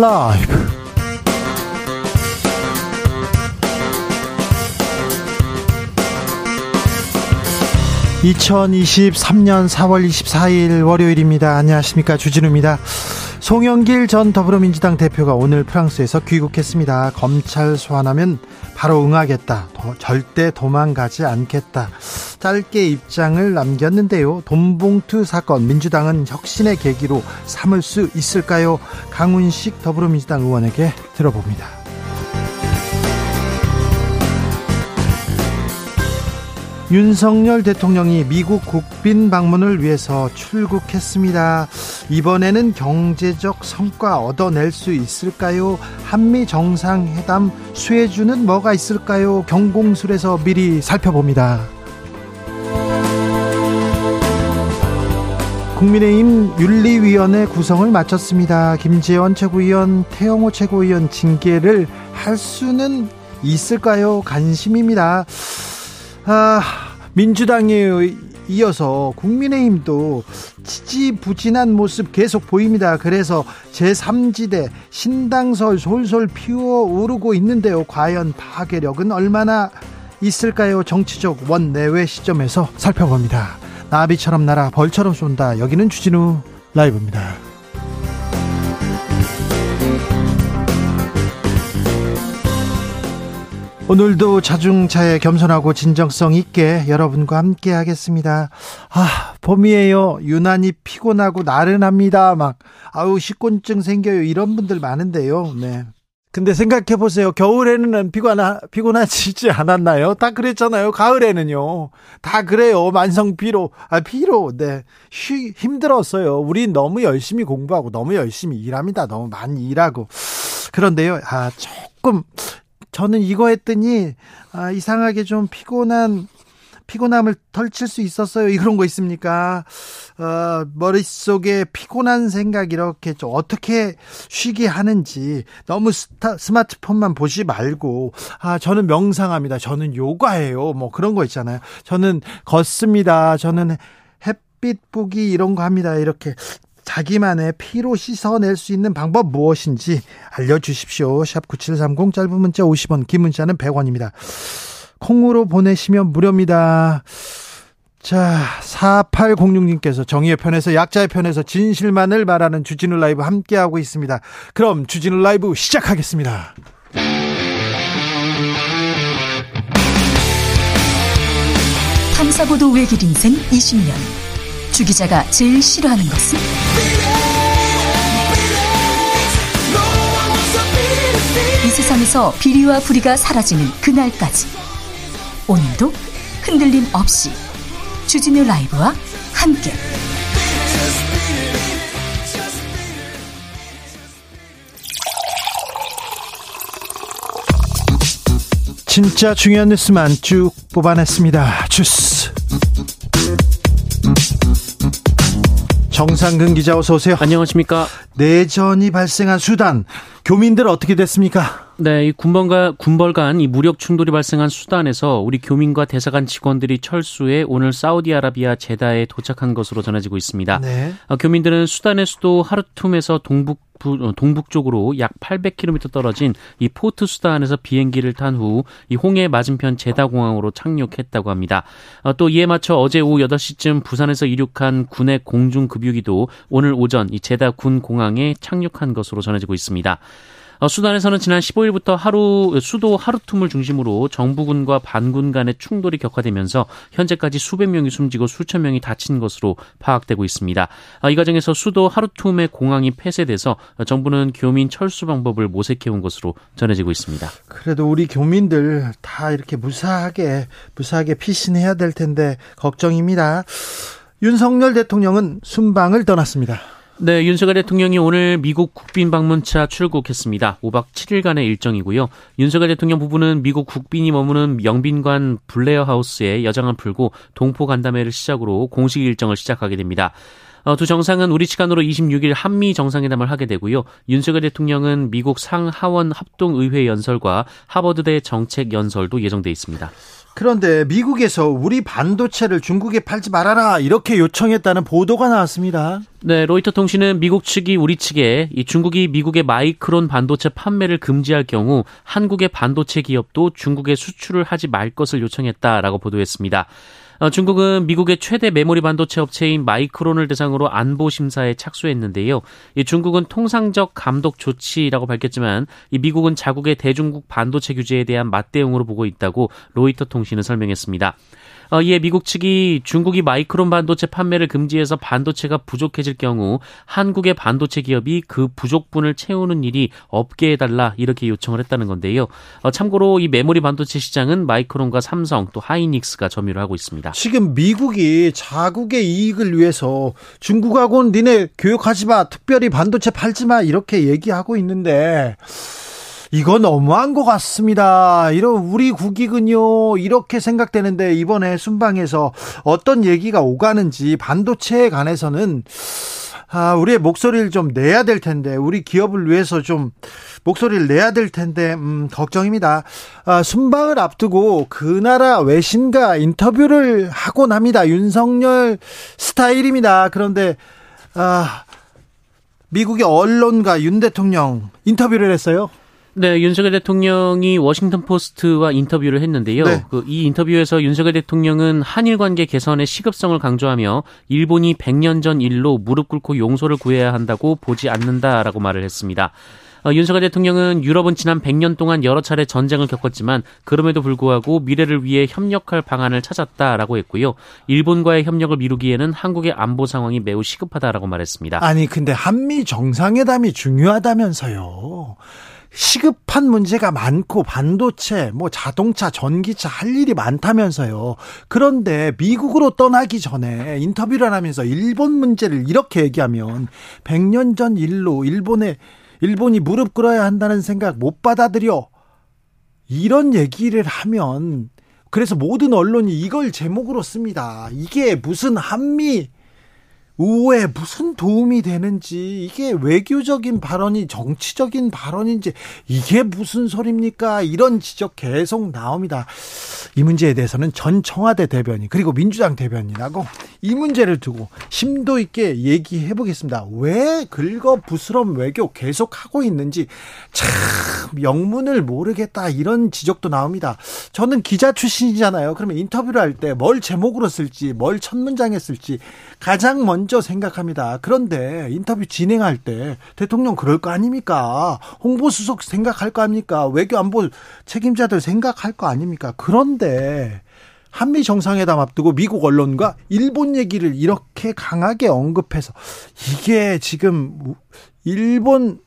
라이브 2023년 4월 24일 월요일입니다. 안녕하십니까. 주진우입니다. 송영길 전 더불어민주당 대표가 오늘 프랑스에서 귀국했습니다. 검찰 소환하면 바로 응하겠다. 도, 절대 도망가지 않겠다. 짧게 입장을 남겼는데요. 돈봉투 사건 민주당은 혁신의 계기로 삼을 수 있을까요? 강훈식 더불어민주당 의원에게 들어봅니다. 윤석열 대통령이 미국 국빈 방문을 위해서 출국했습니다. 이번에는 경제적 성과 얻어낼 수 있을까요? 한미 정상회담 수혜주는 뭐가 있을까요? 경공술에서 미리 살펴봅니다. 국민의힘 윤리위원회 구성을 마쳤습니다. 김재원 최고위원, 태영호 최고위원 징계를 할 수는 있을까요? 관심입니다. 아, 민주당에 이어서 국민의힘도 지지부진한 모습 계속 보입니다. 그래서 제3지대 신당설 솔솔 피어오르고 있는데요. 과연 파괴력은 얼마나 있을까요? 정치적 원내외 시점에서 살펴봅니다. 나비처럼 날아 벌처럼 쏜다. 여기는 주진우 라이브입니다. 오늘도 자중차에 겸손하고 진정성 있게 여러분과 함께 하겠습니다. 아, 봄이에요. 유난히 피곤하고 나른합니다. 막, 아우, 식곤증 생겨요. 이런 분들 많은데요. 네. 근데 생각해 보세요. 겨울에는 피곤하, 피곤하지 않았나요? 다 그랬잖아요. 가을에는요. 다 그래요. 만성 피로. 아, 피로. 네. 쉬, 힘들었어요. 우리 너무 열심히 공부하고 너무 열심히 일합니다. 너무 많이 일하고. 그런데요. 아, 조금 저는 이거 했더니 아, 이상하게 좀 피곤한 피곤함을 덜칠 수 있었어요. 이런 거 있습니까? 어, 머릿속에 피곤한 생각 이렇게 좀 어떻게 쉬게 하는지 너무 스타, 스마트폰만 보지 말고 아, 저는 명상합니다. 저는 요가해요. 뭐 그런 거 있잖아요. 저는 걷습니다. 저는 햇빛 보기 이런 거 합니다. 이렇게 자기만의 피로 씻어낼 수 있는 방법 무엇인지 알려주십시오. 샵 9730 짧은 문자 50원 긴 문자는 100원입니다. 콩으로 보내시면 무료입니다. 자, 4806님께서 정의의 편에서 약자의 편에서 진실만을 말하는 주진우 라이브 함께하고 있습니다. 그럼 주진우 라이브 시작하겠습니다. 탐사보도 외길 인생 20년. 주 기자가 제일 싫어하는 것은? 이 세상에서 비리와 부리가 사라지는 그날까지 오늘도 흔들림 없이 주진우 라이브와 함께 진짜 중요한 뉴스만 쭉 뽑아냈습니다. 주스. 정상근 기자 어서 오세요. 안녕하십니까. 내전이 발생한 수단 교민들 어떻게 됐습니까? 네, 이 군벌과 군벌 간 이 무력 충돌이 발생한 수단에서 우리 교민과 대사관 직원들이 철수해 오늘 사우디아라비아 제다에 도착한 것으로 전해지고 있습니다. 네. 어, 교민들은 수단의 수도 하르툼에서 동북 어, 동북 쪽으로 약 800km 떨어진 이 포트 수단에서 비행기를 탄 후 이 홍해 맞은편 제다 공항으로 착륙했다고 합니다. 어, 또 이에 맞춰 어제 오후 8시쯤 부산에서 이륙한 군의 공중 급유기도 오늘 오전 이 제다 군 공항에 착륙한 것으로 전해지고 있습니다. 어, 수단에서는 지난 15일부터 하루 수도 하루툼을 중심으로 정부군과 반군 간의 충돌이 격화되면서 현재까지 수백 명이 숨지고 수천 명이 다친 것으로 파악되고 있습니다. 어, 이 과정에서 수도 하루툼의 공항이 폐쇄돼서 정부는 교민 철수 방법을 모색해온 것으로 전해지고 있습니다. 그래도 우리 교민들 다 이렇게 무사하게 무사하게 피신해야 될 텐데 걱정입니다. 윤석열 대통령은 순방을 떠났습니다. 네, 윤석열 대통령이 오늘 미국 국빈 방문차 출국했습니다. 5박 7일간의 일정이고요. 윤석열 대통령 부부는 미국 국빈이 머무는 영빈관 블레어 하우스에 여장을 풀고 동포 간담회를 시작으로 공식 일정을 시작하게 됩니다. 어, 두 정상은 우리 시간으로 26일 한미 정상회담을 하게 되고요. 윤석열 대통령은 미국 상하원 합동의회 연설과 하버드대 정책 연설도 예정돼 있습니다. 그런데 미국에서 우리 반도체를 중국에 팔지 말아라 이렇게 요청했다는 보도가 나왔습니다. 네, 로이터 통신은 미국 측이 우리 측에 이 중국이 미국의 마이크론 반도체 판매를 금지할 경우 한국의 반도체 기업도 중국에 수출을 하지 말 것을 요청했다라고 보도했습니다. 어, 중국은 미국의 최대 메모리 반도체 업체인 마이크론을 대상으로 안보 심사에 착수했는데요. 이 중국은 통상적 감독 조치라고 밝혔지만 이 미국은 자국의 대중국 반도체 규제에 대한 맞대응으로 보고 있다고 로이터 통신은 설명했습니다. 어, 이에 미국 측이 중국이 마이크론 반도체 판매를 금지해서 반도체가 부족해질 경우 한국의 반도체 기업이 그 부족분을 채우는 일이 없게 해달라 이렇게 요청을 했다는 건데요. 어, 참고로 이 메모리 반도체 시장은 마이크론과 삼성 또 하이닉스가 점유를 하고 있습니다. 지금 미국이 자국의 이익을 위해서 중국하고는 니네 교육하지 마, 특별히 반도체 팔지 마 이렇게 얘기하고 있는데 이거 너무한 것 같습니다. 이런 우리 국익은요 이렇게 생각되는데 이번에 순방에서 어떤 얘기가 오가는지 반도체에 관해서는 아, 우리의 목소리를 좀 내야 될 텐데, 우리 기업을 위해서 좀 목소리를 내야 될 텐데, 음, 걱정입니다. 아, 순방을 앞두고 그 나라 외신과 인터뷰를 하곤 합니다. 윤석열 스타일입니다. 그런데, 아, 미국의 언론과 윤 대통령 인터뷰를 했어요. 네, 윤석열 대통령이 워싱턴 포스트와 인터뷰를 했는데요. 네. 그 이 인터뷰에서 윤석열 대통령은 한일 관계 개선의 시급성을 강조하며 일본이 100년 전 일로 무릎 꿇고 용서를 구해야 한다고 보지 않는다라고 말을 했습니다. 어, 윤석열 대통령은 유럽은 지난 100년 동안 여러 차례 전쟁을 겪었지만 그럼에도 불구하고 미래를 위해 협력할 방안을 찾았다라고 했고요. 일본과의 협력을 미루기에는 한국의 안보 상황이 매우 시급하다라고 말했습니다. 아니 근데 한미 정상회담이 중요하다면서요. 시급한 문제가 많고 반도체, 뭐 자동차, 전기차 할 일이 많다면서요. 그런데 미국으로 떠나기 전에 인터뷰를 하면서 일본 문제를 이렇게 얘기하면 100년 전 일로 일본에 일본이 무릎 꿇어야 한다는 생각 못 받아들여. 이런 얘기를 하면 그래서 모든 언론이 이걸 제목으로 씁니다. 이게 무슨 한미 우호에 무슨 도움이 되는지 이게 외교적인 발언이 정치적인 발언인지 이게 무슨 소리입니까? 이런 지적 계속 나옵니다. 이 문제에 대해서는 전 청와대 대변인 그리고 민주당 대변인하고 이 문제를 두고 심도 있게 얘기해 보겠습니다. 왜 긁어 부스럼 외교 계속 하고 있는지 참 영문을 모르겠다 이런 지적도 나옵니다. 저는 기자 출신이잖아요. 그러면 인터뷰를 할 때 뭘 제목으로 쓸지 뭘 첫 문장에 쓸지 가장 먼저 생각합니다. 그런데 인터뷰 진행할 때 대통령 그럴 거 아닙니까? 홍보수석 생각할 거 아닙니까? 외교안보 책임자들 생각할 거 아닙니까? 그런데 한미 정상회담 앞두고 미국 언론과 일본 얘기를 이렇게 강하게 언급해서 이게 지금 일본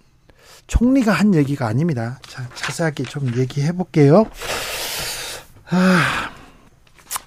총리가 한 얘기가 아닙니다. 자, 자세하게 좀 얘기해 볼게요. 아,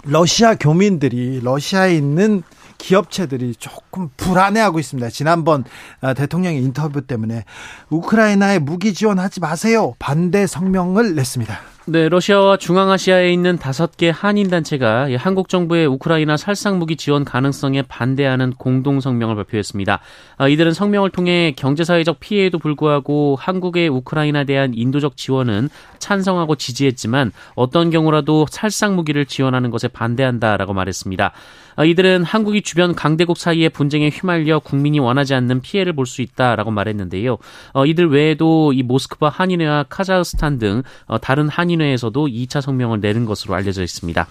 러시아 교민들이 러시아에 있는 기업체들이 조금 불안해하고 있습니다. 지난번 아, 대통령의 인터뷰 때문에 우크라이나에 무기 지원하지 마세요. 반대 성명을 냈습니다. 네, 러시아와 중앙아시아에 있는 다섯 개 한인 단체가 한국 정부의 우크라이나 살상 무기 지원 가능성에 반대하는 공동 성명을 발표했습니다. 아, 이들은 성명을 통해 경제 사회적 피해에도 불구하고 한국의 우크라이나에 대한 인도적 지원은 찬성하고 지지했지만 어떤 경우라도 살상 무기를 지원하는 것에 반대한다라고 말했습니다. 아, 이들은 한국이 주변 강대국 사이의 분쟁에 휘말려 국민이 원하지 않는 피해를 볼 수 있다라고 말했는데요. 어, 이들 외에도 이 모스크바 한인회와 카자흐스탄 등 어, 다른 한인회에서도 2차 성명을 내는 것으로 알려져 있습니다.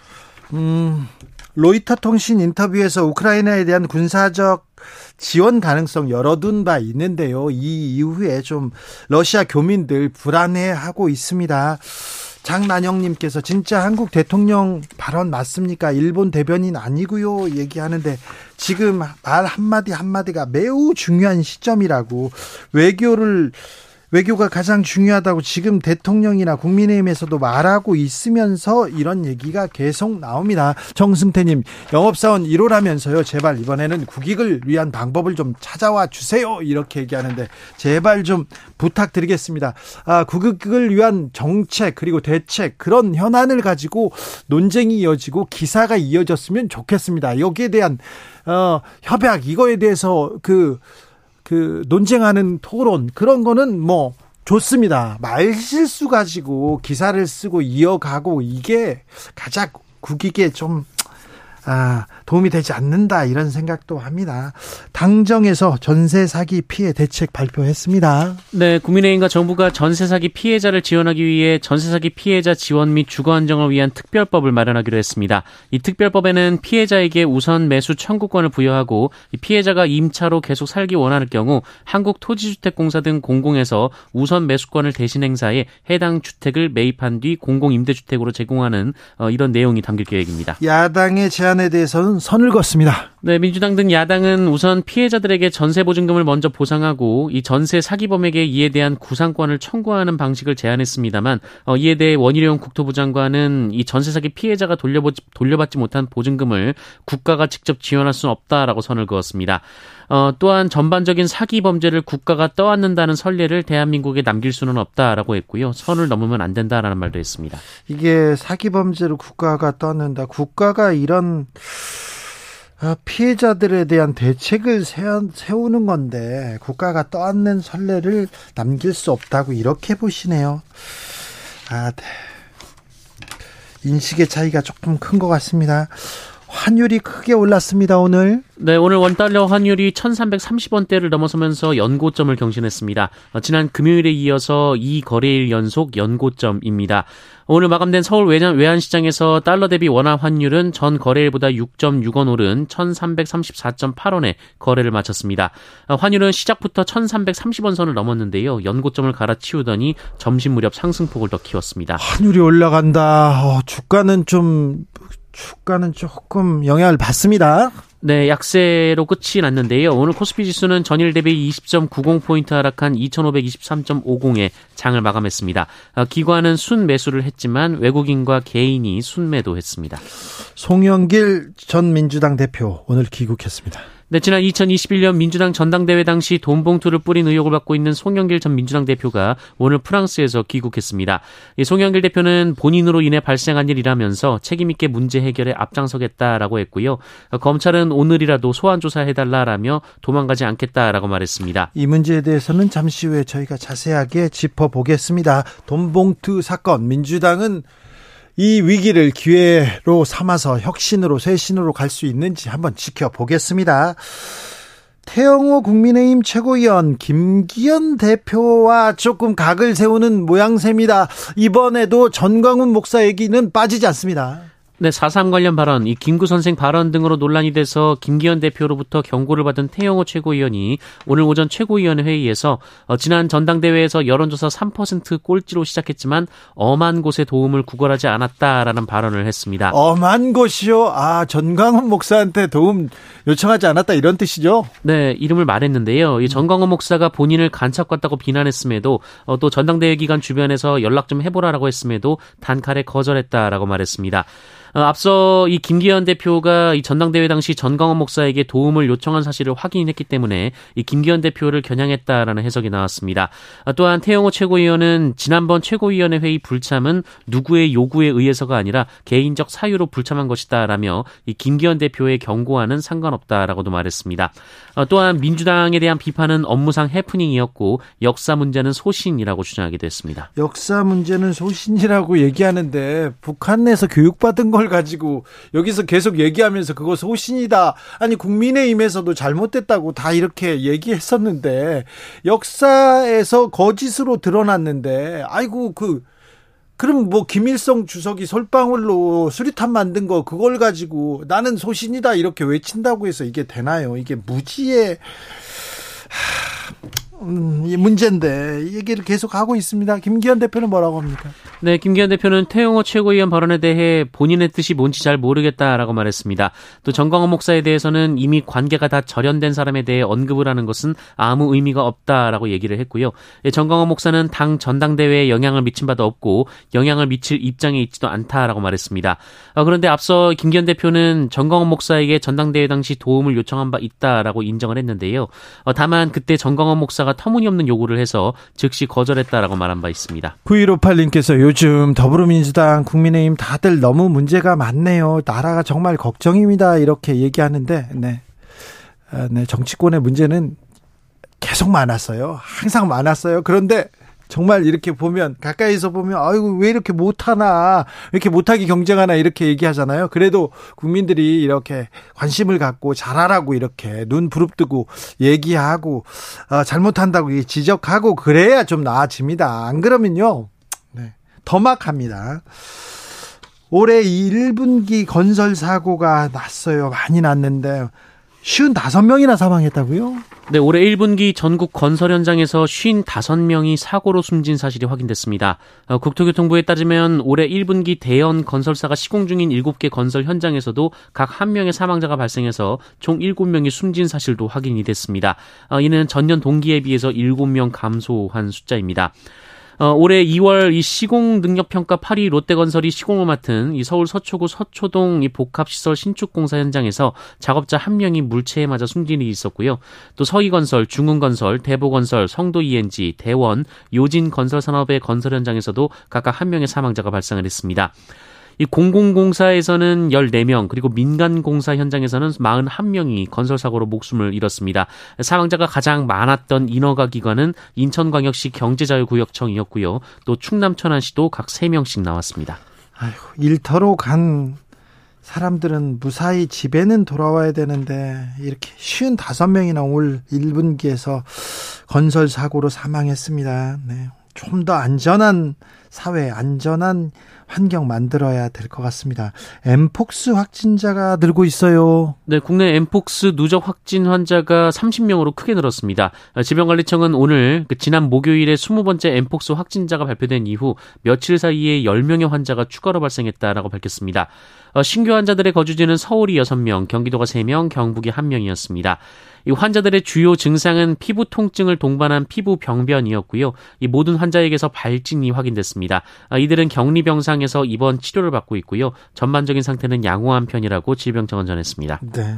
음, 로이터 통신 인터뷰에서 우크라이나에 대한 군사적 지원 가능성 열어둔 바 있는데요. 이 이후에 좀 러시아 교민들 불안해하고 있습니다. 장난영님께서 진짜 한국 대통령 발언 맞습니까? 일본 대변인 아니고요. 얘기하는데 지금 말 한마디 한마디가 매우 중요한 시점이라고 외교를 외교가 가장 중요하다고 지금 대통령이나 국민의힘에서도 말하고 있으면서 이런 얘기가 계속 나옵니다. 정승태님, 영업사원 1호라면서요. 제발 이번에는 국익을 위한 방법을 좀 찾아와 주세요. 이렇게 얘기하는데 제발 좀 부탁드리겠습니다. 아, 국익을 위한 정책 그리고 대책 그런 현안을 가지고 논쟁이 이어지고 기사가 이어졌으면 좋겠습니다. 여기에 대한 어, 협약 이거에 대해서 그 그 논쟁하는 토론 그런 거는 뭐 좋습니다. 말 실수 가지고 기사를 쓰고 이어가고 이게 가장 국익에 좀 아, 도움이 되지 않는다 이런 생각도 합니다. 당정에서 전세 사기 피해 대책 발표했습니다. 네, 국민의힘과 정부가 전세 사기 피해자를 지원하기 위해 전세 사기 피해자 지원 및 주거 안정을 위한 특별법을 마련하기로 했습니다. 이 특별법에는 피해자에게 우선 매수 청구권을 부여하고 피해자가 임차로 계속 살기 원하는 경우 한국토지주택공사 등 공공에서 우선 매수권을 대신 행사해 해당 주택을 매입한 뒤 공공임대주택으로 제공하는 어, 이런 내용이 담길 계획입니다. 야당의 제안 에 대해서는 선을 그었습니다. 네, 민주당 등 야당은 우선 피해자들에게 전세 보증금을 먼저 보상하고 이 전세 사기범에게 이에 대한 구상권을 청구하는 방식을 제안했습니다만 어, 이에 대해 원희룡 국토부 장관은 이 전세 사기 피해자가 돌려보, 돌려받지 못한 보증금을 국가가 직접 지원할 수는 없다라고 선을 그었습니다. 어, 또한 전반적인 사기 범죄를 국가가 떠안는다는 선례를 대한민국에 남길 수는 없다라고 했고요. 선을 넘으면 안 된다라는 말도 했습니다. 이게 사기 범죄를 국가가 떠안는다. 국가가 이런 아, 피해자들에 대한 대책을 세우는 건데 국가가 떠안는 선례를 남길 수 없다고 이렇게 보시네요. 아, 네. 인식의 차이가 조금 큰 것 같습니다. 환율이 크게 올랐습니다, 오늘. 네, 오늘 원달러 환율이 1330원대를 넘어서면서 연고점을 경신했습니다. 어, 지난 금요일에 이어서 이 거래일 연속 연고점입니다. 오늘 마감된 서울 외환, 외환 시장에서 달러 대비 원화 환율은 전 거래일보다 6.6원 오른 1334.8원에 거래를 마쳤습니다. 어, 환율은 시작부터 1330원 선을 넘었는데요. 연고점을 갈아치우더니 점심 무렵 상승폭을 더 키웠습니다. 환율이 올라간다. 어, 주가는 좀 주가는 조금 영향을 받습니다. 네, 약세로 끝이 났는데요. 오늘 코스피 지수는 전일 대비 20.90포인트 하락한 2523.50에 장을 마감했습니다. 아, 기관은 순 매수를 했지만 외국인과 개인이 순매도 했습니다. 송영길 전 민주당 대표 오늘 귀국했습니다. 네, 지난 2021년 민주당 전당대회 당시 돈 봉투를 뿌린 의혹을 받고 있는 송영길 전 민주당 대표가 오늘 프랑스에서 귀국했습니다. 이 송영길 대표는 본인으로 인해 발생한 일이라면서 책임있게 문제 해결에 앞장서겠다라고 했고요. 검찰은 오늘이라도 소환 조사해달라라며 도망가지 않겠다라고 말했습니다. 이 문제에 대해서는 잠시 후에 저희가 자세하게 짚어보겠습니다. 돈 봉투 사건 민주당은 이 위기를 기회로 삼아서 혁신으로 쇄신으로 갈 수 있는지 한번 지켜보겠습니다. 태영호 국민의힘 최고위원 김기현 대표와 조금 각을 세우는 모양새입니다. 이번에도 전광훈 목사 얘기는 빠지지 않습니다. 네, 4.3 관련 발언, 이 김구 선생 발언 등으로 논란이 돼서 김기현 대표로부터 경고를 받은 태영호 최고위원이 오늘 오전 최고위원회 회의에서 어, 지난 전당대회에서 여론조사 3% 꼴찌로 시작했지만 엄한 곳에 도움을 구걸하지 않았다라는 발언을 했습니다. 엄한 곳이요? 아, 전광훈 목사한테 도움 요청하지 않았다 이런 뜻이죠? 네, 이름을 말했는데요. 이 전광훈 목사가 본인을 간첩 같다고 비난했음에도 어, 또 전당대회 기간 주변에서 연락 좀 해보라라고 했음에도 단칼에 거절했다라고 말했습니다. 어, 앞서 이 김기현 대표가 이 전당대회 당시 전광훈 목사에게 도움을 요청한 사실을 확인했기 때문에 이 김기현 대표를 겨냥했다라는 해석이 나왔습니다. 어, 또한 태영호 최고위원은 지난번 최고위원회 회의 불참은 누구의 요구에 의해서가 아니라 개인적 사유로 불참한 것이다라며 이 김기현 대표의 경고와는 상관없다라고도 말했습니다. 어, 또한 민주당에 대한 비판은 업무상 해프닝이었고 역사 문제는 소신이라고 주장하기도 했습니다. 역사 문제는 소신이라고 얘기하는데 북한 내에서 교육받은 걸 가지고 여기서 계속 얘기하면서 그거 소신이다. 아니 국민의힘에서도 잘못됐다고 다 이렇게 얘기했었는데 역사에서 거짓으로 드러났는데 아이고 그 그럼 뭐 김일성 주석이 솔방울로 수리탄 만든 거 그걸 가지고 나는 소신이다 이렇게 외친다고 해서 이게 되나요? 이게 무지의 음, 이 문제인데 이 얘기를 계속 하고 있습니다. 김기현 대표는 뭐라고 합니까? 네, 김기현 대표는 태영호 최고위원 발언에 대해 본인의 뜻이 뭔지 잘 모르겠다라고 말했습니다. 또 정광호 목사에 대해서는 이미 관계가 다 절연된 사람에 대해 언급을 하는 것은 아무 의미가 없다라고 얘기를 했고요. 예, 정광호 목사는 당 전당대회에 영향을 미친 바도 없고 영향을 미칠 입장에 있지도 않다라고 말했습니다. 어, 그런데 앞서 김기현 대표는 정광호 목사에게 전당대회 당시 도움을 요청한 바 있다라고 인정을 했는데요. 어, 다만 그때 정광호 목사가 터무니없는 요구를 해서 즉시 거절했다라고 말한 바 있습니다. 9158님께서 요즘 더불어민주당, 국민의힘 다들 너무 문제가 많네요. 나라가 정말 걱정입니다. 이렇게 얘기하는데, 네. 아, 네, 정치권의 문제는 계속 많았어요. 항상 많았어요. 그런데 정말 이렇게 보면 가까이서 보면 아이고 왜 이렇게 못하나 이렇게 못하게 경쟁하나 이렇게 얘기하잖아요. 그래도 국민들이 이렇게 관심을 갖고 잘하라고 이렇게 눈 부릅뜨고 얘기하고 어, 잘못한다고 지적하고 그래야 좀 나아집니다. 안 그러면요 네, 더 막합니다. 올해 1분기 건설 사고가 났어요. 많이 났는데 쉬운 다섯 명이나 사망했다고요? 네, 올해 1분기 전국 건설 현장에서 55명이 사고로 숨진 사실이 확인됐습니다. 어, 국토교통부에 따지면 올해 1분기 대형 건설사가 시공 중인 7개 건설 현장에서도 각한 명의 사망자가 발생해서 총 7명이 숨진 사실도 확인이 됐습니다. 어, 이는 전년 동기에 비해서 7명 감소한 숫자입니다. 어, 올해 2월 이 시공 능력 평가 8위 롯데건설이 시공을 맡은 이 서울 서초구 서초동 이 복합시설 신축 공사 현장에서 작업자 한 명이 물체에 맞아 숨진 일이 있었고요. 또 서희건설, 중흥건설, 대보건설, 성도 ENG, 대원, 요진 건설 산업의 건설 현장에서도 각각 한 명의 사망자가 발생을 했습니다. 이 공공공사에서는 14명, 그리고 민간공사 현장에서는 41명이 건설사고로 목숨을 잃었습니다. 사망자가 가장 많았던 인허가 기관은 인천광역시 경제자유구역청이었고요. 또 충남 천안시도 각 3명씩 나왔습니다. 아이고, 일터로 간 사람들은 무사히 집에는 돌아와야 되는데 이렇게 쉬운 다섯 명이나 올 1분기에서 건설 사고로 사망했습니다. 네. 좀 더 안전한 사회, 안전한 환경 만들어야 될 것 같습니다. 엠폭스 확진자가 늘고 있어요. 네, 국내 엠폭스 누적 확진 환자가 30명으로 크게 늘었습니다. 질병관리청은 오늘 그 지난 목요일에 20번째 엠폭스 확진자가 발표된 이후 며칠 사이에 10명의 환자가 추가로 발생했다라고 밝혔습니다. 어, 신규 환자들의 거주지는 서울이 6명, 경기도가 3명, 경북이 1명이었습니다. 이 환자들의 주요 증상은 피부 통증을 동반한 피부 병변이었고요. 이 모든 환자에게서 발진이 확인됐습니다. 아, 이들은 격리 병상에서 입원 치료를 받고 있고요. 전반적인 상태는 양호한 편이라고 질병청은 전했습니다. 네.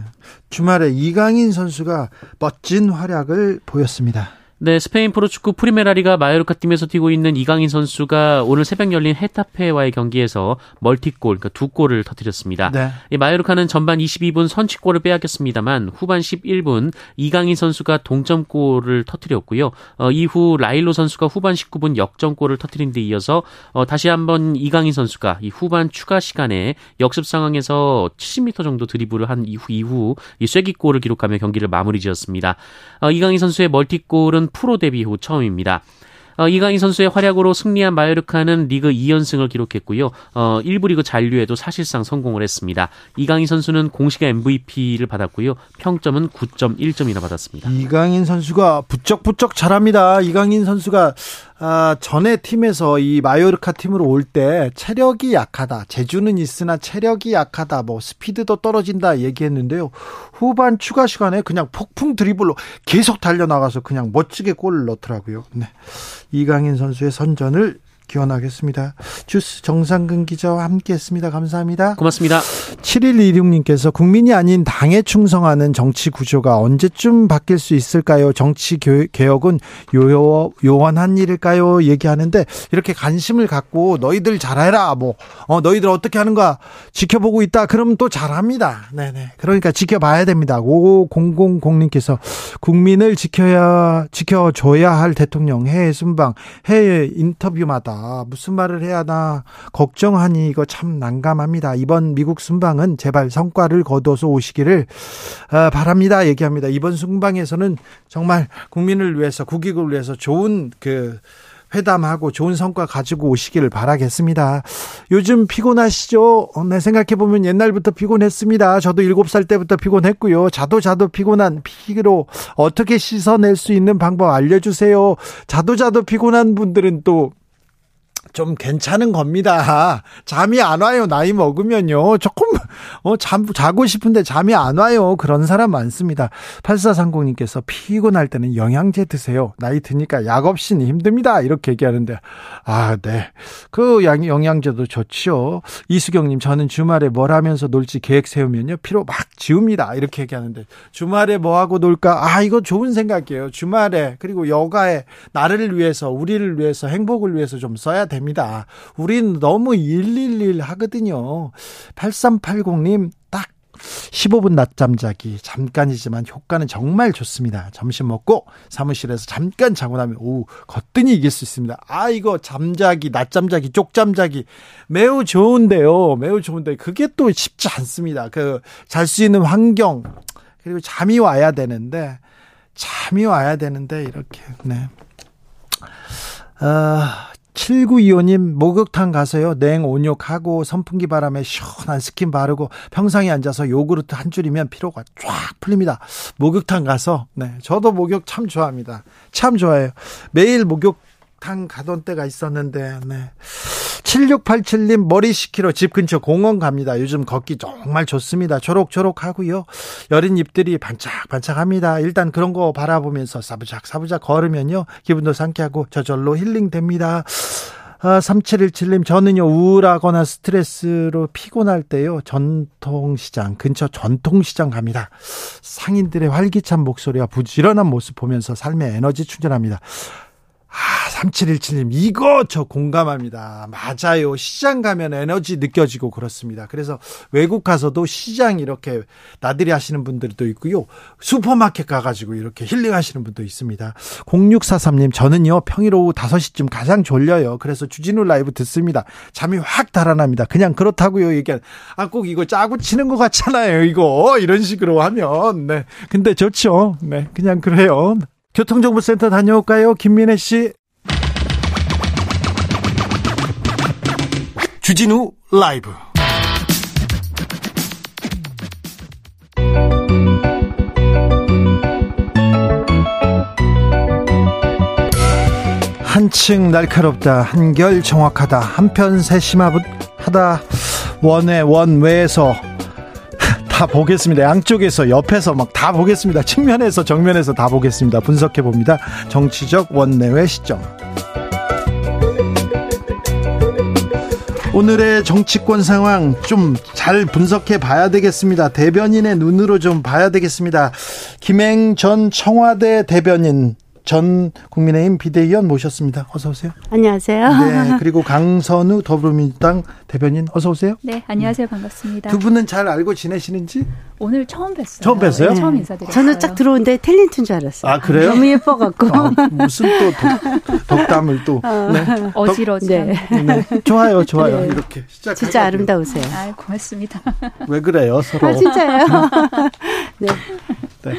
주말에 이강인 선수가 멋진 활약을 보였습니다. 네, 스페인 프로축구 프리메라리가 마요르카 팀에서 뛰고 있는 이강인 선수가 오늘 새벽 열린 헤타페와의 경기에서 멀티골, 그러니까 두 골을 터뜨렸습니다. 네. 이 마요르카는 전반 22분 선취골을 빼앗겼습니다만 후반 11분 이강인 선수가 동점골을 터뜨렸고요. 어, 이후 라일로 선수가 후반 19분 역전골을 터뜨린 데 이어서 어, 다시 한번 이강인 선수가 이 후반 추가 시간에 역습 상황에서 70m 정도 드리블을 한 이후 이후 이 쐐기골을 기록하며 경기를 마무리 지었습니다. 어, 이강인 선수의 멀티골은 프로 데뷔 후 처음입니다. 어, 이강인 선수의 활약으로 승리한 마요르카는 리그 2연승을 기록했고요. 어, 1부 리그 잔류에도 사실상 성공을 했습니다. 이강인 선수는 공식 MVP를 받았고요. 평점은 9.1점이나 받았습니다. 이강인 선수가 부쩍부쩍 잘합니다. 이강인 선수가 아, 전에 팀에서 이 마요르카 팀으로 올 때 체력이 약하다. 재주는 있으나 체력이 약하다. 뭐 스피드도 떨어진다 얘기했는데요. 후반 추가 시간에 그냥 폭풍 드리블로 계속 달려나가서 그냥 멋지게 골을 넣더라고요. 네. 이강인 선수의 선전을 기원하겠습니다. 주스 정상근 기자와 함께했습니다. 감사합니다. 고맙습니다. 7126님께서 국민이 아닌 당에 충성하는 정치 구조가 언제쯤 바뀔 수 있을까요? 정치 개혁은 요, 요원한 일일까요? 얘기하는데 이렇게 관심을 갖고 너희들 잘해라. 뭐 어, 너희들 어떻게 하는가 지켜보고 있다. 그러면 또 잘합니다. 네네. 그러니까 지켜봐야 됩니다. 5000님께서 국민을 지켜야 지켜줘야 할 대통령 해외 순방 해외 인터뷰마다 무슨 말을 해야 하나 걱정하니 이거 참 난감합니다. 이번 미국 순방은 제발 성과를 거둬서 오시기를 어, 바랍니다. 얘기합니다. 이번 순방에서는 정말 국민을 위해서 국익을 위해서 좋은 그 회담하고 좋은 성과 가지고 오시기를 바라겠습니다. 요즘 피곤하시죠? 어, 네, 생각해보면 옛날부터 피곤했습니다. 저도 7살 때부터 피곤했고요. 자도 자도 피곤한 피로 어떻게 씻어낼 수 있는 방법 알려주세요. 자도 자도 피곤한 분들은 또 좀 괜찮은 겁니다. 잠이 안 와요. 나이 먹으면요. 조금, 어, 잠, 자고 싶은데 잠이 안 와요. 그런 사람 많습니다. 8430님께서 피곤할 때는 영양제 드세요. 나이 드니까 약 없이는 힘듭니다. 이렇게 얘기하는데, 아, 네. 그 영양제도 좋지요. 이수경 님, 저는 주말에 뭘 하면서 놀지 계획 세우면요. 피로 막 지웁니다. 이렇게 얘기하는데, 주말에 뭐 하고 놀까? 아, 이거 좋은 생각이에요. 주말에, 그리고 여가에 나를 위해서, 우리를 위해서, 행복을 위해서 좀 써야 됩니다. 됩니다. 우린 너무 111 하거든요. 8380님, 딱 15분 낮잠 자기 잠깐이지만 효과는 정말 좋습니다. 점심 먹고 사무실에서 잠깐 자고 나면 오후 거뜬히 이길 수 있습니다. 아 이거 잠자기 낮잠 자기 쪽잠 자기 매우 좋은데요. 매우 좋은데 그게 또 쉽지 않습니다. 그 잘 수 있는 환경 그리고 잠이 와야 되는데 잠이 와야 되는데 이렇게 네. 아, 7925님, 목욕탕 가서요, 냉 온욕하고 선풍기 바람에 시원한 스킨 바르고 평상에 앉아서 요구르트 한 줄이면 피로가 쫙 풀립니다. 목욕탕 가서, 네, 저도 목욕 참 좋아합니다. 참 좋아해요. 매일 목욕 탕 가던 때가 있었는데, 네. 7687님 머리 식히러 집 근처 공원 갑니다. 요즘 걷기 정말 좋습니다. 초록초록 하고요. 여린 잎들이 반짝반짝합니다. 일단 그런 거 바라보면서 사부작 사부작 걸으면요. 기분도 상쾌하고 저절로 힐링됩니다. 아, 3717님, 저는요, 우울하거나 스트레스로 피곤할 때요, 전통시장, 근처 전통시장 갑니다. 상인들의 활기찬 목소리와 부지런한 모습 보면서 삶의 에너지 충전합니다. 아, 3717님, 이거 저 공감합니다. 맞아요. 시장 가면 에너지 느껴지고 그렇습니다. 그래서 외국 가서도 시장 이렇게 나들이 하시는 분들도 있고요. 슈퍼마켓 가가지고 이렇게 힐링 하시는 분도 있습니다. 0643님, 저는요, 평일 오후 5시쯤 가장 졸려요. 그래서 주진우 라이브 듣습니다. 잠이 확 달아납니다. 그냥 그렇다고요. 얘기 아, 꼭 이거 짜고 치는 것 같잖아요. 이거. 이런 식으로 하면. 네. 근데 좋죠. 네. 그냥 그래요. 교통정보센터 다녀올까요? 김민혜 씨. 주진우 라이브. 한층 날카롭다 한결 정확하다 한편 세심하다 원의 원외에서 다 보겠습니다. 양쪽에서 옆에서 막 다 보겠습니다. 측면에서 정면에서 다 보겠습니다. 분석해 봅니다. 정치적 원내외 시점. 오늘의 정치권 상황 좀 잘 분석해 봐야 되겠습니다. 대변인의 눈으로 좀 봐야 되겠습니다. 김행 전 청와대 대변인 전 국민의힘 비대위원 모셨습니다. 어서 오세요. 안녕하세요. 네, 그리고 강선우 더불어민주당 대변인 어서 오세요. 네, 안녕하세요. 반갑습니다. 두 분은 잘 알고 지내시는지? 오늘 처음 뵀어요. 처음 뵀어요? 네, 처음 인사드렸어요. 저는 딱 들어온데 탤런트인 줄 알았어요. 아, 그래요? 너무 예뻐 갖고. 아, 무슨 또 덕, 덕담을 또. 어, 네. 어지러지. 네. 네. 좋아요, 좋아요. 네. 이렇게 시작. 진짜 아름다우세요. 아, 고맙습니다. 왜 그래요, 서로? 아, 진짜요? 네. 네.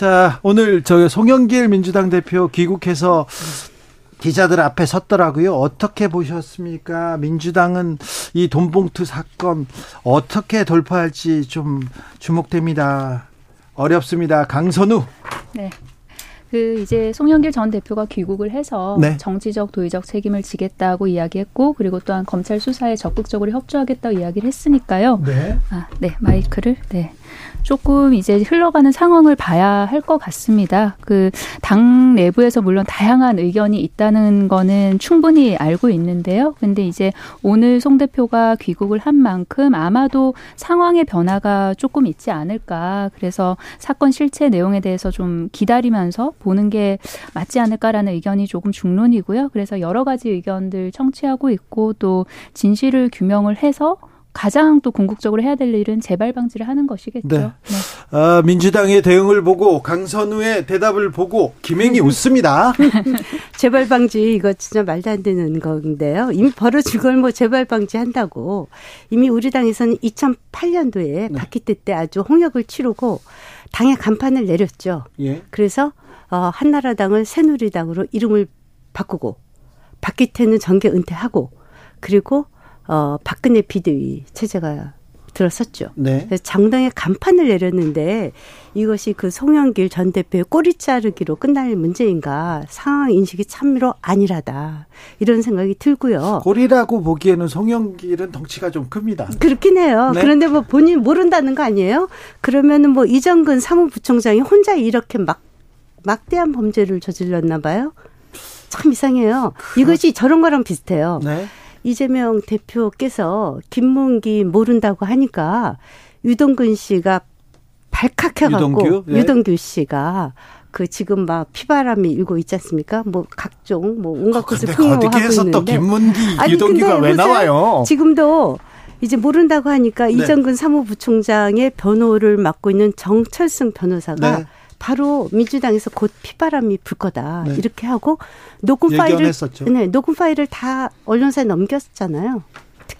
자, 오늘 저 송영길 민주당 대표 귀국해서 기자들 앞에 섰더라고요. 어떻게 보셨습니까? 민주당은 이 돈봉투 사건 어떻게 돌파할지 좀 주목됩니다. 어렵습니다. 강선우. 네. 그 이제 송영길 전 대표가 귀국을 해서 네. 정치적 도의적 책임을 지겠다고 이야기했고 그리고 또한 검찰 수사에 적극적으로 협조하겠다고 이야기를 했으니까요. 네. 아, 네. 마이크를 네. 조금 이제 흘러가는 상황을 봐야 할 것 같습니다. 그 당 내부에서 물론 다양한 의견이 있다는 거는 충분히 알고 있는데요. 근데 이제 오늘 송 대표가 귀국을 한 만큼 아마도 상황의 변화가 조금 있지 않을까. 그래서 사건 실체 내용에 대해서 좀 기다리면서 보는 게 맞지 않을까라는 의견이 조금 중론이고요. 그래서 여러 가지 의견들 청취하고 있고 또 진실을 규명을 해서 가장 또 궁극적으로 해야 될 일은 재발 방지를 하는 것이겠죠. 네. 네. 아, 민주당의 대응을 보고 강선우의 대답을 보고 김행이 웃습니다. 재발 방지 이거 진짜 말도 안 되는 건데요. 이미 벌어진 걸 뭐 재발 방지 한다고 이미 우리 당에서는 2008년도에 네. 바퀴 때 아주 홍역을 치르고 당의 간판을 내렸죠. 예. 그래서 어, 한나라당을 새누리당으로 이름을 바꾸고 박기태는 정계 은퇴하고 그리고 어, 박근혜 비대위 체제가 들었었죠. 네. 그래서 정당에 간판을 내렸는데 이것이 그 송영길 전 대표의 꼬리 자르기로 끝날 문제인가 상황 인식이 참으로 안일하다 이런 생각이 들고요. 꼬리라고 보기에는 송영길은 덩치가 좀 큽니다. 그렇긴 해요. 네. 그런데 뭐 본인 모른다는 거 아니에요? 그러면은 뭐 이정근 사무부총장이 혼자 이렇게 막 막대한 범죄를 저질렀나 봐요. 참 이상해요. 그렇... 이것이 저런 거랑 비슷해요. 네. 이재명 대표께서 김문기 모른다고 하니까 유동근 씨가 발칵해갖고 유동규, 네. 유동규 씨가 그 지금 막 피바람이 일고 있지 않습니까? 뭐 각종 뭐 온갖 것을 풍요하고 있는데. 또 김문기, 아니, 유동규가 왜 나와요? 지금도 이제 모른다고 하니까 네. 이정근 사무부총장의 변호를 맡고 있는 정철승 변호사가 네. 바로 민주당에서 곧 피바람이 불 거다 네. 이렇게 하고 녹음 파일을 네 녹음 파일을 다 언론사에 넘겼잖아요.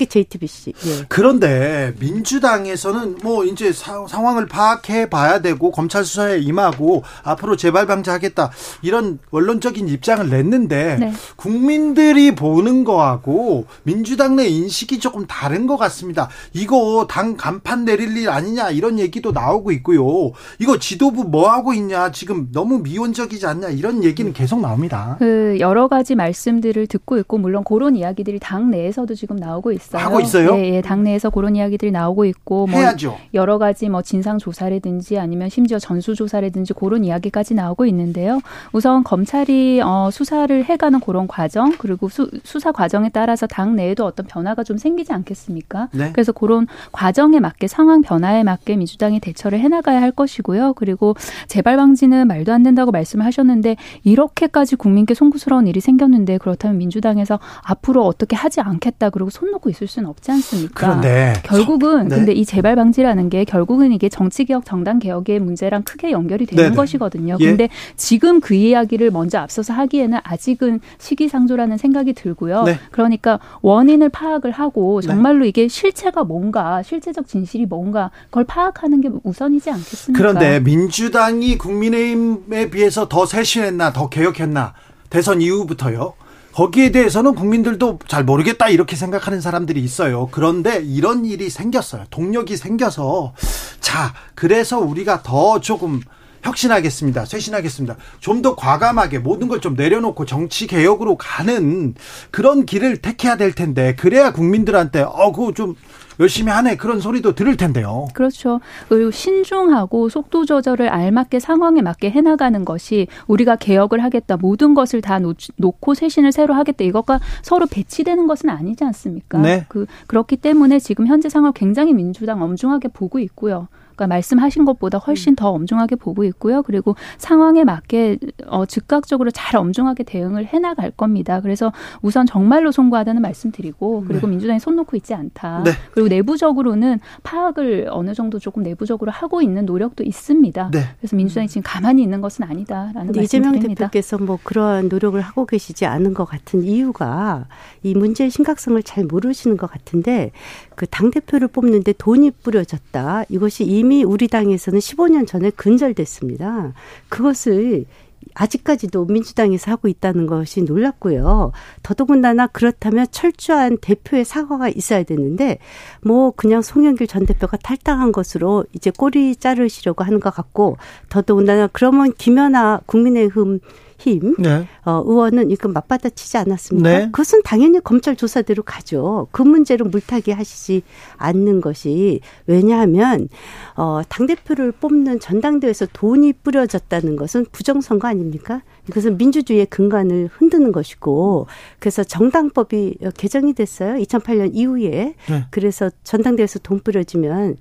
특히 JTBC. 예. 그런데 민주당에서는 뭐 이제 사, 상황을 파악해 봐야 되고 검찰 수사에 임하고 앞으로 재발 방지하겠다 이런 원론적인 입장을 냈는데 네. 국민들이 보는 거하고 민주당 내 인식이 조금 다른 것 같습니다. 이거 당 간판 내릴 일 아니냐 이런 얘기도 나오고 있고요. 이거 지도부 뭐 하고 있냐 지금 너무 미온적이지 않냐 이런 얘기는 계속 나옵니다. 그 여러 가지 말씀들을 듣고 있고 물론 그런 이야기들이 당 내에서도 지금 나오고 있 있어요. 하고 있어요? 예, 예, 당내에서 그런 이야기들이 나오고 있고 뭐 해야죠. 여러 가지 뭐 진상 조사라든지 아니면 심지어 전수 조사라든지 그런 이야기까지 나오고 있는데요. 우선 검찰이 어, 수사를 해가는 그런 과정 그리고 수, 수사 과정에 따라서 당 내에도 어떤 변화가 좀 생기지 않겠습니까? 네. 그래서 그런 과정에 맞게 상황 변화에 맞게 민주당이 대처를 해나가야 할 것이고요. 그리고 재발 방지는 말도 안 된다고 말씀하셨는데 이렇게까지 국민께 송구스러운 일이 생겼는데 그렇다면 민주당에서 앞으로 어떻게 하지 않겠다 그리고 손 놓고 있을 수는 없지 않습니까? 그런데 결국은 네. 근데 이 재발 방지라는 게 결국은 이게 정치 개혁 정당 개혁의 문제랑 크게 연결이 되는 네네. 것이거든요. 예. 근데 지금 그 이야기를 먼저 앞서서 하기에는 아직은 시기상조라는 생각이 들고요. 네. 그러니까 원인을 파악을 하고 네. 정말로 네. 이게 실체가 뭔가 실체적 진실이 뭔가 그걸 파악하는 게 우선이지 않겠습니까? 그런데 민주당이 국민의힘에 비해서 더 세신했나 더 개혁했나 대선 이후부터요. 거기에 대해서는 국민들도 잘 모르겠다 이렇게 생각하는 사람들이 있어요. 그런데 이런 일이 생겼어요. 동력이 생겨서 자, 그래서 우리가 더 조금 혁신하겠습니다. 쇄신하겠습니다. 좀 더 과감하게 모든 걸 좀 내려놓고 정치 개혁으로 가는 그런 길을 택해야 될 텐데 그래야 국민들한테 어 그거 좀 열심히 하네 그런 소리도 들을 텐데요. 그렇죠. 그리고 신중하고 속도 조절을 알맞게 상황에 맞게 해나가는 것이 우리가 개혁을 하겠다 모든 것을 다 놓, 놓고 쇄신을 새로 하겠다 이것과 서로 배치되는 것은 아니지 않습니까? 네. 그 그렇기 때문에 지금 현재 상황 굉장히 민주당 엄중하게 보고 있고요. 그러니까 말씀하신 것보다 훨씬 음. 더 엄중하게 보고 있고요. 그리고 상황에 맞게 어, 즉각적으로 잘 엄중하게 대응을 해나갈 겁니다. 그래서 우선 정말로 송구하다는 말씀드리고 그리고 네. 민주당이 손 놓고 있지 않다. 네. 그리고 내부적으로는 파악을 어느 정도 조금 내부적으로 하고 있는 노력도 있습니다. 네. 그래서 민주당이 지금 가만히 있는 것은 아니다라는 말씀드립니다. 이재명 대표께서 뭐 그러한 노력을 하고 계시지 않은 것 같은 이유가 이 문제의 심각성을 잘 모르시는 것 같은데 그 당 대표를 뽑는데 돈이 뿌려졌다. 이것이 이미 우리 당에서는 15년 전에 근절됐습니다. 그것을 아직까지도 민주당에서 하고 있다는 것이 놀랍고요. 더더군다나 그렇다면 철저한 대표의 사과가 있어야 되는데 뭐 그냥 송영길 전 대표가 탈당한 것으로 이제 꼬리 자르시려고 하는 것 같고 더더군다나 그러면 김연아 국민의힘 힘 네. 어, 의원은 이거 맞받아치지 않았습니까? 네. 그것은 당연히 검찰 조사대로 가죠. 그 문제로 물타기 하시지 않는 것이 왜냐하면 어, 당 대표를 뽑는 전당대회에서 돈이 뿌려졌다는 것은 부정선거 아닙니까? 이것은 민주주의의 근간을 흔드는 것이고 그래서 정당법이 개정이 됐어요. 2008년 이후에 네. 그래서 전당대회에서 돈 뿌려지면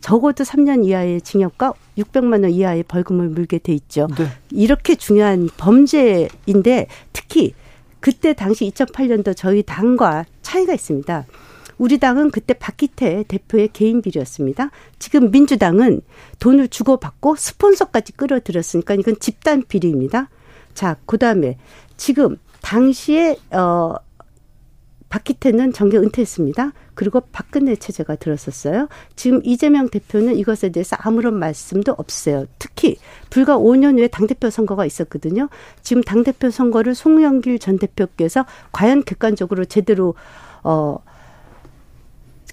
적어도 3년 이하의 징역과 600만 원 이하의 벌금을 물게 돼 있죠. 네. 이렇게 중요한 범죄인데 특히 그때 당시 2008년도 저희 당과 차이가 있습니다. 우리 당은 그때 박기태 대표의 개인 비리였습니다. 지금 민주당은 돈을 주고받고 스폰서까지 끌어들였으니까 이건 집단 비리입니다. 자, 그 다음에 지금 당시에, 어, 박기태는 정계 은퇴했습니다. 그리고 박근혜 체제가 들었었어요. 지금 이재명 대표는 이것에 대해서 아무런 말씀도 없어요. 특히 불과 5년 후에 당대표 선거가 있었거든요. 지금 당대표 선거를 송영길 전 대표께서 과연 객관적으로 제대로 어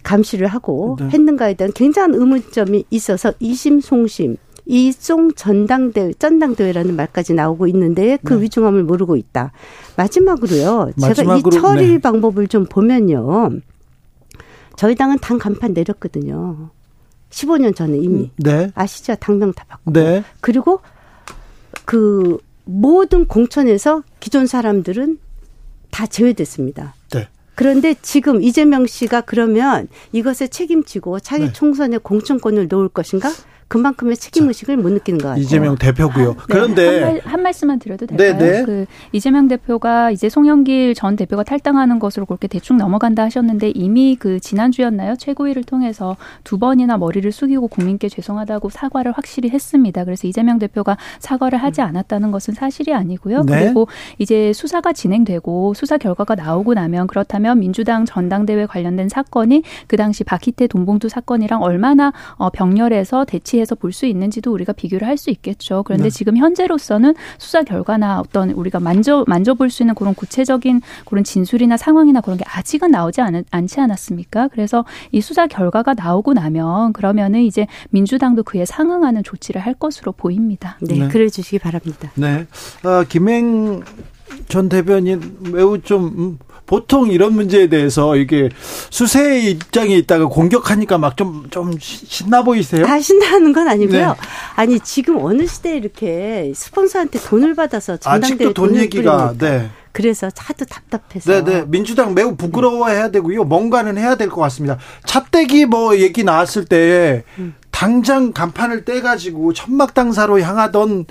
감시를 하고 네. 했는가에 대한 굉장한 의문점이 있어서 이심 송심 이송 전당대회, 전당대회라는 말까지 나오고 있는데 그 네. 위중함을 모르고 있다. 마지막으로요. 마지막으로, 제가 이 처리 네. 방법을 좀 보면요. 저희 당은 당 간판 내렸거든요. 15년 전에 이미. 음, 네. 아시죠? 당명 다 바꾸고. 네. 그리고 그 모든 공천에서 기존 사람들은 다 제외됐습니다. 네. 그런데 지금 이재명 씨가 그러면 이것에 책임지고 차기 네. 총선에 공천권을 놓을 것인가? 그만큼의 책임 의식을 못 느끼는 것 같아요. 이재명 대표고요. 아, 네. 그런데 한, 말, 한, 말씀만 드려도 될까요? 네네. 네. 그 이재명 대표가 이제 송영길 전 대표가 탈당하는 것으로 그렇게 대충 넘어간다 하셨는데 이미 그 지난주였나요? 최고위를 통해서 두 번이나 머리를 숙이고 국민께 죄송하다고 사과를 확실히 했습니다. 그래서 이재명 대표가 사과를 하지 않았다는 것은 사실이 아니고요. 네. 그리고 이제 수사가 진행되고 수사 결과가 나오고 나면 그렇다면 민주당 전당대회 관련된 사건이 그 당시 박희태 돈봉투 사건이랑 얼마나 어, 병렬해서 대치 해서 볼 수 있는지도 우리가 비교를 할 수 있겠죠. 그런데 네. 지금 현재로서는 수사 결과나 어떤 우리가 만져 만져볼 수 있는 그런 구체적인 그런 진술이나 상황이나 그런 게 아직은 나오지 않, 않지 않았습니까? 그래서 이 수사 결과가 나오고 나면 그러면은 이제 민주당도 그에 상응하는 조치를 할 것으로 보입니다. 네, 네. 그래 주시기 바랍니다. 네, 어, 김행 전 대변인 매우 좀 음, 보통 이런 문제에 대해서 이게 수세의 입장에 있다가 공격하니까 막 좀 좀 신나 보이세요? 아 신나는 건 아니고요. 네. 아니 지금 어느 시대에 이렇게 스폰서한테 돈을 받아서 전당대회 돈 얘기가 네. 그래서 하도 답답해서. 네네. 네. 민주당 매우 부끄러워해야 되고요. 뭔가는 해야 될 것 같습니다. 차떼기 뭐 얘기 나왔을 때 음. 당장 간판을 떼가지고 천막 당사로 향하던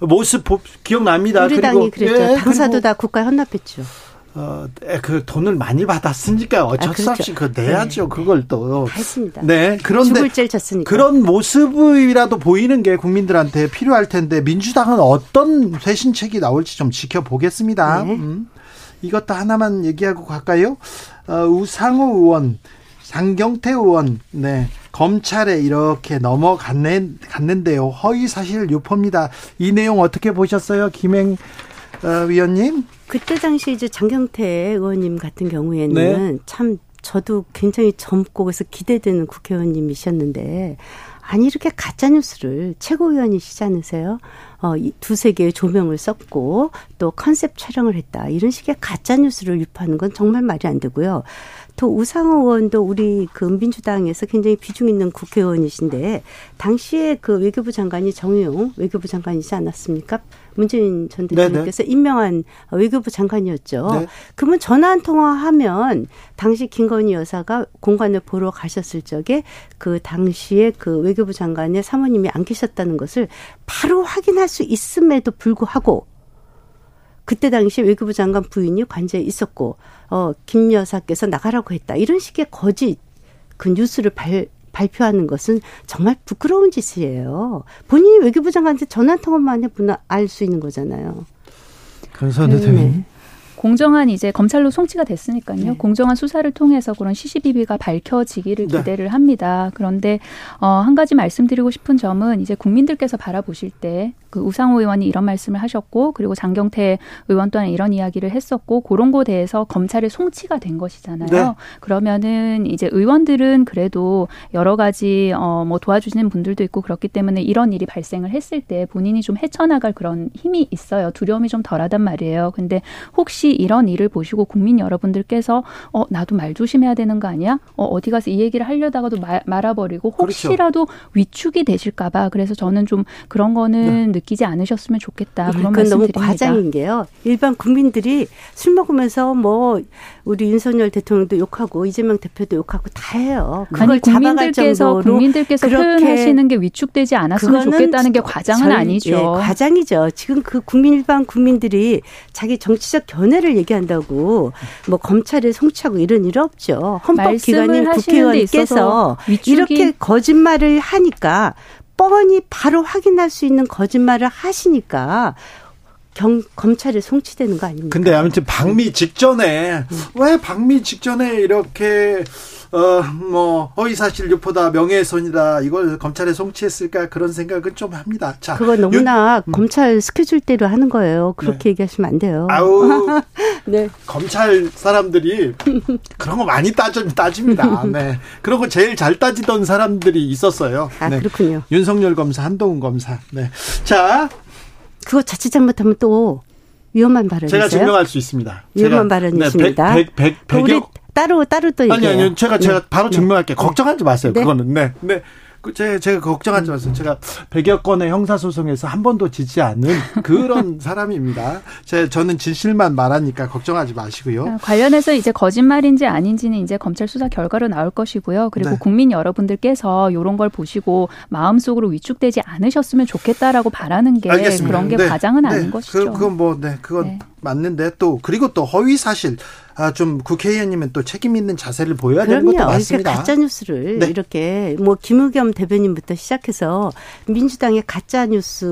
모습 기억납니다. 우리 당이 그랬죠. 예, 당사도 다 국가에 헌납했죠. 어, 그 돈을 많이 받았으니까 어쩔 아, 그렇죠. 수 없이 그 내야죠. 네. 그걸 또. 했습니다. 네. 그런데 그런 모습이라도 보이는 게 국민들한테 필요할 텐데 민주당은 어떤 쇄신책이 나올지 좀 지켜보겠습니다. 네. 음. 이것도 하나만 얘기하고 갈까요? 어, 우상호 의원, 장경태 의원, 네. 검찰에 이렇게 넘어갔는데요. 허위 사실 유포입니다. 이 내용 어떻게 보셨어요? 김행 어, 위원님? 그때 당시 이제 장경태 의원님 같은 경우에는 네. 참 저도 굉장히 젊고 그래서 기대되는 국회의원님이셨는데 아니 이렇게 가짜 뉴스를 최고위원이시지 않으세요? 어, 두세 개의 조명을 썼고 또 컨셉 촬영을 했다. 이런 식의 가짜 뉴스를 유포하는 건 정말 말이 안 되고요. 또 우상호 의원도 우리 그 민주당에서 굉장히 비중 있는 국회의원이신데 당시에 그 외교부 장관이 정용 외교부 장관이지 않았습니까? 문재인 전 대통령께서 네네. 임명한 외교부 장관이었죠. 네. 그러면 전화 한 통화하면 당시 김건희 여사가 공관을 보러 가셨을 적에 그 당시에 그 외교부 장관의 사모님이 안 계셨다는 것을 바로 확인할 수 있음에도 불구하고 그때 당시 외교부 장관 부인이 관저에 있었고 어, 김 여사께서 나가라고 했다. 이런 식의 거짓 그 뉴스를 발, 발표하는 것은 정말 부끄러운 짓이에요. 본인이 외교부 장관한테 전화 통화만 해보나 알 수 있는 거잖아요. 감사합니다. 네. 네. 공정한 이제 검찰로 송치가 됐으니까요. 네. 공정한 수사를 통해서 그런 시시비비가 밝혀지기를 네. 기대를 합니다. 그런데 어, 한 가지 말씀드리고 싶은 점은 이제 국민들께서 바라보실 때그 우상호 의원이 이런 말씀을 하셨고 그리고 장경태 의원 또한 이런 이야기를 했었고 그런 거에 대해서 검찰의 송치가 된 것이잖아요. 네. 그러면은 이제 의원들은 그래도 여러 가지 어, 뭐 도와주시는 분들도 있고 그렇기 때문에 이런 일이 발생을 했을 때 본인이 좀 헤쳐나갈 그런 힘이 있어요. 두려움이 좀 덜하단 말이에요. 근데 혹시 혹시 이런 일을 보시고 국민 여러분들께서 어 나도 말 조심해야 되는 거 아니야? 어 어디 가서 이 얘기를 하려다가도 말, 말아버리고 그렇죠. 혹시라도 그렇죠. 위축이 되실까봐 그래서 저는 좀 그런 거는 네. 느끼지 않으셨으면 좋겠다 그런 말씀 너무 드립니다. 과장인 게요. 일반 국민들이 술 먹으면서 뭐 우리 윤석열 대통령도 욕하고 이재명 대표도 욕하고 다 해요. 그걸 국민들께서 국민들께서 표현하시는 게 위축되지 않았으면 좋겠다는 게 과장은 절, 아니죠. 예, 과장이죠. 지금 그 국민 일반 국민들이 자기 정치적 견해 손해를 얘기한다고 뭐 검찰에 송치하고 이런 일 없죠. 헌법기관인 국회의원께서 이렇게 거짓말을 하니까 뻔히 바로 확인할 수 있는 거짓말을 하시니까 경, 검찰에 송치되는 거 아닙니까? 근데 아무튼 방미 직전에 음. 왜 방미 직전에 이렇게 어, 뭐, 허위사실 유포다, 명예훼손이다, 이걸 검찰에 송치했을까, 그런 생각은 좀 합니다. 자. 그거 너무나 유, 음. 검찰 스케줄대로 하는 거예요. 그렇게 네. 얘기하시면 안 돼요. 아우, 네. 검찰 사람들이 그런 거 많이 따져, 따집니다. 네. 그런 거 제일 잘 따지던 사람들이 있었어요. 아, 네. 그렇군요. 윤석열 검사, 한동훈 검사. 네. 자. 그거 자칫 잘못하면 또 위험한 발언이세요? 제가 증명할 수 있습니다. 위험한 발언이십니다. 네, 100, 100, 100, 100, 우리 따로 따로 또 아니 아니 제가 제가 네. 바로 네. 증명할게요. 네. 걱정하지 마세요. 네. 그거는 네. 네. 그 제가, 제가 걱정하지 마세요. 제가 100여 건의 형사소송에서 한 번도 지지 않는 그런 사람입니다. 제, 저는 진실만 말하니까 걱정하지 마시고요. 아, 관련해서 이제 거짓말인지 아닌지는 이제 검찰 수사 결과로 나올 것이고요. 그리고 네. 국민 여러분들께서 이런 걸 보시고 마음속으로 위축되지 않으셨으면 좋겠다라고 바라는 게 알겠습니다. 그런 게 네. 과장은 네. 아닌 것이죠. 그, 그건 뭐, 네, 그건 네. 맞는데 또 그리고 또 허위 사실 아, 좀 국회의원님은 또 책임 있는 자세를 보여야 그럼요. 되는 것도 맞습니다. 가짜 뉴스를 네. 이렇게 뭐 김의겸 대변인부터 시작해서 민주당의 가짜 뉴스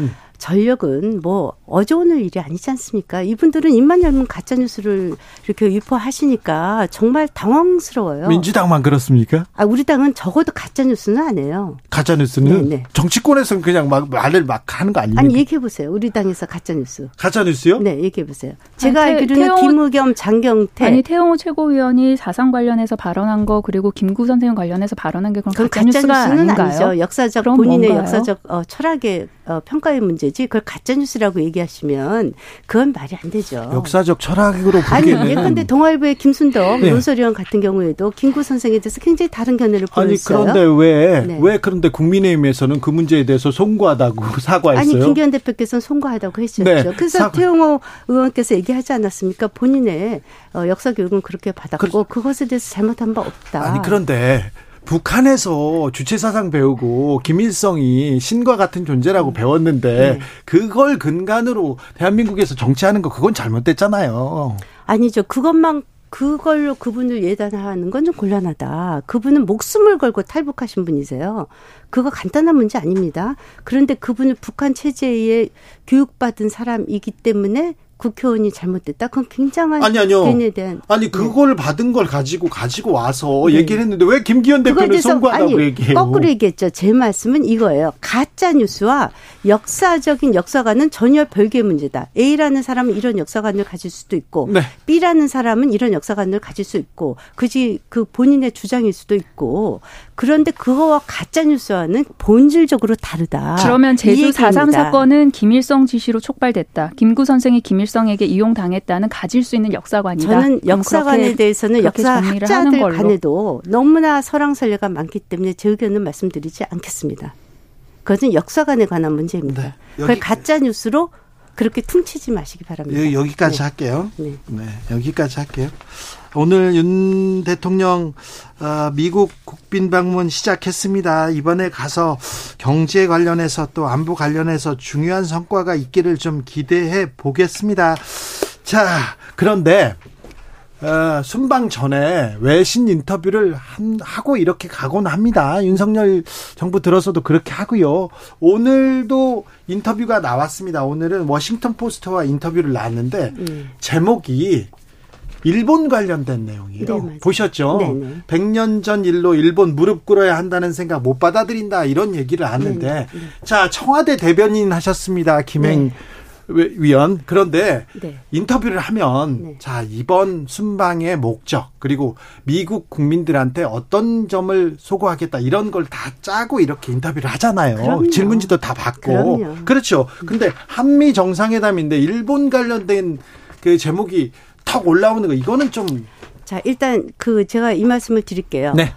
음. 전력은 뭐 어제 오늘 일이 아니지 않습니까? 이분들은 입만 열면 가짜 뉴스를 이렇게 유포하시니까 정말 당황스러워요. 민주당만 그렇습니까? 아 우리 당은 적어도 가짜 뉴스는 안 해요. 가짜 뉴스는 네네. 정치권에서는 그냥 막 말을 막 하는 거 아닙니까? 아니 얘기해 보세요. 우리 당에서 가짜 뉴스. 가짜 뉴스요? 네, 얘기해 보세요. 제가 아니, 알기로는 태용, 김의겸, 장경태 아니 태용호 최고위원이 사상 관련해서 발언한 거 그리고 김구 선생님 관련해서 발언한 게 그럼 가짜, 뉴스가 뉴스는 아닌가요? 아니죠. 역사적 본인의 뭔가요? 역사적 어, 철학의 어, 평가의 문제 지. 그걸 가짜 뉴스라고 얘기하시면 그건 말이 안 되죠. 역사적 철학으로 아니 예컨대 동아일보의 김순덕 네. 논설위원 같은 경우에도 김구 선생에 대해서 굉장히 다른 견해를 보였어요. 아니 그런데 왜왜 네. 왜 그런데 국민의힘에서는 그 문제에 대해서 송구하다고 사과했어요? 아니 김기현 대표께서는 송구하다고 했었죠. 네. 그래서 사... 태용호 의원께서 얘기하지 않았습니까? 본인의 어, 역사 교육은 그렇게 받았고 그... 그것에 대해서 잘못한 바 없다. 아니 그런데 북한에서 주체 사상 배우고 김일성이 신과 같은 존재라고 음. 배웠는데 네. 그걸 근간으로 대한민국에서 정치하는 거 그건 잘못됐잖아요. 아니죠. 그것만 그걸로 그분을 예단하는 건 좀 곤란하다. 그분은 목숨을 걸고 탈북하신 분이세요. 그거 간단한 문제 아닙니다. 그런데 그분은 북한 체제에 교육받은 사람이기 때문에 국회의원이 잘못됐다. 그건 굉장한 아니 아니요. 개인에 대한 아니 그걸 네. 받은 걸 가지고 가지고 와서 네. 얘기를 했는데 왜 김기현 대표는 송구하다고 얘기해요? 거꾸로 얘기했죠. 제 말씀은 이거예요. 가짜 뉴스와 역사적인 역사관은 전혀 별개의 문제다. A라는 사람은 이런 역사관을 가질 수도 있고 네. B라는 사람은 이런 역사관을 가질 수 있고 그지 그 본인의 주장일 수도 있고 그런데 그거와 가짜 뉴스와는 본질적으로 다르다. 그러면 제주 4.3 사건은 김일성 지시로 촉발됐다. 김구 선생이 김일 김일성에게 이용당했다는 가질 수 있는 역사관이다. 저는 역사관에 그렇게, 대해서는 역사학자들 간에도 너무나 설왕설래가 많기 때문에 제 의견은 말씀드리지 않겠습니다. 그것은 역사관에 관한 문제입니다. 네, 그걸 가짜 뉴스로 그렇게 퉁치지 마시기 바랍니다. 여 기까지 네. 할게요. 네. 네. 여기까지 할게요. 오늘 윤 대통령 어, 미국 국빈 방문 시작했습니다. 이번에 가서 경제 관련해서 또 안보 관련해서 중요한 성과가 있기를 좀 기대해 보겠습니다. 자, 그런데 어, 순방 전에 외신 인터뷰를 한, 하고 이렇게 가곤 합니다. 윤석열 정부 들어서도 그렇게 하고요. 오늘도 인터뷰가 나왔습니다. 오늘은 워싱턴 포스트와 인터뷰를 나왔는데 음. 제목이 일본 관련된 내용이에요. 네, 보셨죠? 네네. 100년 전 일로 일본 무릎 꿇어야 한다는 생각 못 받아들인다 이런 얘기를 하는데 네, 네. 자 청와대 대변인 하셨습니다. 김행 네. 위원 그런데 네. 인터뷰를 하면 네. 자 이번 순방의 목적 그리고 미국 국민들한테 어떤 점을 소구하겠다 이런 걸 다 짜고 이렇게 인터뷰를 하잖아요 그럼요. 질문지도 다 받고 그럼요. 그렇죠 근데 한미 정상회담인데 일본 관련된 그 제목이 탁 올라오는 거 이거는 좀. 자 일단 그 제가 이 말씀을 드릴게요. 네.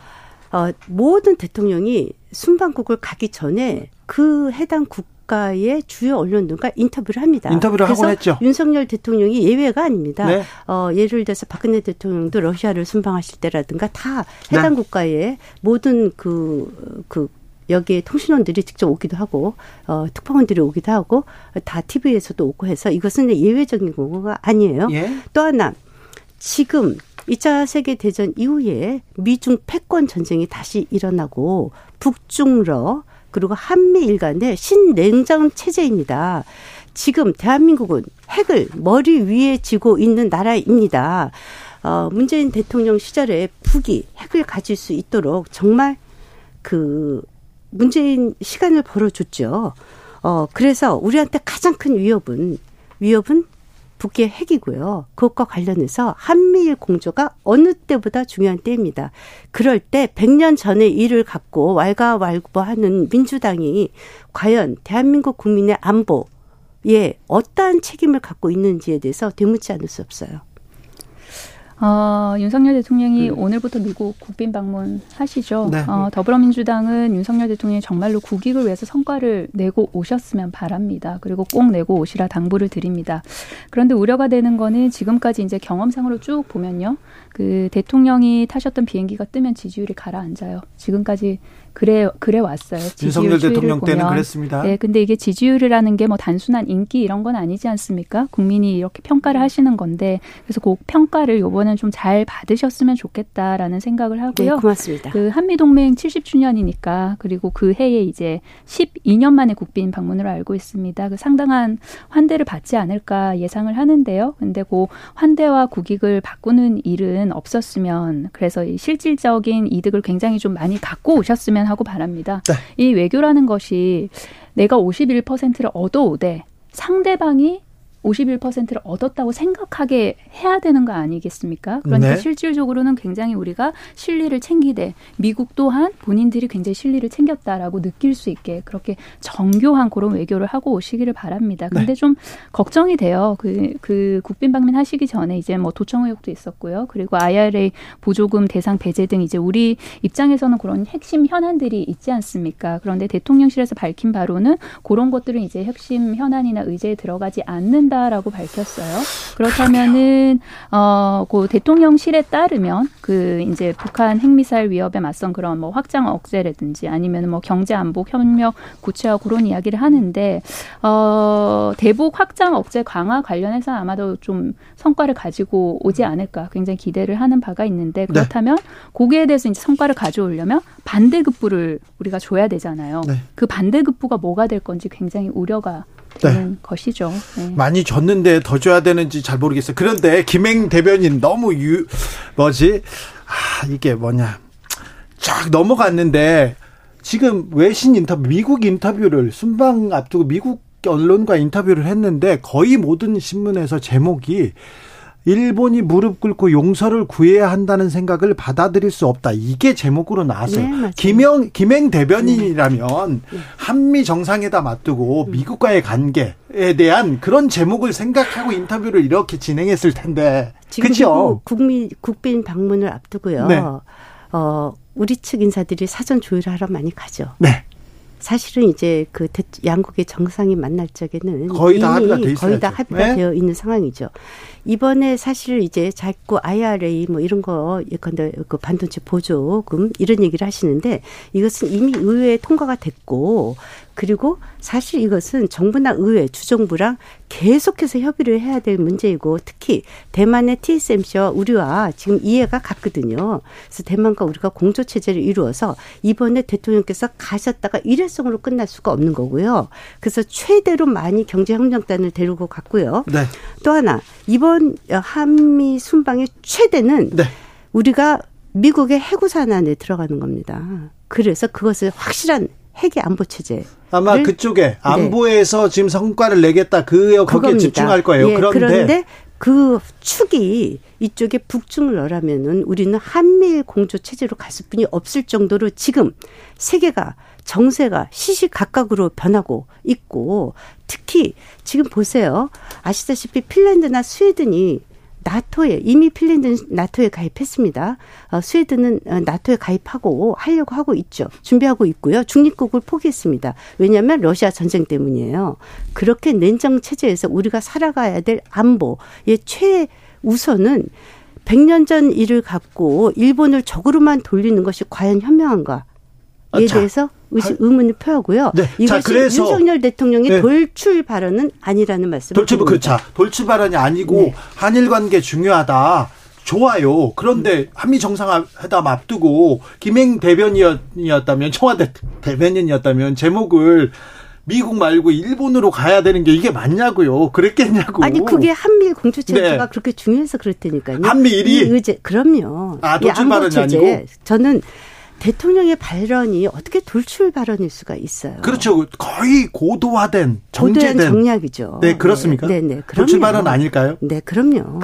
어, 모든 대통령이 순방국을 가기 전에 그 해당 국가의 주요 언론들과 인터뷰를 합니다. 인터뷰를 하곤 했죠. 윤석열 대통령이 예외가 아닙니다. 네. 어, 예를 들어서 박근혜 대통령도 러시아를 순방하실 때라든가 다 해당 네. 국가의 모든 그, 그 여기에 통신원들이 직접 오기도 하고 어, 특파원들이 오기도 하고 다 TV에서도 오고 해서 이것은 예외적인 경우가 아니에요. 예? 또 하나 지금 2차 세계 대전 이후에 미중 패권 전쟁이 다시 일어나고 북중러 그리고 한미 일 간의 신냉전 체제입니다. 지금 대한민국은 핵을 머리 위에 쥐고 있는 나라입니다. 어, 문재인 대통령 시절에 북이 핵을 가질 수 있도록 정말 그 문재인 시간을 벌어줬죠. 어, 그래서 우리한테 가장 큰 위협은, 위협은 북의 핵이고요. 그것과 관련해서 한미일 공조가 어느 때보다 중요한 때입니다. 그럴 때 100년 전의 일을 갖고 왈가왈부하는 민주당이 과연 대한민국 국민의 안보에 어떠한 책임을 갖고 있는지에 대해서 되묻지 않을 수 없어요. 어, 윤석열 대통령이 음. 오늘부터 미국 국빈 방문하시죠. 네. 어, 더불어민주당은 윤석열 대통령이 정말로 국익을 위해서 성과를 내고 오셨으면 바랍니다. 그리고 꼭 내고 오시라 당부를 드립니다. 그런데 우려가 되는 거는 지금까지 이제 경험상으로 쭉 보면요. 그 대통령이 타셨던 비행기가 뜨면 지지율이 가라앉아요. 지금까지 그래 그래 왔어요. 윤석열 대통령 때는 그랬습니다. 네, 근데 이게 지지율이라는 게 뭐 단순한 인기 이런 건 아니지 않습니까? 국민이 이렇게 평가를 하시는 건데 그래서 그 평가를 요번엔 좀 잘 받으셨으면 좋겠다라는 생각을 하고요. 네, 고맙습니다. 그 한미 동맹 70주년이니까 그리고 그 해에 이제 12년 만에 국빈 방문으로 알고 있습니다. 그 상당한 환대를 받지 않을까 예상을 하는데요. 근데 그 환대와 국익을 바꾸는 일은 없었으면 그래서 실질적인 이득을 굉장히 좀 많이 갖고 오셨으면 하고 바랍니다. 네. 이 외교라는 것이 내가 51%를 얻어오되 상대방이 51%를 얻었다고 생각하게 해야 되는 거 아니겠습니까? 그러니까 네. 실질적으로는 굉장히 우리가 실리를 챙기되 미국 또한 본인들이 굉장히 실리를 챙겼다라고 느낄 수 있게 그렇게 정교한 그런 외교를 하고 오시기를 바랍니다. 근데 네. 좀 걱정이 돼요. 그, 그 국빈 방문 하시기 전에 이제 뭐 도청 의혹도 있었고요. 그리고 IRA 보조금 대상 배제 등 이제 우리 입장에서는 그런 핵심 현안들이 있지 않습니까? 그런데 대통령실에서 밝힌 바로는 그런 것들은 이제 핵심 현안이나 의제에 들어가지 않는 한다라고 밝혔어요. 그렇다면은 어그 대통령실에 따르면 그 이제 북한 핵미사일 위협에 맞선 그런 뭐 확장 억제라든지 아니면 뭐 경제 안보 협력 구체화 그런 이야기를 하는데 어 대북 확장 억제 강화 관련해서 아마도 좀 성과를 가지고 오지 않을까 굉장히 기대를 하는 바가 있는데 네. 그렇다면 네. 거기에 대해서 이제 성과를 가져오려면 반대급부를 우리가 줘야 되잖아요. 네. 그 반대급부가 뭐가 될 건지 굉장히 우려가 네. 것이죠. 네. 많이 줬는데 더 줘야 되는지 잘 모르겠어요. 그런데 김행 대변인 너무 유 뭐지? 아, 이게 뭐냐? 쫙 넘어갔는데 지금 외신 인터뷰, 미국 인터뷰를 순방 앞두고 미국 언론과 인터뷰를 했는데 거의 모든 신문에서 제목이 일본이 무릎 꿇고 용서를 구해야 한다는 생각을 받아들일 수 없다. 이게 제목으로 나왔어요. 네, 김영 김행 대변인이라면 네. 한미 정상회담 앞두고 음. 미국과의 관계에 대한 그런 제목을 생각하고 인터뷰를 이렇게 진행했을 텐데. 그렇죠. 국민 국빈 방문을 앞두고요. 네. 어, 우리 측 인사들이 사전 조율을 하러 많이 가죠. 네. 사실은 이제 그 양국의 정상이 만날 적에는 거의 다 합의가 돼 거의 다 합의가 네? 되어 있는 상황이죠. 이번에 사실 이제 자꾸 IRA 뭐 이런 거 예컨대 그 반도체 보조금 이런 얘기를 하시는데 이것은 이미 의회에 통과가 됐고 그리고 사실 이것은 정부나 의회, 주정부랑 계속해서 협의를 해야 될 문제이고 특히 대만의 TSMC와 우리와 지금 이해가 같거든요. 그래서 대만과 우리가 공조 체제를 이루어서 이번에 대통령께서 가셨다가 일회성으로 끝날 수가 없는 거고요. 그래서 최대로 많이 경제협력단을 데리고 갔고요. 네. 또 하나 이번 한미 순방의 최대는 네. 우리가 미국의 해구산 안에 들어가는 겁니다. 그래서 그것을 확실한 핵의 안보 체제. 아마 그쪽에 네. 안보에서 네. 지금 성과를 내겠다 그 거기에 그겁니다. 집중할 거예요. 예, 그런데, 그런데 그 축이 이쪽에 북중을 넣으라면은 우리는 한미일 공조 체제로 갔을 뿐이 없을 정도로 지금 세계가 정세가 시시각각으로 변하고 있고 특히 지금 보세요. 아시다시피 핀란드나 스웨덴이 나토에 이미 핀란드는 나토에 가입했습니다. 어, 스웨덴은 어, 나토에 가입하고 하려고 하고 있죠. 준비하고 있고요. 중립국을 포기했습니다. 왜냐하면 러시아 전쟁 때문이에요. 그렇게 냉정 체제에서 우리가 살아가야 될 안보의 최우선은 100년 전 일을 갖고 일본을 적으로만 돌리는 것이 과연 현명한가? 에 대해서 의심, 의문을 표하고요. 네. 이것이 자, 그래서 윤석열 대통령의 네. 돌출 발언은 아니라는 말씀을 돌출 그렇죠. 돌출 발언이 아니고 네. 한일 관계 중요하다. 좋아요. 그런데 음. 한미 정상회담 앞두고 김행 대변인이었다면 청와대 대변인이었다면 제목을 미국 말고 일본으로 가야 되는 게 이게 맞냐고요. 그랬겠냐고. 아니 그게 한미일 공조 체제가 네. 그렇게 중요해서 그렇다니까요. 한미 일이 의제 그럼요. 아 돌출 발언이 아니고 저는 대통령의 발언이 어떻게 돌출 발언일 수가 있어요. 그렇죠. 거의 고도화된 정제된 정략이죠. 네, 그렇습니까? 네, 네. 네 돌출 발언 아닐까요? 네, 그럼요.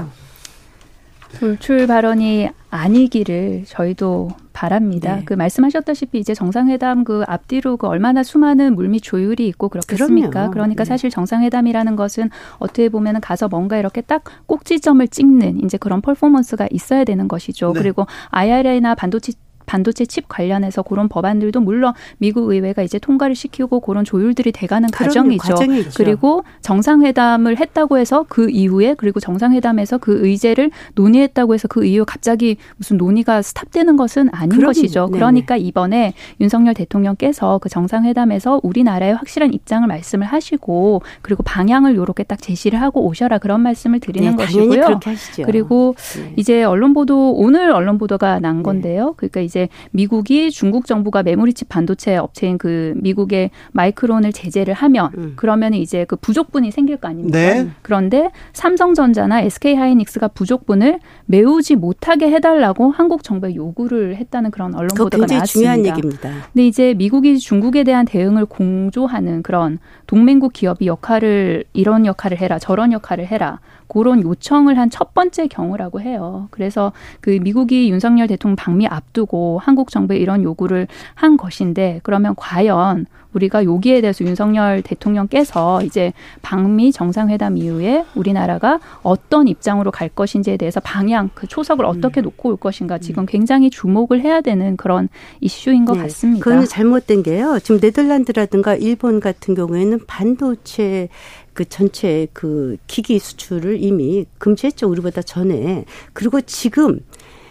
돌출 발언이 아니기를 저희도 바랍니다. 네. 그 말씀하셨다시피 이제 정상회담 그 앞뒤로 그 얼마나 수많은 물밑 조율이 있고 그렇겠습니까? 그럼요. 그러니까 네. 사실 정상회담이라는 것은 어떻게 보면은 가서 뭔가 이렇게 딱 꼭지점을 찍는 이제 그런 퍼포먼스가 있어야 되는 것이죠. 네. 그리고 IRA나 반도체 반도체 칩 관련해서 그런 법안들도 물론 미국 의회가 이제 통과를 시키고 그런 조율들이 돼가는 과정이죠. 그리고 정상회담을 했다고 해서 그 이후에 그리고 정상회담에서 그 의제를 논의했다고 해서 그 이후 갑자기 무슨 논의가 stop되는 것은 아닌 그럼, 것이죠. 네네. 그러니까 이번에 윤석열 대통령께서 그 정상회담에서 우리나라의 확실한 입장을 말씀을 하시고 그리고 방향을 요렇게 딱 제시를 하고 오셔라 그런 말씀을 드리는 네, 것이고요. 그리고 네. 이제 언론 보도 오늘 언론 보도가 난 네. 건데요. 그러니까 이제 이제 미국이 중국 정부가 메모리칩 반도체 업체인 그 미국의 마이크론을 제재를 하면 음. 그러면 이제 그 부족분이 생길 거 아닙니까? 네. 그런데 삼성전자나 SK 하이닉스가 부족분을 메우지 못하게 해달라고 한국 정부에 요구를 했다는 그런 언론 보도가 나왔습니다. 중요한 얘기입니다. 근데 이제 미국이 중국에 대한 대응을 공조하는 그런 동맹국 기업이 역할을 이런 역할을 해라 저런 역할을 해라 그런 요청을 한 첫 번째 경우라고 해요. 그래서 그 미국이 윤석열 대통령 방미 앞두고 한국 정부에 이런 요구를 한 것인데 그러면 과연 우리가 여기에 대해서 윤석열 대통령께서 이제 방미 정상회담 이후에 우리나라가 어떤 입장으로 갈 것인지에 대해서 방향 그 초석을 어떻게 음. 놓고 올 것인가 지금 음. 굉장히 주목을 해야 되는 그런 이슈인 것 네. 같습니다. 그건 잘못된 게요. 지금 네덜란드라든가 일본 같은 경우에는 반도체 그 전체 그 기기 수출을 이미 금지했죠. 우리보다 전에. 그리고 지금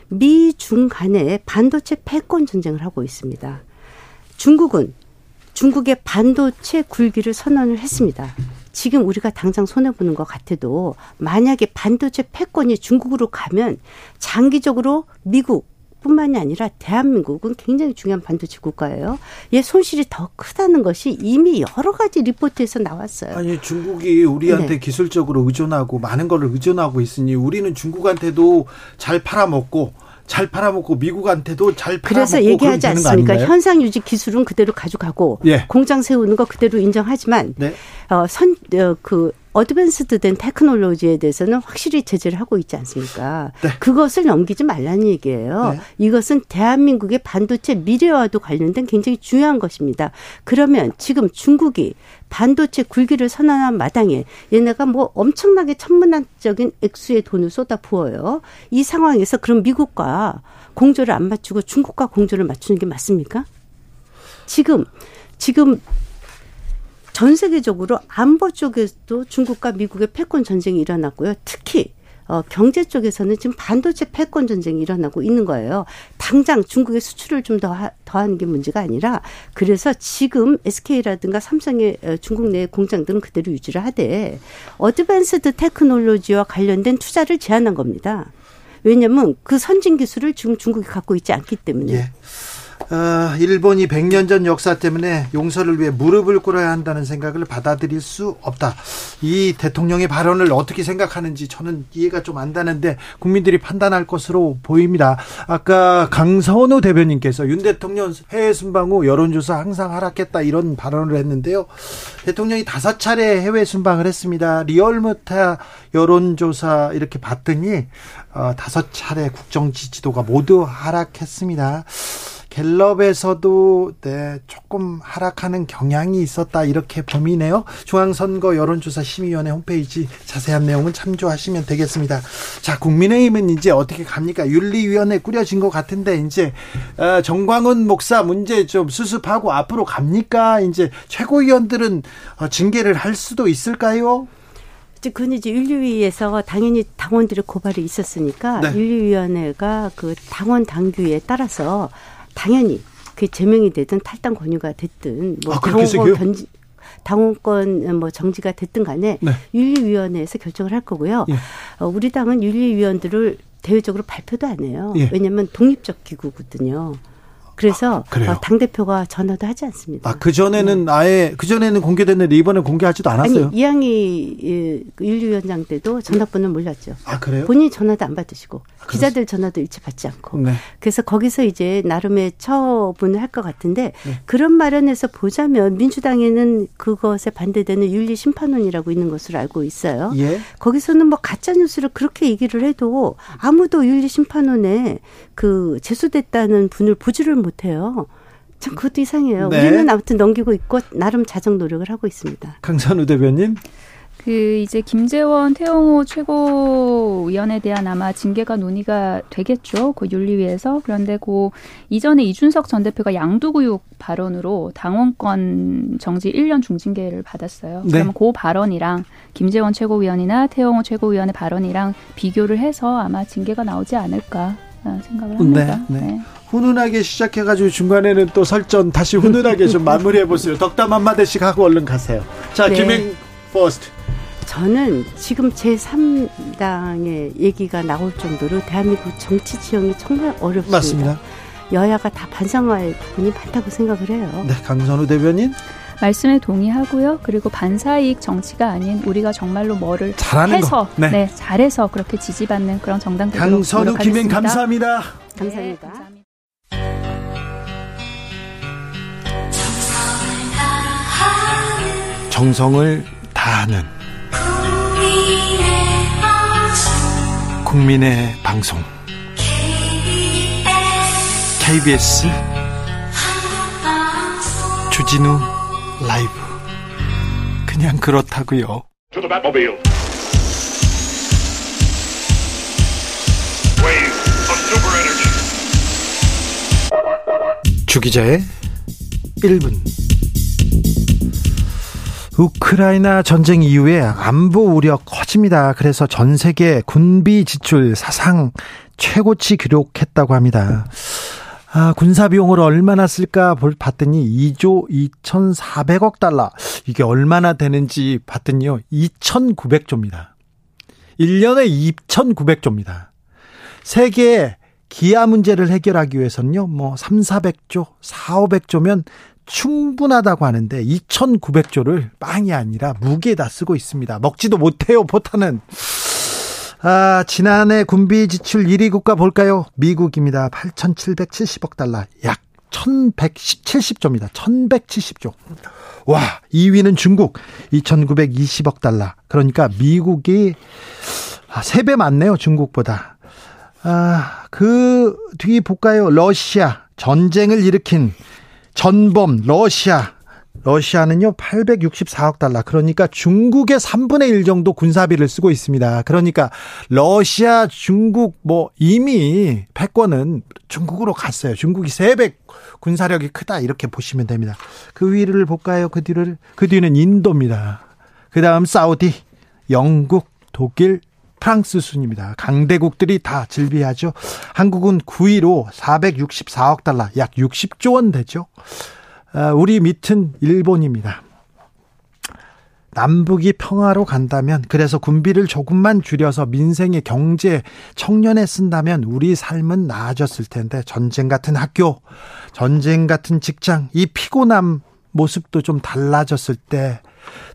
미중 간에 반도체 패권 전쟁을 하고 있습니다. 중국은 중국의 반도체 굴기를 선언을 했습니다. 지금 우리가 당장 손해보는 것 같아도 만약에 반도체 패권이 중국으로 가면 장기적으로 미국 뿐만이 아니라 대한민국은 굉장히 중요한 반도체 국가예요. 얘 손실이 더 크다는 것이 이미 여러 가지 리포트에서 나왔어요. 아니 중국이 우리한테 네. 기술적으로 의존하고 많은 거를 의존하고 있으니 우리는 중국한테도 잘 팔아먹고 잘 팔아먹고 미국한테도 잘 팔아먹고 그래서 얘기하지 않습니까? 현상 유지 기술은 그대로 가져가고 예. 공장 세우는 거 그대로 인정하지만 네. 어, 선, 어, 그어 드밴스드 된 테크놀로지에 대해서는 확실히 제재를 하고 있지 않습니까? 네. 그것을 넘기지 말라는 얘기예요. 네. 이것은 대한민국의 반도체 미래와도 관련된 굉장히 중요한 것입니다. 그러면 지금 중국이 반도체 굴기를 선언한 마당에 얘네가 뭐 엄청나게 천문학적인 액수의 돈을 쏟아 부어요. 이 상황에서 그럼 미국과 공조를 안 맞추고 중국과 공조를 맞추는 게 맞습니까? 지금 지금 전 세계적으로 안보 쪽에도 중국과 미국의 패권 전쟁이 일어났고요. 특히 어, 경제 쪽에서는 지금 반도체 패권 전쟁이 일어나고 있는 거예요. 당장 중국의 수출을 좀 더 더하는 게 문제가 아니라 그래서 지금 SK라든가 삼성의 어, 중국 내 공장들은 그대로 유지를 하되 advanced technology와 관련된 투자를 제한한 겁니다. 왜냐하면 그 선진 기술을 지금 중국이 갖고 있지 않기 때문에. 예. 어, 일본이 100년 전 역사 때문에 용서를 위해 무릎을 꿇어야 한다는 생각을 받아들일 수 없다. 이 대통령의 발언을 어떻게 생각하는지 저는 이해가 좀안 가는데 국민들이 판단할 것으로 보입니다. 아까 강선우 대변인께서 윤 대통령 해외 순방 후 여론조사 항상 하락했다 이런 발언을 했는데요. 대통령이 다섯 차례 해외 순방을 했습니다. 리얼무타 여론조사 이렇게 봤더니 어, 다섯 차례 국정 지지도가 모두 하락했습니다. 갤럽에서도 네, 조금 하락하는 경향이 있었다 이렇게 범위네요. 중앙선거 여론조사 심의위원회 홈페이지 자세한 내용은 참조하시면 되겠습니다. 자, 국민의힘은 이제 어떻게 갑니까? 윤리위원회 꾸려진 것 같은데 이제 어, 정광훈 목사 문제 좀 수습하고 앞으로 갑니까? 이제 최고위원들은 어, 징계를 할 수도 있을까요? 그건 이제 윤리위에서 당연히 당원들의 고발이 있었으니까 네. 윤리위원회가 그 당원 당규에 따라서 당연히 그 제명이 되든 탈당 권유가 됐든 뭐 아, 당원권 당원권 뭐 정지가 됐든 간에 네. 윤리위원회에서 결정을 할 거고요. 예. 어, 우리 당은 윤리위원들을 대외적으로 발표도 안 해요. 예. 왜냐하면 독립적 기구거든요. 그래서 아, 어, 당 대표가 전화도 하지 않습니다. 아, 그 전에는 네. 아예 그 전에는 공개됐는데 이번에 공개하지도 않았어요. 아니, 이양희 예, 윤리위원장 때도 전화번호 몰랐죠. 아 그래요? 본인이 전화도 안 받으시고 아, 기자들 전화도 일체 받지 않고. 네. 그래서 거기서 이제 나름의 처분을 할 것 같은데 네. 그런 마련에서 보자면 민주당에는 그것에 반대되는 윤리 심판원이라고 있는 것으로 알고 있어요. 예. 거기서는 뭐 가짜 뉴스를 그렇게 얘기를 해도 아무도 윤리 심판원에 그 제소됐다는 분을 보지를 못해요. 참 그것도 이상해요. 네. 우리는 아무튼 넘기고 있고 나름 자정 노력을 하고 있습니다. 강산우 대변인. 그 이제 김재원 태영호 최고위원에 대한 아마 징계가 논의가 되겠죠. 그 윤리위에서 그런데 그 이전에 이준석 전 대표가 양두구육 발언으로 당원권 정지 1년 중징계를 받았어요. 네. 그러면 그 발언이랑 김재원 최고위원이나 태영호 최고위원의 발언이랑 비교를 해서 아마 징계가 나오지 않을까 생각을 합니다. 네, 네. 네. 훈훈하게 시작해가지고 중간에는 또 설전 다시 훈훈하게 좀 마무리해 보세요. 덕담 한 마디씩 하고 얼른 가세요. 자, 네. 김행 first. 저는 지금 제3당의 얘기가 나올 정도로 대한민국 정치 지형이 정말 어렵습니다. 맞습니다. 여야가 다 반성할 부분이 많다고 생각을 해요. 네, 강선우 대변인. 말씀에 동의하고요. 그리고 반사이익 정치가 아닌 우리가 정말로 뭐를 해서 네. 네. 잘해서 그렇게 지지받는 그런 정당들 강선우 김행 감사합니다. 감사합니다. 네, 감사합니다. 정성을 다하는 국민의 방송 KBS 주진우 라이브 그냥 그렇다고요. 주기자의 1분 우크라이나 전쟁 이후에 안보 우려 커집니다. 그래서 전 세계 군비 지출 사상 최고치 기록했다고 합니다. 아, 군사 비용을 얼마나 쓸까 볼 봤더니 2조 2,400억 달러. 이게 얼마나 되는지 봤더니요. 2,900조입니다. 1년에 2,900조입니다. 세계 기아 문제를 해결하기 위해서는요. 뭐 3, 400조, 4, 500조면 충분하다고 하는데 2,900조를 빵이 아니라 무게에다 쓰고 있습니다. 먹지도 못해요, 포탄은. 아, 지난해 군비 지출 1위 국가 볼까요? 미국입니다. 8,770억 달러. 약 1,170조입니다. 1,170조. 와, 2위는 중국. 2,920억 달러. 그러니까 미국이 3배 아, 많네요, 중국보다. 아, 그 뒤 볼까요? 러시아. 전쟁을 일으킨 전범 러시아 러시아는요 864억 달러 그러니까 중국의 3분의 1 정도 군사비를 쓰고 있습니다. 그러니까 러시아, 중국 뭐 이미 패권은 중국으로 갔어요. 중국이 3배 군사력이 크다 이렇게 보시면 됩니다. 그 위를 볼까요? 그 뒤를 그 뒤는 인도입니다. 그 다음 사우디, 영국, 독일, 프랑스 순입니다. 강대국들이 다 질비하죠. 한국은 9위로 464억 달러, 약 60조 원 되죠. 아, 우리 밑은 일본입니다. 남북이 평화로 간다면 그래서 군비를 조금만 줄여서 민생의 경제 청년에 쓴다면 우리 삶은 나아졌을 텐데 전쟁 같은 학교, 전쟁 같은 직장, 이 피곤함 모습도 좀 달라졌을 때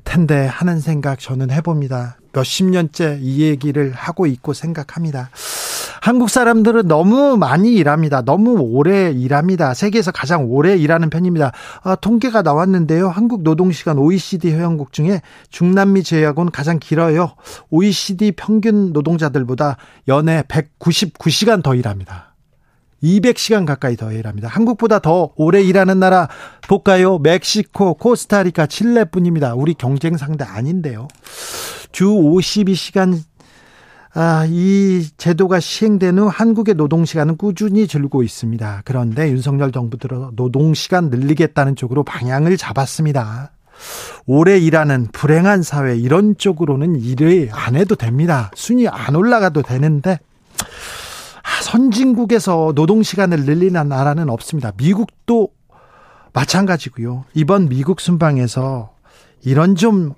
텐데 하는 생각 저는 해봅니다. 몇십 년째 이 얘기를 하고 있고 생각합니다. 한국 사람들은 너무 많이 일합니다. 너무 오래 일합니다. 세계에서 가장 오래 일하는 편입니다. 아, 통계가 나왔는데요. 한국 노동시간 OECD 회원국 중에 중남미 제외하고는 가장 길어요. OECD 평균 노동자들보다 연애 199시간 더 일합니다. 200시간 가까이 더 일합니다. 한국보다 더 오래 일하는 나라 볼까요? 멕시코, 코스타리카, 칠레뿐입니다. 우리 경쟁 상대 아닌데요. 주 52시간 아, 이 제도가 시행된 후 한국의 노동시간은 꾸준히 줄고 있습니다. 그런데 윤석열 정부 들어 노동시간 늘리겠다는 쪽으로 방향을 잡았습니다. 오래 일하는 불행한 사회 이런 쪽으로는 일을 안 해도 됩니다. 순위 안 올라가도 되는데 아, 선진국에서 노동 시간을 늘리는 나라는 없습니다. 미국도 마찬가지고요. 이번 미국 순방에서 이런 좀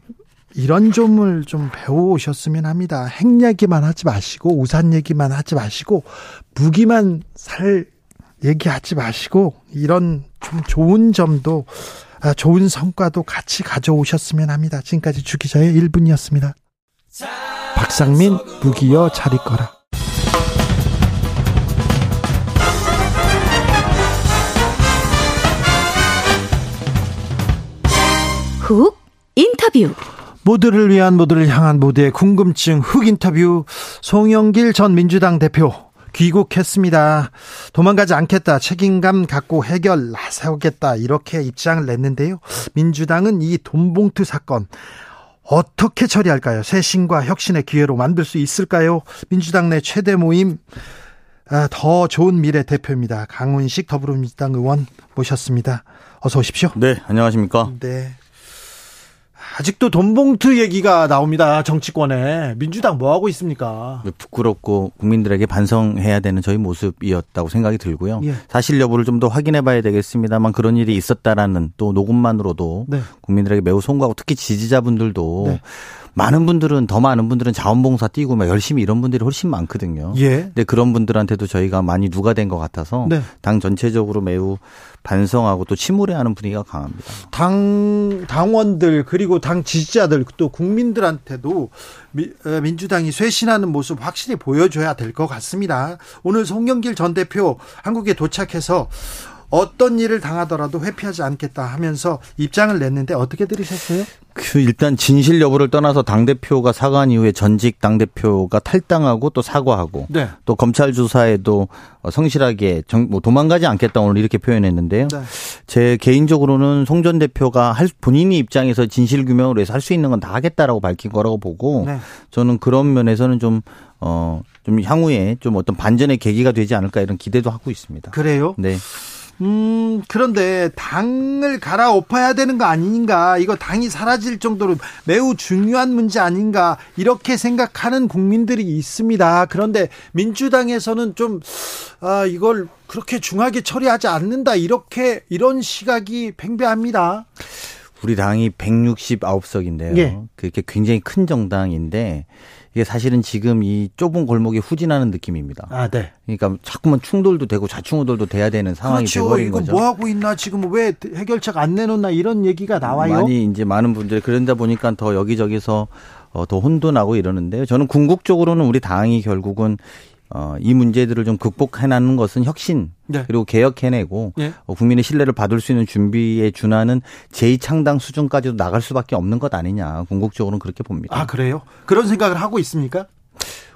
이런 점을 좀 배워오셨으면 합니다. 핵 얘기만 하지 마시고 우산 얘기만 하지 마시고 무기만 살 얘기하지 마시고 이런 좀 좋은 점도 아, 좋은 성과도 같이 가져오셨으면 합니다. 지금까지 주기자의 1분이었습니다. 박상민 무기여 잘 있거라. 훅 인터뷰 모두를 위한 모두를 향한 모두의 궁금증 흑 인터뷰 송영길 전 민주당 대표 귀국했습니다. 도망가지 않겠다. 책임감 갖고 해결 나서겠다. 이렇게 입장을 냈는데요. 민주당은 이 돈봉투 사건 어떻게 처리할까요? 쇄신과 혁신의 기회로 만들 수 있을까요? 민주당 내 최대 모임 아, 더 좋은 미래 대표입니다. 강훈식 더불어민주당 의원 모셨습니다. 어서 오십시오. 네, 안녕하십니까? 네. 아직도 돈봉투 얘기가 나옵니다. 정치권에. 민주당 뭐 하고 있습니까? 부끄럽고 국민들에게 반성해야 되는 저희 모습이었다고 생각이 들고요. 예. 사실 여부를 좀 더 확인해 봐야 되겠습니다만 그런 일이 있었다라는 또 녹음만으로도 네. 국민들에게 매우 송구하고 특히 지지자분들도 네. 많은 분들은 더 많은 분들은 자원봉사 뛰고 막 열심히 이런 분들이 훨씬 많거든요. 예. 근데 그런 분들한테도 저희가 많이 누가 된 것 같아서 네. 당 전체적으로 매우 반성하고 또 침울해하는 분위기가 강합니다. 당 당원들 그리고 당 지지자들 또 국민들한테도 미, 민주당이 쇄신하는 모습 확실히 보여줘야 될 것 같습니다. 오늘 송영길 전 대표 한국에 도착해서 어떤 일을 당하더라도 회피하지 않겠다 하면서 입장을 냈는데 어떻게 들으셨어요? 그 일단 진실 여부를 떠나서 당 대표가 사과한 이후에 전직 당 대표가 탈당하고 또 사과하고 네. 또 검찰 조사에도 성실하게 정, 뭐 도망가지 않겠다 오늘 이렇게 표현했는데요. 네. 제 개인적으로는 송 전 대표가 할 본인이 입장에서 진실 규명을 위해서 할 수 있는 건 다 하겠다라고 밝힌 거라고 보고 네. 저는 그런 면에서는 좀 어, 좀 향후에 좀 어떤 반전의 계기가 되지 않을까 이런 기대도 하고 있습니다. 그래요? 네. 음, 그런데 당을 갈아엎어야 되는 거 아닌가? 이거 당이 사라질 정도로 매우 중요한 문제 아닌가? 이렇게 생각하는 국민들이 있습니다. 그런데 민주당에서는 좀, 아, 이걸 그렇게 중하게 처리하지 않는다. 이렇게, 이런 시각이 팽배합니다. 우리 당이 169석인데요. 예. 그게 굉장히 큰 정당인데 이게 사실은 지금 이 좁은 골목에 후진하는 느낌입니다. 아, 네. 그러니까 자꾸만 충돌도 되고 좌충우돌도 돼야 되는 상황이 그렇죠. 돼버린 이거 거죠. 뭐 하고 있나 지금 왜 해결책 안 내놓나 이런 얘기가 나와요. 많이 이제 많은 분들이 그런다 보니까 더 여기저기서 어, 더 혼돈하고 이러는데요. 저는 궁극적으로는 우리 당이 결국은 어, 이 문제들을 좀 극복해나는 것은 혁신 네. 그리고 개혁해내고 네. 어, 국민의 신뢰를 받을 수 있는 준비에 준하는 제2창당 수준까지도 나갈 수밖에 없는 것 아니냐 궁극적으로는 그렇게 봅니다. 아 그래요? 그런 생각을 하고 있습니까?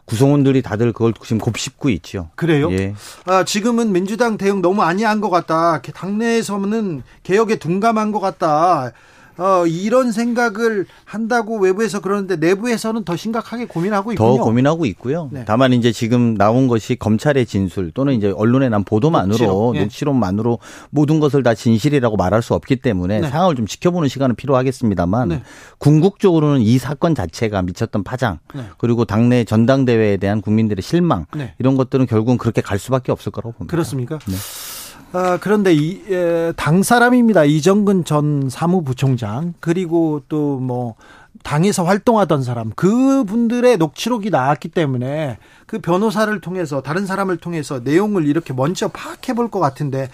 구성원들이 다들 그걸 지금 곱씹고 있죠. 그래요? 예. 아, 지금은 민주당 대응 너무 아니한 것 같다. 당내에서는 개혁에 둔감한 것 같다. 어, 이런 생각을 한다고 외부에서 그러는데 내부에서는 더 심각하게 고민하고 있군요. 더 고민하고 있고요. 네. 다만 이제 지금 나온 것이 검찰의 진술 또는 이제 언론에 난 보도만으로 예. 녹취록 만으로 모든 것을 다 진실이라고 말할 수 없기 때문에 네. 상황을 좀 지켜보는 시간은 필요하겠습니다만 네. 궁극적으로는 이 사건 자체가 미쳤던 파장 네. 그리고 당내 전당대회에 대한 국민들의 실망 네. 이런 것들은 결국은 그렇게 갈 수밖에 없을 거라고 봅니다. 그렇습니까? 네. 아, 그런데 이, 에, 당 사람입니다. 이정근 전 사무부총장 그리고 또 뭐 당에서 활동하던 사람 그분들의 녹취록이 나왔기 때문에 그 변호사를 통해서 다른 사람을 통해서 내용을 이렇게 먼저 파악해 볼 것 같은데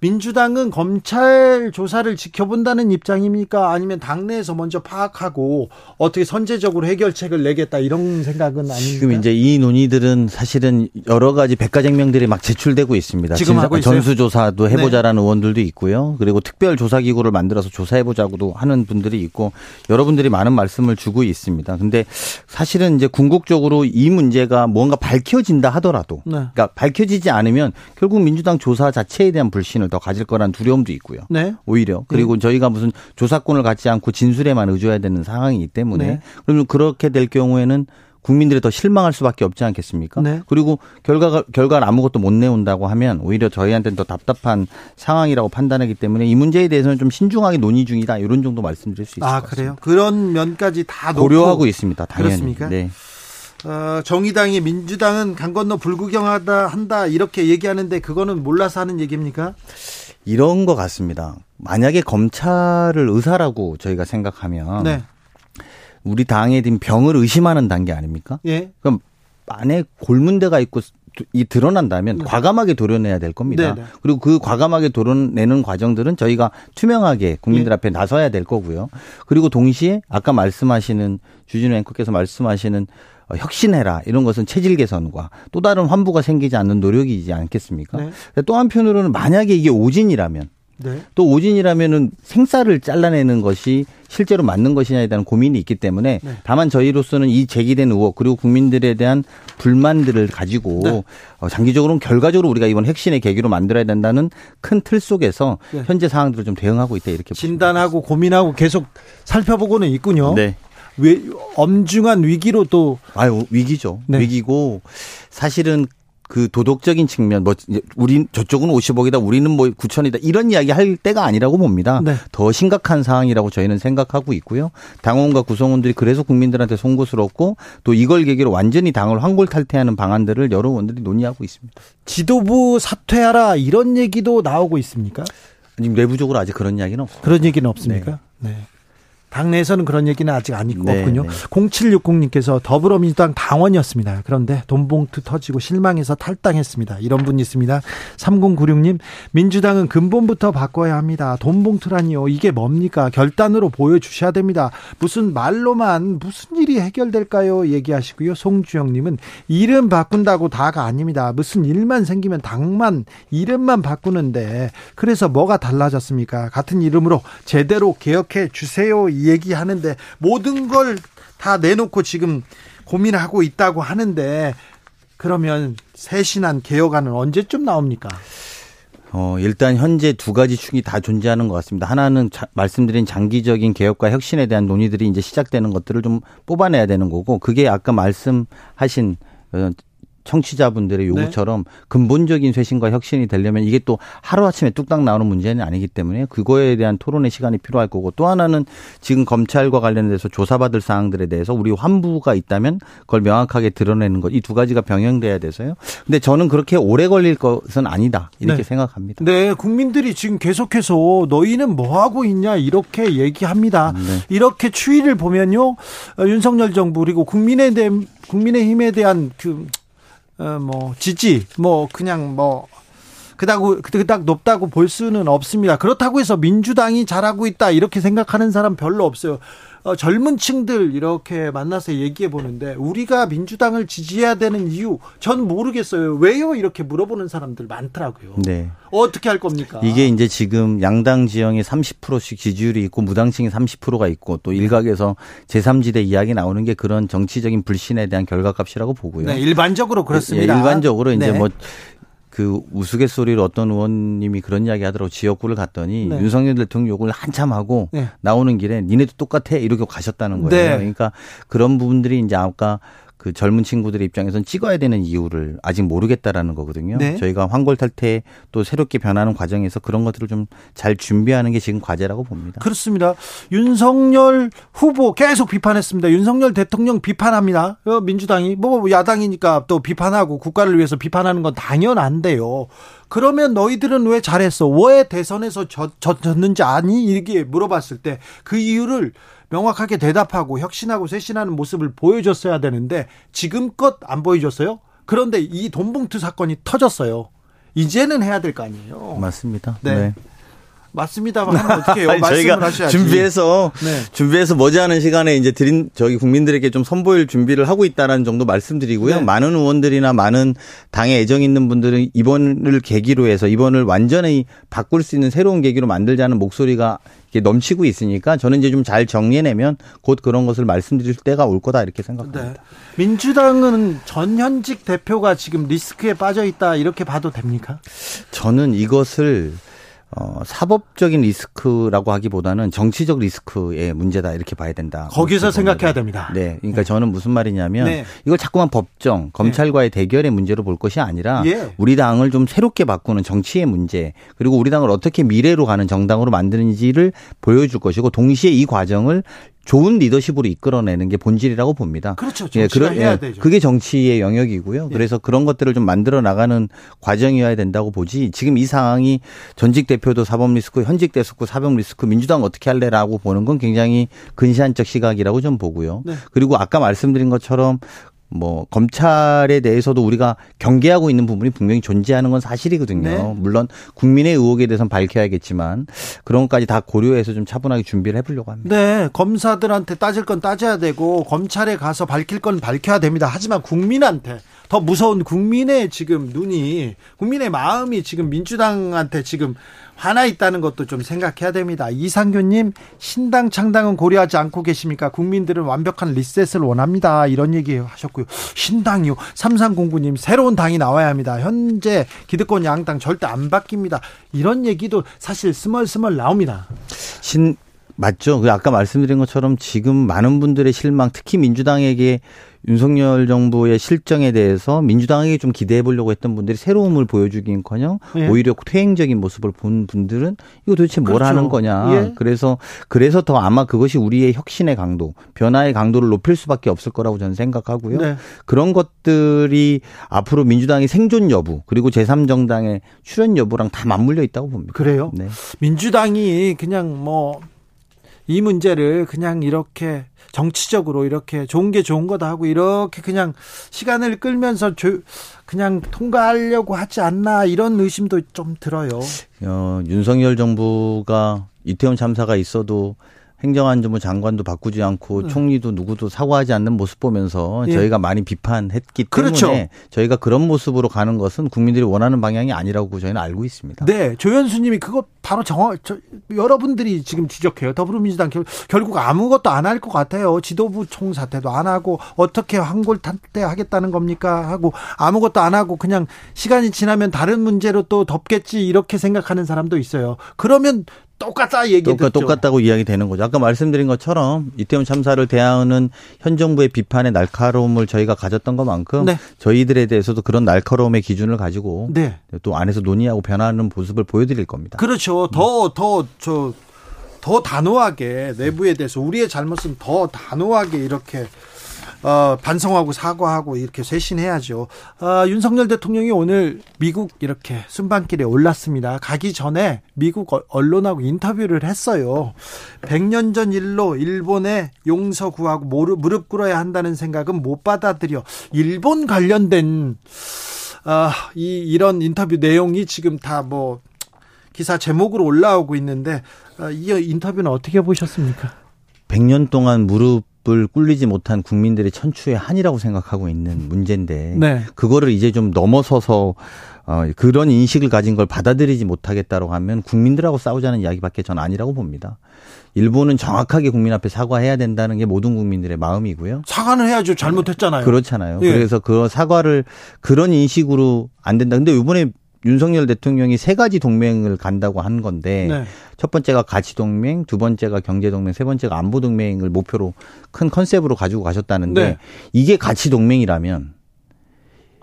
민주당은 검찰 조사를 지켜본다는 입장입니까? 아니면 당내에서 먼저 파악하고 어떻게 선제적으로 해결책을 내겠다 이런 생각은 아닙니까? 지금 이제 이 논의들은 사실은 여러 가지 백과쟁명들이 막 제출되고 있습니다. 지금 하고 있어요? 전수조사도 해보자라는 네. 의원들도 있고요. 그리고 특별 조사기구를 만들어서 조사해보자고도 하는 분들이 있고 여러분들이 많은 말씀을 주고 있습니다. 근데 사실은 이제 궁극적으로 이 문제가 뭔가 밝혀진다 하더라도 네. 그러니까 밝혀지지 않으면 결국 민주당 조사 자체에 대한 불신을 더 가질 거란 두려움도 있고요. 네. 오히려 그리고 네. 저희가 무슨 조사권을 갖지 않고 진술에만 의존해야 되는 상황이기 때문에 네. 그러면 그렇게 될 경우에는 국민들이 더 실망할 수밖에 없지 않겠습니까? 네. 그리고 결과가 결과를 아무것도 못 내온다고 하면 오히려 저희한테는 더 답답한 상황이라고 판단하기 때문에 이 문제에 대해서는 좀 신중하게 논의 중이다 이런 정도 말씀드릴 수 있을 아, 것 같습니다. 그래요? 그런 면까지 다 고려하고 있습니다. 당연히. 그렇습니까? 네. 어, 정의당이 민주당은 강 건너 불구경하다 한다 이렇게 얘기하는데 그거는 몰라서 하는 얘기입니까? 이런 것 같습니다. 만약에 검찰을 의사라고 저희가 생각하면 네. 우리 당에 든 병을 의심하는 단계 아닙니까? 예. 그럼 안에 골문대가 있고 이 드러난다면 네. 과감하게 도려내야 될 겁니다. 네네. 그리고 그 과감하게 도려내는 과정들은 저희가 투명하게 국민들 네. 앞에 나서야 될 거고요. 그리고 동시에 아까 말씀하시는 주진우 앵커께서 말씀하시는 어, 혁신해라 이런 것은 체질 개선과 또 다른 환부가 생기지 않는 노력이지 않겠습니까? 네. 또 한편으로는 만약에 이게 오진이라면 네. 또 오진이라면은 생쌀을 잘라내는 것이 실제로 맞는 것이냐에 대한 고민이 있기 때문에 네. 다만 저희로서는 이 제기된 의혹 그리고 국민들에 대한 불만들을 가지고 네. 어, 장기적으로는 결과적으로 우리가 이번 핵심의 계기로 만들어야 된다는 큰 틀 속에서 네. 현재 상황들을 좀 대응하고 있다 이렇게 진단하고 고민하고 계속 살펴보고는 있군요. 네. 왜 엄중한 위기로 또 아유 위기죠. 네. 위기고 사실은 그 도덕적인 측면 뭐 우리 저쪽은 50억이다 우리는 뭐 9천이다 이런 이야기 할 때가 아니라고 봅니다. 네. 더 심각한 상황이라고 저희는 생각하고 있고요. 당원과 구성원들이 그래서 국민들한테 송구스럽고 또 이걸 계기로 완전히 당을 황골탈퇴하는 방안들을 여러 의원들이 논의하고 있습니다. 지도부 사퇴하라 이런 얘기도 나오고 있습니까? 지금 내부적으로 아직 그런 이야기는 없습니다. 그런 얘기는 없습니까? 네. 네. 당내에서는 그런 얘기는 아직 안 있고 네, 없군요. 네. 0760님께서 더불어민주당 당원이었습니다. 그런데 돈봉투 터지고 실망해서 탈당했습니다. 이런 분이 있습니다. 3096님, 민주당은 근본부터 바꿔야 합니다. 돈봉투라니요. 이게 뭡니까? 결단으로 보여주셔야 됩니다. 무슨 말로만 무슨 일이 해결될까요? 얘기하시고요. 송주영님은 이름 바꾼다고 다가 아닙니다. 무슨 일만 생기면 당만 이름만 바꾸는데 그래서 뭐가 달라졌습니까? 같은 이름으로 제대로 개혁해 주세요. 얘기하는데 모든 걸 다 내놓고 지금 고민하고 있다고 하는데 그러면 새신한 개혁안은 언제쯤 나옵니까? 어, 일단 현재 두 가지 축이 다 존재하는 것 같습니다. 하나는 자, 말씀드린 장기적인 개혁과 혁신에 대한 논의들이 이제 시작되는 것들을 좀 뽑아내야 되는 거고 그게 아까 말씀하신 어, 청취자분들의 요구처럼 네. 근본적인 쇄신과 혁신이 되려면 이게 또 하루아침에 뚝딱 나오는 문제는 아니기 때문에 그거에 대한 토론의 시간이 필요할 거고 또 하나는 지금 검찰과 관련돼서 조사받을 사항들에 대해서 우리 환부가 있다면 그걸 명확하게 드러내는 것 이 두 가지가 병행돼야 돼서요. 근데 저는 그렇게 오래 걸릴 것은 아니다 이렇게 네. 생각합니다. 네, 국민들이 지금 계속해서 너희는 뭐 하고 있냐 이렇게 얘기합니다. 네. 이렇게 추이를 보면요, 윤석열 정부 그리고 국민의힘 국민의 힘에 대한 그 어, 뭐 지지 뭐 그냥 뭐 그다고 그닥 높다고 볼 수는 없습니다. 그렇다고 해서 민주당이 잘하고 있다 이렇게 생각하는 사람 별로 없어요. 어, 젊은 층들 이렇게 만나서 얘기해 보는데 우리가 민주당을 지지해야 되는 이유 전 모르겠어요. 왜요? 이렇게 물어보는 사람들 많더라고요. 네. 어떻게 할 겁니까? 이게 이제 지금 양당 지형에 30%씩 지지율이 있고 무당층이 30%가 있고 또 일각에서 제3지대 이야기 나오는 게 그런 정치적인 불신에 대한 결과값이라고 보고요. 네, 일반적으로 그렇습니다. 예, 일반적으로 이제 네. 뭐 그 우스갯소리로 어떤 의원님이 그런 이야기 하더라고 지역구를 갔더니 네. 윤석열 대통령 욕을 한참 하고 네. 나오는 길에 니네도 똑같아 이렇게 가셨다는 거예요. 네. 그러니까 그런 부분들이 이제 아까 그 젊은 친구들의 입장에서는 찍어야 되는 이유를 아직 모르겠다라는 거거든요. 네. 저희가 황골 탈퇴 또 새롭게 변하는 과정에서 그런 것들을 좀 잘 준비하는 게 지금 과제라고 봅니다. 그렇습니다. 윤석열 후보 계속 비판했습니다. 윤석열 대통령 비판합니다. 어, 민주당이 뭐 야당이니까 또 비판하고 국가를 위해서 비판하는 건 당연한데요. 그러면 너희들은 왜 잘했어? 왜 대선에서 졌, 졌는지 아니? 이렇게 물어봤을 때 그 이유를 명확하게 대답하고 혁신하고 쇄신하는 모습을 보여줬어야 되는데 지금껏 안 보여줬어요. 그런데 이 돈봉투 사건이 터졌어요. 이제는 해야 될 거 아니에요. 맞습니다. 네. 네. 맞습니다만 하면 어떻게? 말씀을 하셔야지. 준비해서 네. 준비해서 머지않은 시간에 이제 드린 저기 국민들에게 좀 선보일 준비를 하고 있다라는 정도 말씀드리고요. 네. 많은 의원들이나 많은 당에 애정 있는 분들은 이번을 계기로 해서 이번을 완전히 바꿀 수 있는 새로운 계기로 만들자는 목소리가 넘치고 있으니까 저는 이제 좀 잘 정리해내면 곧 그런 것을 말씀드릴 때가 올 거다 이렇게 생각합니다. 네. 민주당은 전현직 대표가 지금 리스크에 빠져 있다 이렇게 봐도 됩니까? 저는 이것을 어, 사법적인 리스크라고 하기보다는 정치적 리스크의 문제다 이렇게 봐야 된다. 거기서 생각해야 됩니다. 네. 그러니까 네. 저는 무슨 말이냐면 네. 이걸 자꾸만 법정, 검찰과의 네. 대결의 문제로 볼 것이 아니라 예. 우리 당을 좀 새롭게 바꾸는 정치의 문제 그리고 우리 당을 어떻게 미래로 가는 정당으로 만드는지를 보여줄 것이고 동시에 이 과정을 좋은 리더십으로 이끌어내는 게 본질이라고 봅니다. 그렇죠. 예, 그런, 해야 예, 되죠. 그게 정치의 영역이고요. 예. 그래서 그런 것들을 좀 만들어 나가는 과정이어야 된다고 보지. 지금 이 상황이 전직 대표도 사법 리스크, 현직 대수고 사법 리스크, 민주당 어떻게 할래라고 보는 건 굉장히 근시안적 시각이라고 좀 보고요. 네. 그리고 아까 말씀드린 것처럼 뭐 검찰에 대해서도 우리가 경계하고 있는 부분이 분명히 존재하는 건 사실이거든요. 네. 물론 국민의 의혹에 대해서는 밝혀야겠지만 그런 것까지 다 고려해서 좀 차분하게 준비를 해보려고 합니다. 네, 검사들한테 따질 건 따져야 되고 검찰에 가서 밝힐 건 밝혀야 됩니다. 하지만 국민한테 더 무서운 국민의 지금 눈이 국민의 마음이 지금 민주당한테 지금 화나 있다는 것도 좀 생각해야 됩니다. 이상규님 신당 창당은 고려하지 않고 계십니까? 국민들은 완벽한 리셋을 원합니다. 이런 얘기 하셨고요. 신당이요. 3309님 새로운 당이 나와야 합니다. 현재 기득권 양당 절대 안 바뀝니다. 이런 얘기도 사실 스멀스멀 나옵니다. 신 맞죠. 그 아까 말씀드린 것처럼 지금 많은 분들의 실망, 특히 민주당에게 윤석열 정부의 실정에 대해서 민주당에게 좀 기대해 보려고 했던 분들이 새로움을 보여주긴커녕 예. 오히려 퇴행적인 모습을 본 분들은 이거 도대체 뭘 그렇죠. 하는 거냐. 예. 그래서 그래서 더 아마 그것이 우리의 혁신의 강도, 변화의 강도를 높일 수밖에 없을 거라고 저는 생각하고요. 네. 그런 것들이 앞으로 민주당의 생존 여부 그리고 제3정당의 출연 여부랑 다 맞물려 있다고 봅니다. 그래요? 네. 민주당이 그냥 뭐 이 문제를 그냥 이렇게 정치적으로 이렇게 좋은 게 좋은 거다 하고 이렇게 그냥 시간을 끌면서 조, 그냥 통과하려고 하지 않나 이런 의심도 좀 들어요. 어, 윤석열 정부가 이태원 참사가 있어도 행정안전부 장관도 바꾸지 않고 네. 총리도 누구도 사과하지 않는 모습 보면서 예. 저희가 많이 비판했기 그렇죠. 때문에 저희가 그런 모습으로 가는 것은 국민들이 원하는 방향이 아니라고 저희는 알고 있습니다. 네, 조현수님이 그거 바로 정확 저, 여러분들이 지금 지적해요. 더불어민주당 결, 결국 아무것도 안 할 것 같아요. 지도부 총사퇴도 안 하고 어떻게 황골탄퇴하겠다는 겁니까 하고 아무것도 안 하고 그냥 시간이 지나면 다른 문제로 또 덮겠지 이렇게 생각하는 사람도 있어요. 그러면 똑같다 얘기 똑같, 똑같다고 이야기 되는 거죠. 아까 말씀드린 것처럼 이태원 참사를 대하는 현 정부의 비판의 날카로움을 저희가 가졌던 것만큼 네. 저희들에 대해서도 그런 날카로움의 기준을 가지고 네. 또 안에서 논의하고 변화하는 모습을 보여드릴 겁니다. 그렇죠. 더 더 저더 단호하게 내부에 대해서 우리의 잘못은 더 단호하게 이렇게 어, 반성하고 사과하고 이렇게 쇄신해야죠. 어, 윤석열 대통령이 오늘 미국 이렇게 순방길에 올랐습니다. 가기 전에 미국 언론하고 인터뷰를 했어요. 100년 전 일로 일본에 용서 구하고 무릎 꿇어야 한다는 생각은 못 받아들여. 일본 관련된 어, 이 이런 인터뷰 내용이 지금 다뭐 기사 제목으로 올라오고 있는데 어, 이 인터뷰는 어떻게 보셨습니까? 100년 동안 무릎 을 꿀리지 못한 국민들의 천추의 한이라고 생각하고 있는 문제인데 네. 그거를 이제 좀 넘어서서 어, 그런 인식을 가진 걸 받아들이지 못하겠다고 하면 국민들하고 싸우자는 이야기밖에 전 아니라고 봅니다. 일본은 정확하게 국민 앞에 사과해야 된다는 게 모든 국민들의 마음이고요. 사과는 해야죠. 잘못했잖아요. 그렇잖아요. 예. 그래서 그 사과를 그런 인식으로 안 된다. 근데 이번에 윤석열 대통령이 세 가지 동맹을 간다고 한 건데 네. 첫 번째가 가치 동맹, 두 번째가 경제 동맹, 세 번째가 안보 동맹을 목표로 큰 컨셉으로 가지고 가셨다는데 네. 이게 가치 동맹이라면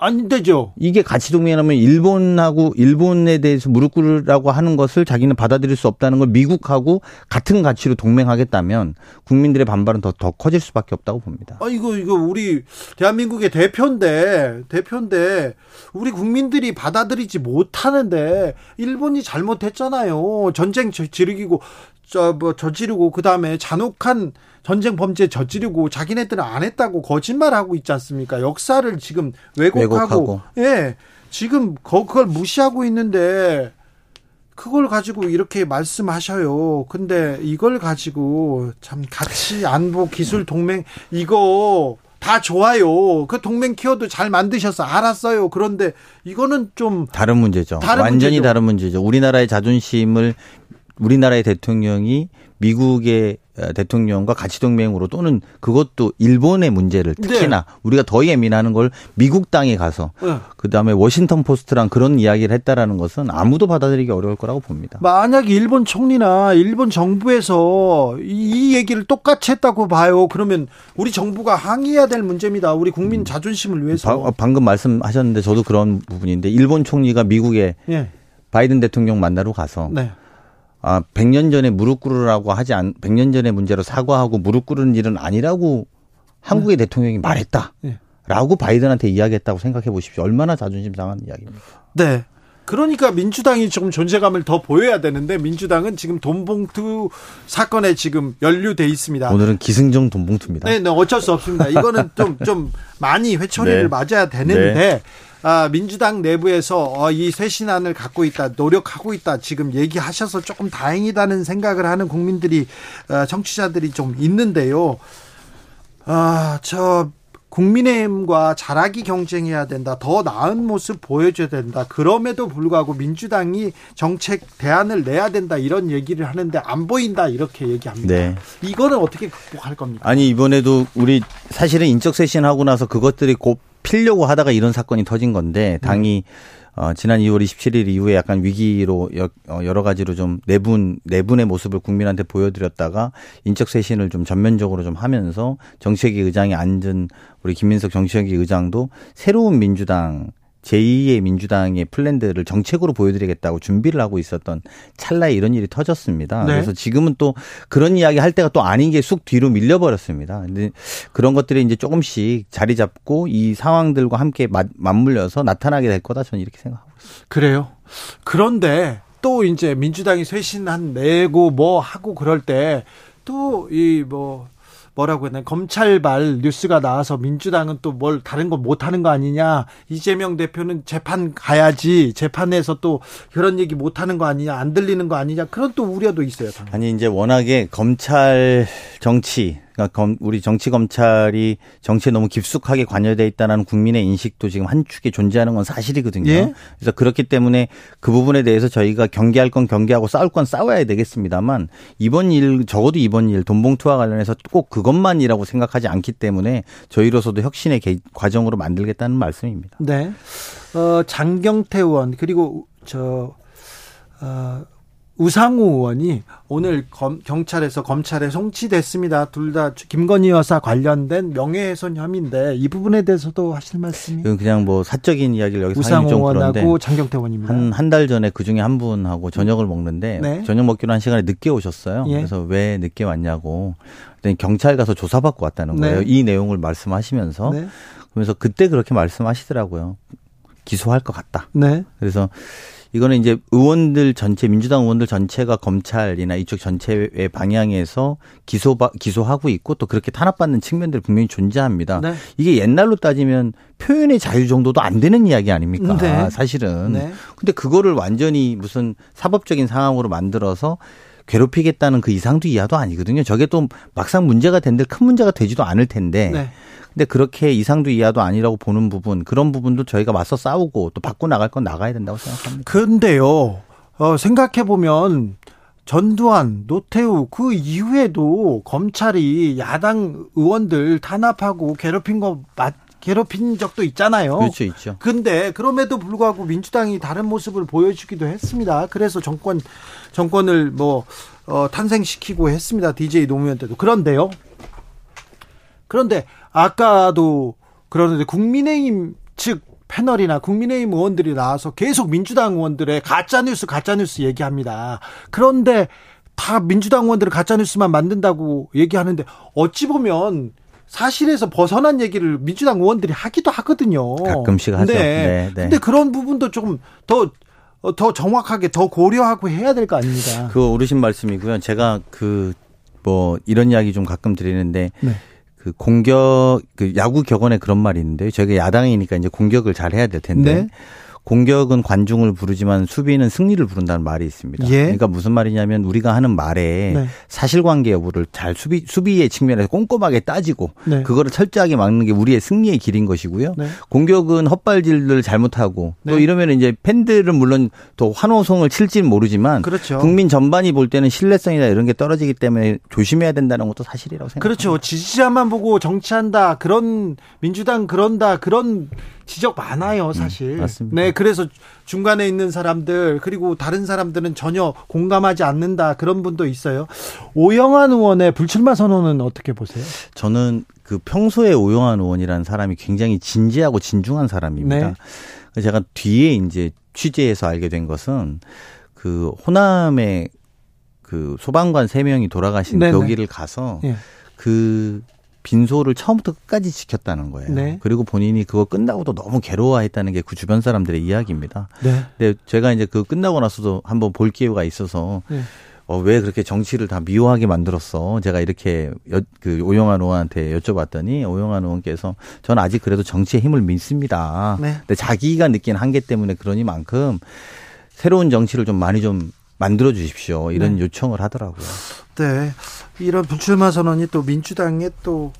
안 되죠. 이게 가치 동맹이라면 일본하고 일본에 대해서 무릎 꿇으라고 하는 것을 자기는 받아들일 수 없다는 걸 미국하고 같은 가치로 동맹하겠다면 국민들의 반발은 더, 더 커질 수밖에 없다고 봅니다. 아, 이거, 이거 우리 대한민국의 대표인데, 대표인데, 우리 국민들이 받아들이지 못하는데, 일본이 잘못했잖아요. 전쟁 지르기고, 저, 뭐, 저지르고, 그 다음에 잔혹한 전쟁 범죄 저지르고 자기네들은 안 했다고 거짓말하고 있지 않습니까? 역사를 지금 왜곡하고, 왜곡하고. 예. 지금 그걸 무시하고 있는데 그걸 가지고 이렇게 말씀하셔요. 근데 이걸 가지고 참 같이 안보 기술 동맹 이거 다 좋아요. 그 동맹 키워드 잘 만드셔서 알았어요. 그런데 이거는 좀 다른 문제죠. 다른 완전히 문제죠. 다른 문제죠. 우리나라의 자존심을 우리나라의 대통령이 미국의 어, 대통령과 가치 동맹으로 또는 그것도 일본의 문제를 특히나 네. 우리가 더 예민하는 걸 미국 땅에 가서 네. 그다음에 워싱턴 포스트랑 그런 이야기를 했다라는 것은 아무도 받아들이기 어려울 거라고 봅니다. 만약에 일본 총리나 일본 정부에서 이 얘기를 똑같이 했다고 봐요. 그러면 우리 정부가 항의해야 될 문제입니다. 우리 국민 자존심을 위해서. 바, 방금 말씀하셨는데 저도 그런 부분인데 일본 총리가 미국에 네. 바이든 대통령 만나러 가서 네. 아, 100년 전에 무릎 꿇으라고 하지 않, 100년 전의 문제로 사과하고 무릎 꿇는 일은 아니라고 한국의 네. 대통령이 말했다. 네. 라고 바이든한테 이야기했다고 생각해 보십시오. 얼마나 자존심 상한 이야기입니까? 네. 그러니까 민주당이 좀 존재감을 더 보여야 되는데 민주당은 지금 돈봉투 사건에 지금 연루돼 있습니다. 오늘은 기승전 돈봉투입니다. 네, 네 어쩔 수 없습니다. 이거는 좀좀 많이 회초리를 네. 맞아야 되는데 네. 아, 민주당 내부에서 어, 이 쇄신안을 갖고 있다, 노력하고 있다, 지금 얘기하셔서 조금 다행이다는 생각을 하는 국민들이, 어, 정치자들이 좀 있는데요. 아, 저, 국민의힘과 잘하기 경쟁해야 된다. 더 나은 모습 보여줘야 된다. 그럼에도 불구하고 민주당이 정책 대안을 내야 된다. 이런 얘기를 하는데 안 보인다. 이렇게 얘기합니다. 네. 이거는 어떻게 극복할 겁니까? 아니, 이번에도 우리 사실은 인적 쇄신하고 나서 그것들이 곧 필려고 하다가 이런 사건이 터진 건데 당이 어, 지난 2월 27일 이후에 약간 위기로 여, 어, 여러 가지로 좀 내분 내분의 모습을 국민한테 보여드렸다가 인적 쇄신을 좀 전면적으로 좀 하면서 정책위 의장이 앉은 우리 김민석 정치혁위 의장도 새로운 민주당 제2의 민주당의 플랜들을 정책으로 보여드리겠다고 준비를 하고 있었던 찰나에 이런 일이 터졌습니다. 네. 그래서 지금은 또 그런 이야기 할 때가 또 아닌 게 쑥 뒤로 밀려버렸습니다. 근데 그런 것들이 이제 조금씩 자리 잡고 이 상황들과 함께 맞, 맞물려서 나타나게 될 거다 저는 이렇게 생각하고 있습니다. 그래요. 그런데 또 이제 민주당이 쇄신한 내고 뭐 하고 그럴 때 또 이 뭐 뭐라고 했나 검찰발 뉴스가 나와서 민주당은 또 뭘 다른 거 못하는 거 아니냐 이재명 대표는 재판 가야지 재판에서 또 그런 얘기 못하는 거 아니냐 안 들리는 거 아니냐 그런 또 우려도 있어요. 당연히. 아니 이제 워낙에 검찰 정치 그러니까 우리 정치 검찰이 정치에 너무 깊숙하게 관여돼 있다는 국민의 인식도 지금 한 축에 존재하는 건 사실이거든요. 예? 그래서 그렇기 때문에 그 부분에 대해서 저희가 경계할 건 경계하고 싸울 건 싸워야 되겠습니다만 이번 일 적어도 이번 일 돈봉투와 관련해서 꼭 그것만이라고 생각하지 않기 때문에 저희로서도 혁신의 과정으로 만들겠다는 말씀입니다. 네. 어, 장경태 의원 그리고 저 어, 우상호 의원이 오늘 검, 경찰에서 검찰에 송치됐습니다. 둘 다 김건희 여사 관련된 명예훼손 혐의인데 이 부분에 대해서도 하실 말씀이? 그냥 뭐 사적인 이야기를 여기서 우상호 의원하고 장경태 의원입니다. 한 한 달 전에 그 중에 한 분하고 저녁을 먹는데 네. 저녁 먹기로 한 시간에 늦게 오셨어요. 예. 그래서 왜 늦게 왔냐고. 경찰 가서 조사받고 왔다는 거예요. 네. 이 내용을 말씀하시면서 네. 그러면서 그때 그렇게 말씀하시더라고요. 기소할 것 같다. 네. 그래서 이거는 이제 의원들 전체 민주당 의원들 전체가 검찰이나 이쪽 전체의 방향에서 기소 기소하고 있고 또 그렇게 탄압받는 측면들 분명히 존재합니다. 네. 이게 옛날로 따지면 표현의 자유 정도도 안 되는 이야기 아닙니까? 네. 사실은. 네. 근데 그거를 완전히 무슨 사법적인 상황으로 만들어서 괴롭히겠다는 그 이상도 이하도 아니거든요. 저게 또 막상 문제가 된들 큰 문제가 되지도 않을 텐데. 네. 근데 그렇게 이상도 이하도 아니라고 보는 부분 그런 부분도 저희가 맞서 싸우고 또 바꿔 나갈 건 나가야 된다고 생각합니다. 그런데요. 어, 생각해 보면 전두환, 노태우 그 이후에도 검찰이 야당 의원들 탄압하고 괴롭힌 거 맞, 괴롭힌 적도 있잖아요. 그렇죠, 있죠. 근데 그럼에도 불구하고 민주당이 다른 모습을 보여주기도 했습니다. 그래서 정권 정권을 뭐 어, 탄생시키고 했습니다. DJ 노무현 때도. 그런데요. 그런데 아까도 그러는데 국민의힘 측 패널이나 국민의힘 의원들이 나와서 계속 민주당 의원들의 가짜뉴스, 가짜뉴스 얘기합니다. 그런데 다 민주당 의원들은 가짜뉴스만 만든다고 얘기하는데 어찌 보면 사실에서 벗어난 얘기를 민주당 의원들이 하기도 하거든요. 가끔씩 하죠. 네. 네, 네. 근데 그런 부분도 조금 더, 더 정확하게 더 고려하고 해야 될 거 아닙니까? 그 오르신 말씀이고요. 제가 그, 뭐, 이런 이야기 좀 가끔 드리는데. 네. 그 공격 그 야구 격언에 그런 말이 있는데 저희가 야당이니까 이제 공격을 잘 해야 될 텐데 네. 공격은 관중을 부르지만 수비는 승리를 부른다는 말이 있습니다. 예. 그러니까 무슨 말이냐면 우리가 하는 말에 네. 사실관계 여부를 잘 수비 수비의 측면에서 꼼꼼하게 따지고 네. 그거를 철저하게 막는 게 우리의 승리의 길인 것이고요. 네. 공격은 헛발질을 잘못하고 또 네. 이러면 이제 팬들은 물론 또 환호성을 칠지는 모르지만 그렇죠. 국민 전반이 볼 때는 신뢰성이나 이런 게 떨어지기 때문에 조심해야 된다는 것도 사실이라고 생각합니다. 그렇죠. 지지자만 보고 정치한다. 그런 민주당 그런다. 그런 지적 많아요, 음, 사실. 음, 맞습니다. 네, 그래서 중간에 있는 사람들 그리고 다른 사람들은 전혀 공감하지 않는다 그런 분도 있어요. 오영환 의원의 불출마 선언은 어떻게 보세요? 저는 그 평소에 오영환 의원이라는 사람이 굉장히 진지하고 진중한 사람입니다. 네. 제가 뒤에 이제 취재해서 알게 된 것은 그 호남의 그 소방관 3명이 돌아가신 네네. 거기를 가서 네. 그 빈소를 처음부터 끝까지 지켰다는 거예요. 네. 그리고 본인이 그거 끝나고도 너무 괴로워했다는 게 그 주변 사람들의 이야기입니다. 네. 근데 제가 이제 그 끝나고 나서도 한번 볼 기회가 있어서 네. 어, 왜 그렇게 정치를 다 미워하게 만들었어? 제가 이렇게 여, 그 오영환 의원한테 여쭤봤더니 오영환 의원께서 저는 아직 그래도 정치의 힘을 믿습니다. 네. 근데 자기가 느낀 한계 때문에 그러니만큼 새로운 정치를 좀 많이 좀 만들어 주십시오. 이런 네. 요청을 하더라고요. 네. 이런 불출마 선언이 또 민주당에 또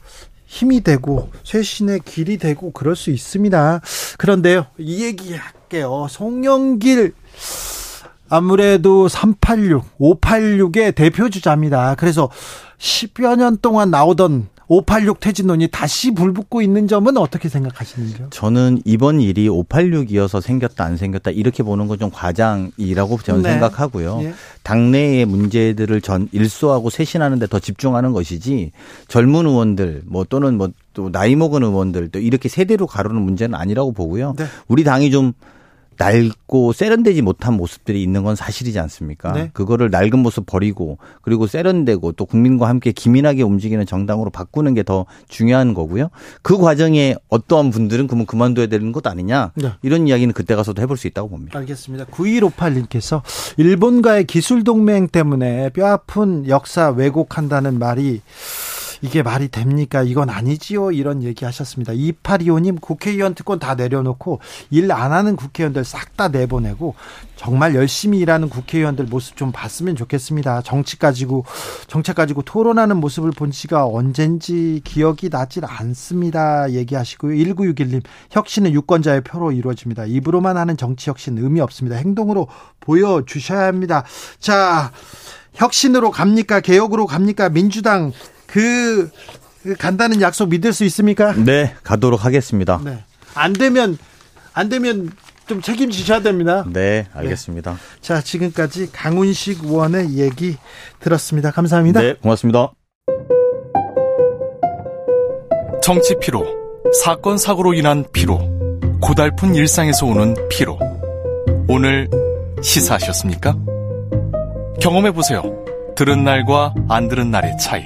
힘이 되고 쇄신의 길이 되고 그럴 수 있습니다. 그런데요. 이 얘기 할게요. 송영길 아무래도 386, 586의 대표 주자입니다. 그래서 10여 년 동안 나오던 586 퇴진론이 다시 불붙고 있는 점은 어떻게 생각하시는지요? 저는 이번 일이 586이어서 생겼다 안 생겼다 이렇게 보는 건 좀 과장이라고 저는 네. 생각하고요. 예. 당내의 문제들을 전 일소하고 쇄신하는 데 더 집중하는 것이지 젊은 의원들 뭐 또는 뭐 또 나이 먹은 의원들 또 이렇게 세대로 가르는 문제는 아니라고 보고요. 네. 우리 당이 좀 낡고 세련되지 못한 모습들이 있는 건 사실이지 않습니까? 네. 그거를 낡은 모습 버리고 그리고 세련되고 또 국민과 함께 기민하게 움직이는 정당으로 바꾸는 게 더 중요한 거고요. 그 과정에 어떠한 분들은 그러면 그만둬야 되는 것 아니냐 네. 이런 이야기는 그때 가서도 해볼 수 있다고 봅니다. 알겠습니다. 9158님께서 일본과의 기술 동맹 때문에 뼈아픈 역사 왜곡한다는 말이 이게 말이 됩니까? 이건 아니지요. 이런 얘기 하셨습니다. 2825님 국회의원 특권 다 내려놓고 일 안 하는 국회의원들 싹 다 내보내고 정말 열심히 일하는 국회의원들 모습 좀 봤으면 좋겠습니다. 정치 가지고 정책 가지고 토론하는 모습을 본 지가 언젠지 기억이 나질 않습니다. 얘기하시고요. 1961님 혁신은 유권자의 표로 이루어집니다. 입으로만 하는 정치 혁신 의미 없습니다. 행동으로 보여주셔야 합니다. 자 혁신으로 갑니까? 개혁으로 갑니까? 민주당 그, 그 간다는 약속 믿을 수 있습니까? 네, 가도록 하겠습니다. 네. 안 되면 안 되면 좀 책임지셔야 됩니다. 네, 알겠습니다. 네. 자, 지금까지 강훈식 의원의 얘기 들었습니다. 감사합니다. 네, 고맙습니다. 정치 피로, 사건 사고로 인한 피로, 고달픈 일상에서 오는 피로. 오늘 시사하셨습니까? 경험해 보세요. 들은 날과 안 들은 날의 차이.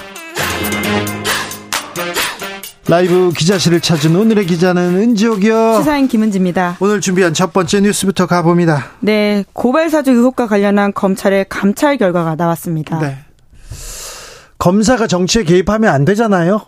라이브 기자실을 찾은 오늘의 기자는 은지옥이요. 시사인 김은지입니다. 오늘 준비한 첫 번째 뉴스부터 가봅니다. 네, 고발 사주 의혹과 관련한 검찰의 감찰 결과가 나왔습니다. 네. 검사가 정치에 개입하면 안 되잖아요.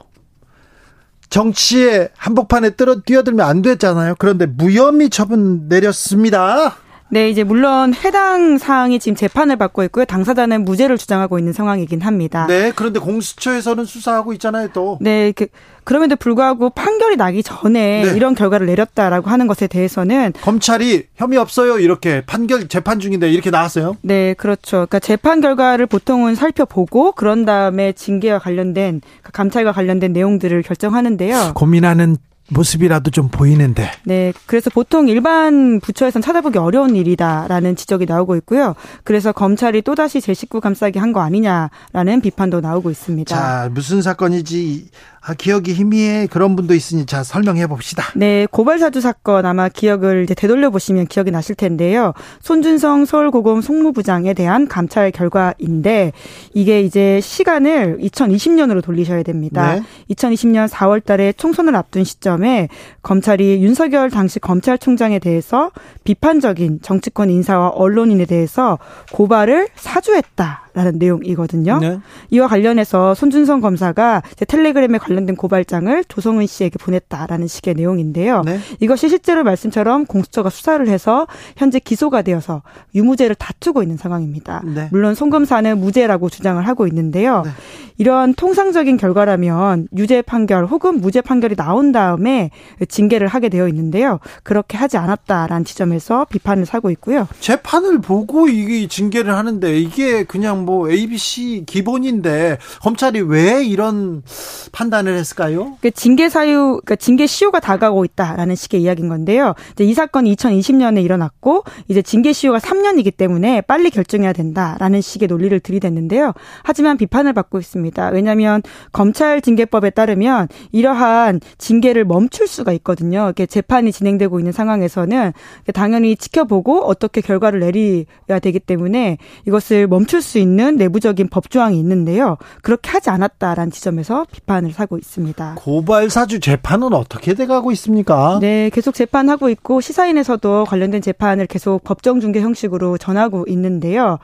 정치에 한복판에 뛰어들면 안 됐잖아요. 그런데 무혐의 처분 내렸습니다. 네, 이제 물론 해당 사항이 지금 재판을 받고 있고요. 당사자는 무죄를 주장하고 있는 상황이긴 합니다. 네, 그런데 공수처에서는 수사하고 있잖아요, 또. 네, 그, 그럼에도 불구하고 판결이 나기 전에 네. 이런 결과를 내렸다라고 하는 것에 대해서는 검찰이 혐의 없어요 이렇게 판결 재판 중인데 이렇게 나왔어요. 네, 그렇죠. 그러니까 재판 결과를 보통은 살펴보고 그런 다음에 징계와 관련된 그 감찰과 관련된 내용들을 결정하는데요. 고민하는 모습이라도 좀 보이는데. 네. 그래서 보통 일반 부처에선 찾아보기 어려운 일이다라는 지적이 나오고 있고요. 그래서 검찰이 또다시 제 식구 감싸기 한 거 아니냐라는 비판도 나오고 있습니다. 자, 무슨 사건이지 아, 기억이 희미해 그런 분도 있으니 자 설명해 봅시다. 네, 고발사주 사건 아마 기억을 이제 되돌려 보시면 기억이 나실 텐데요. 손준성 서울고검 송무부장에 대한 감찰 결과인데 이게 이제 시간을 2020년으로 돌리셔야 됩니다. 네. 2020년 4월달에 총선을 앞둔 시점에 검찰이 윤석열 당시 검찰총장에 대해서 비판적인 정치권 인사와 언론인에 대해서 고발을 사주했다. 라는 내용이거든요. 네. 이와 관련해서 손준성 검사가 텔레그램에 관련된 고발장을 조성은 씨에게 보냈다라는 식의 내용인데요. 네. 이것이 실제로 말씀처럼 공수처가 수사를 해서 현재 기소가 되어서 유무죄를 다투고 있는 상황입니다. 네. 물론 송 검사는 무죄라고 주장을 하고 있는데요. 네. 이러한 통상적인 결과라면 유죄 판결 혹은 무죄 판결이 나온 다음에 징계를 하게 되어 있는데요. 그렇게 하지 않았다라는 지점에서 비판을 사고 있고요. 재판을 보고 이게 징계를 하는데 이게 그냥 뭐 ABC 기본인데 검찰이 왜 이런 판단을 했을까요? 그 징계 사유, 그러니까 징계 시효가 다가오고 있다라는 식의 이야기인 건데요. 이제 이 사건이 2020년에 일어났고 이제 징계 시효가 3년이기 때문에 빨리 결정해야 된다라는 식의 논리를 들이댔는데요. 하지만 비판을 받고 있습니다. 왜냐하면 검찰 징계법에 따르면 이러한 징계를 멈출 수가 있거든요. 이렇게 재판이 진행되고 있는 상황에서는 당연히 지켜보고 어떻게 결과를 내려야 되기 때문에 이것을 멈출 수 있는 내부적인 법 조항이 있는데요. 그렇게 하지 않았다라는 지점에서 비판을 사고 있습니다. 고발 사주 재판은 어떻게 돼가고 있습니까? 네, 계속 재판하고 있고 시사인에서도 관련된 재판을 계속 법정 중개 형식으로 전하고 있는데요.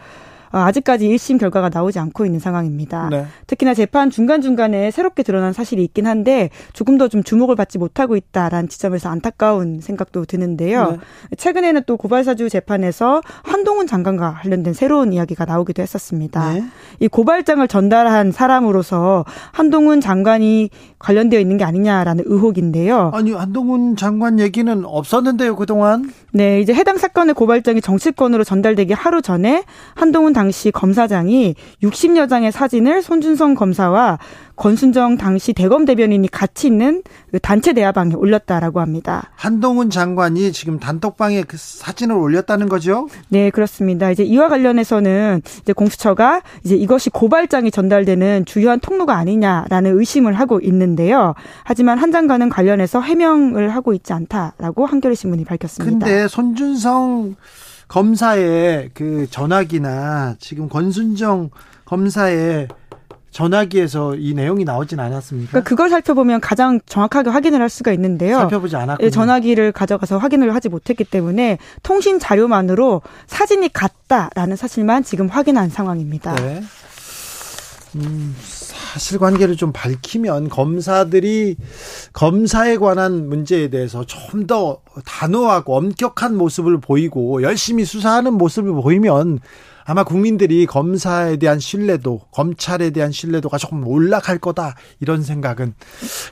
어, 아직까지 1심 결과가 나오지 않고 있는 상황입니다. 네. 특히나 재판 중간중간에 새롭게 드러난 사실이 있긴 한데 조금 더 좀 주목을 받지 못하고 있다라는 지점에서 안타까운 생각도 드는데요. 네. 최근에는 또 고발사주 재판에서 한동훈 장관과 관련된 새로운 이야기가 나오기도 했었습니다. 네. 이 고발장을 전달한 사람으로서 한동훈 장관이 관련되어 있는 게 아니냐라는 의혹인데요. 아니 한동훈 장관 얘기는 없었는데요 그동안. 네, 이제 해당 사건의 고발장이 정치권으로 전달되기 하루 전에 한동훈 당시 검사장이 60여 장의 사진을 손준성 검사와 권순정 당시 대검 대변인이 같이 있는 그 단체 대화방에 올렸다라고 합니다. 한동훈 장관이 지금 단톡방에 그 사진을 올렸다는 거죠? 네, 그렇습니다. 이제 이와 관련해서는 이제 공수처가 이제 이것이 고발장이 전달되는 주요한 통로가 아니냐라는 의심을 하고 있는데요. 하지만 한 장관은 관련해서 해명을 하고 있지 않다라고 한겨레 신문이 밝혔습니다. 근데 손준성 검사의 그 전화기나 지금 권순정 검사의 전화기에서 이 내용이 나오진 않았습니까? 그러니까 그걸 살펴보면 가장 정확하게 확인을 할 수가 있는데요. 살펴보지 않았고 예, 전화기를 가져가서 확인을 하지 못했기 때문에 통신 자료만으로 사진이 같다라는 사실만 지금 확인한 상황입니다. 네. 음, 사실관계를 좀 밝히면 검사들이 검사에 관한 문제에 대해서 좀 더 단호하고 엄격한 모습을 보이고 열심히 수사하는 모습을 보이면 아마 국민들이 검사에 대한 신뢰도, 검찰에 대한 신뢰도가 조금 올라갈 거다 이런 생각은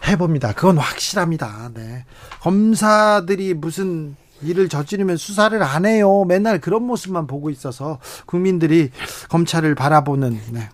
해봅니다. 그건 확실합니다. 네. 검사들이 무슨 일을 저지르면 수사를 안 해요. 맨날 그런 모습만 보고 있어서 국민들이 검찰을 바라보는 네.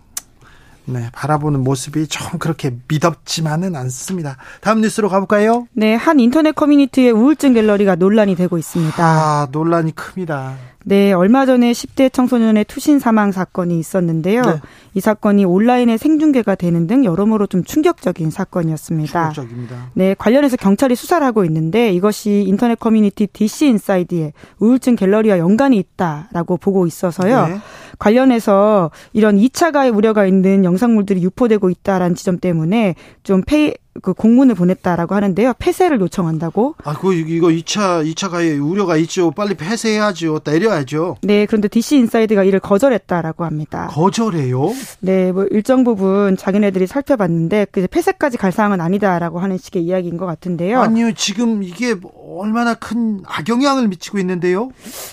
네, 바라보는 모습이 좀 그렇게 미덥지만은 않습니다. 다음 뉴스로 가볼까요? 네, 한 인터넷 커뮤니티의 우울증 갤러리가 논란이 되고 있습니다. 아, 논란이 큽니다. 네, 얼마 전에 10대 청소년의 투신 사망 사건이 있었는데요. 네. 이 사건이 온라인에 생중계가 되는 등 여러모로 좀 충격적인 사건이었습니다. 충격적입니다. 네, 관련해서 경찰이 수사를 하고 있는데 이것이 인터넷 커뮤니티 DC 인사이드에 우울증 갤러리와 연관이 있다라고 보고 있어서요. 네. 관련해서 이런 2차 가해 우려가 있는 영상물들이 유포되고 있다라는 지점 때문에 좀 페이 그 공문을 보냈다라고 하는데요. 폐쇄를 요청한다고. 아, 그 이거 2차 2차 가해 우려가 있죠. 빨리 폐쇄해야죠. 내려야죠. 네, 그런데 DC 인사이드가 이를 거절했다라고 합니다. 거절해요? 네, 뭐 일정 부분 자기네들이 살펴봤는데 그 폐쇄까지 갈 사항은 아니다라고 하는 식의 이야기인 것 같은데요. 아니요, 지금 이게 얼마나 큰 악영향을 미치고 있는데요.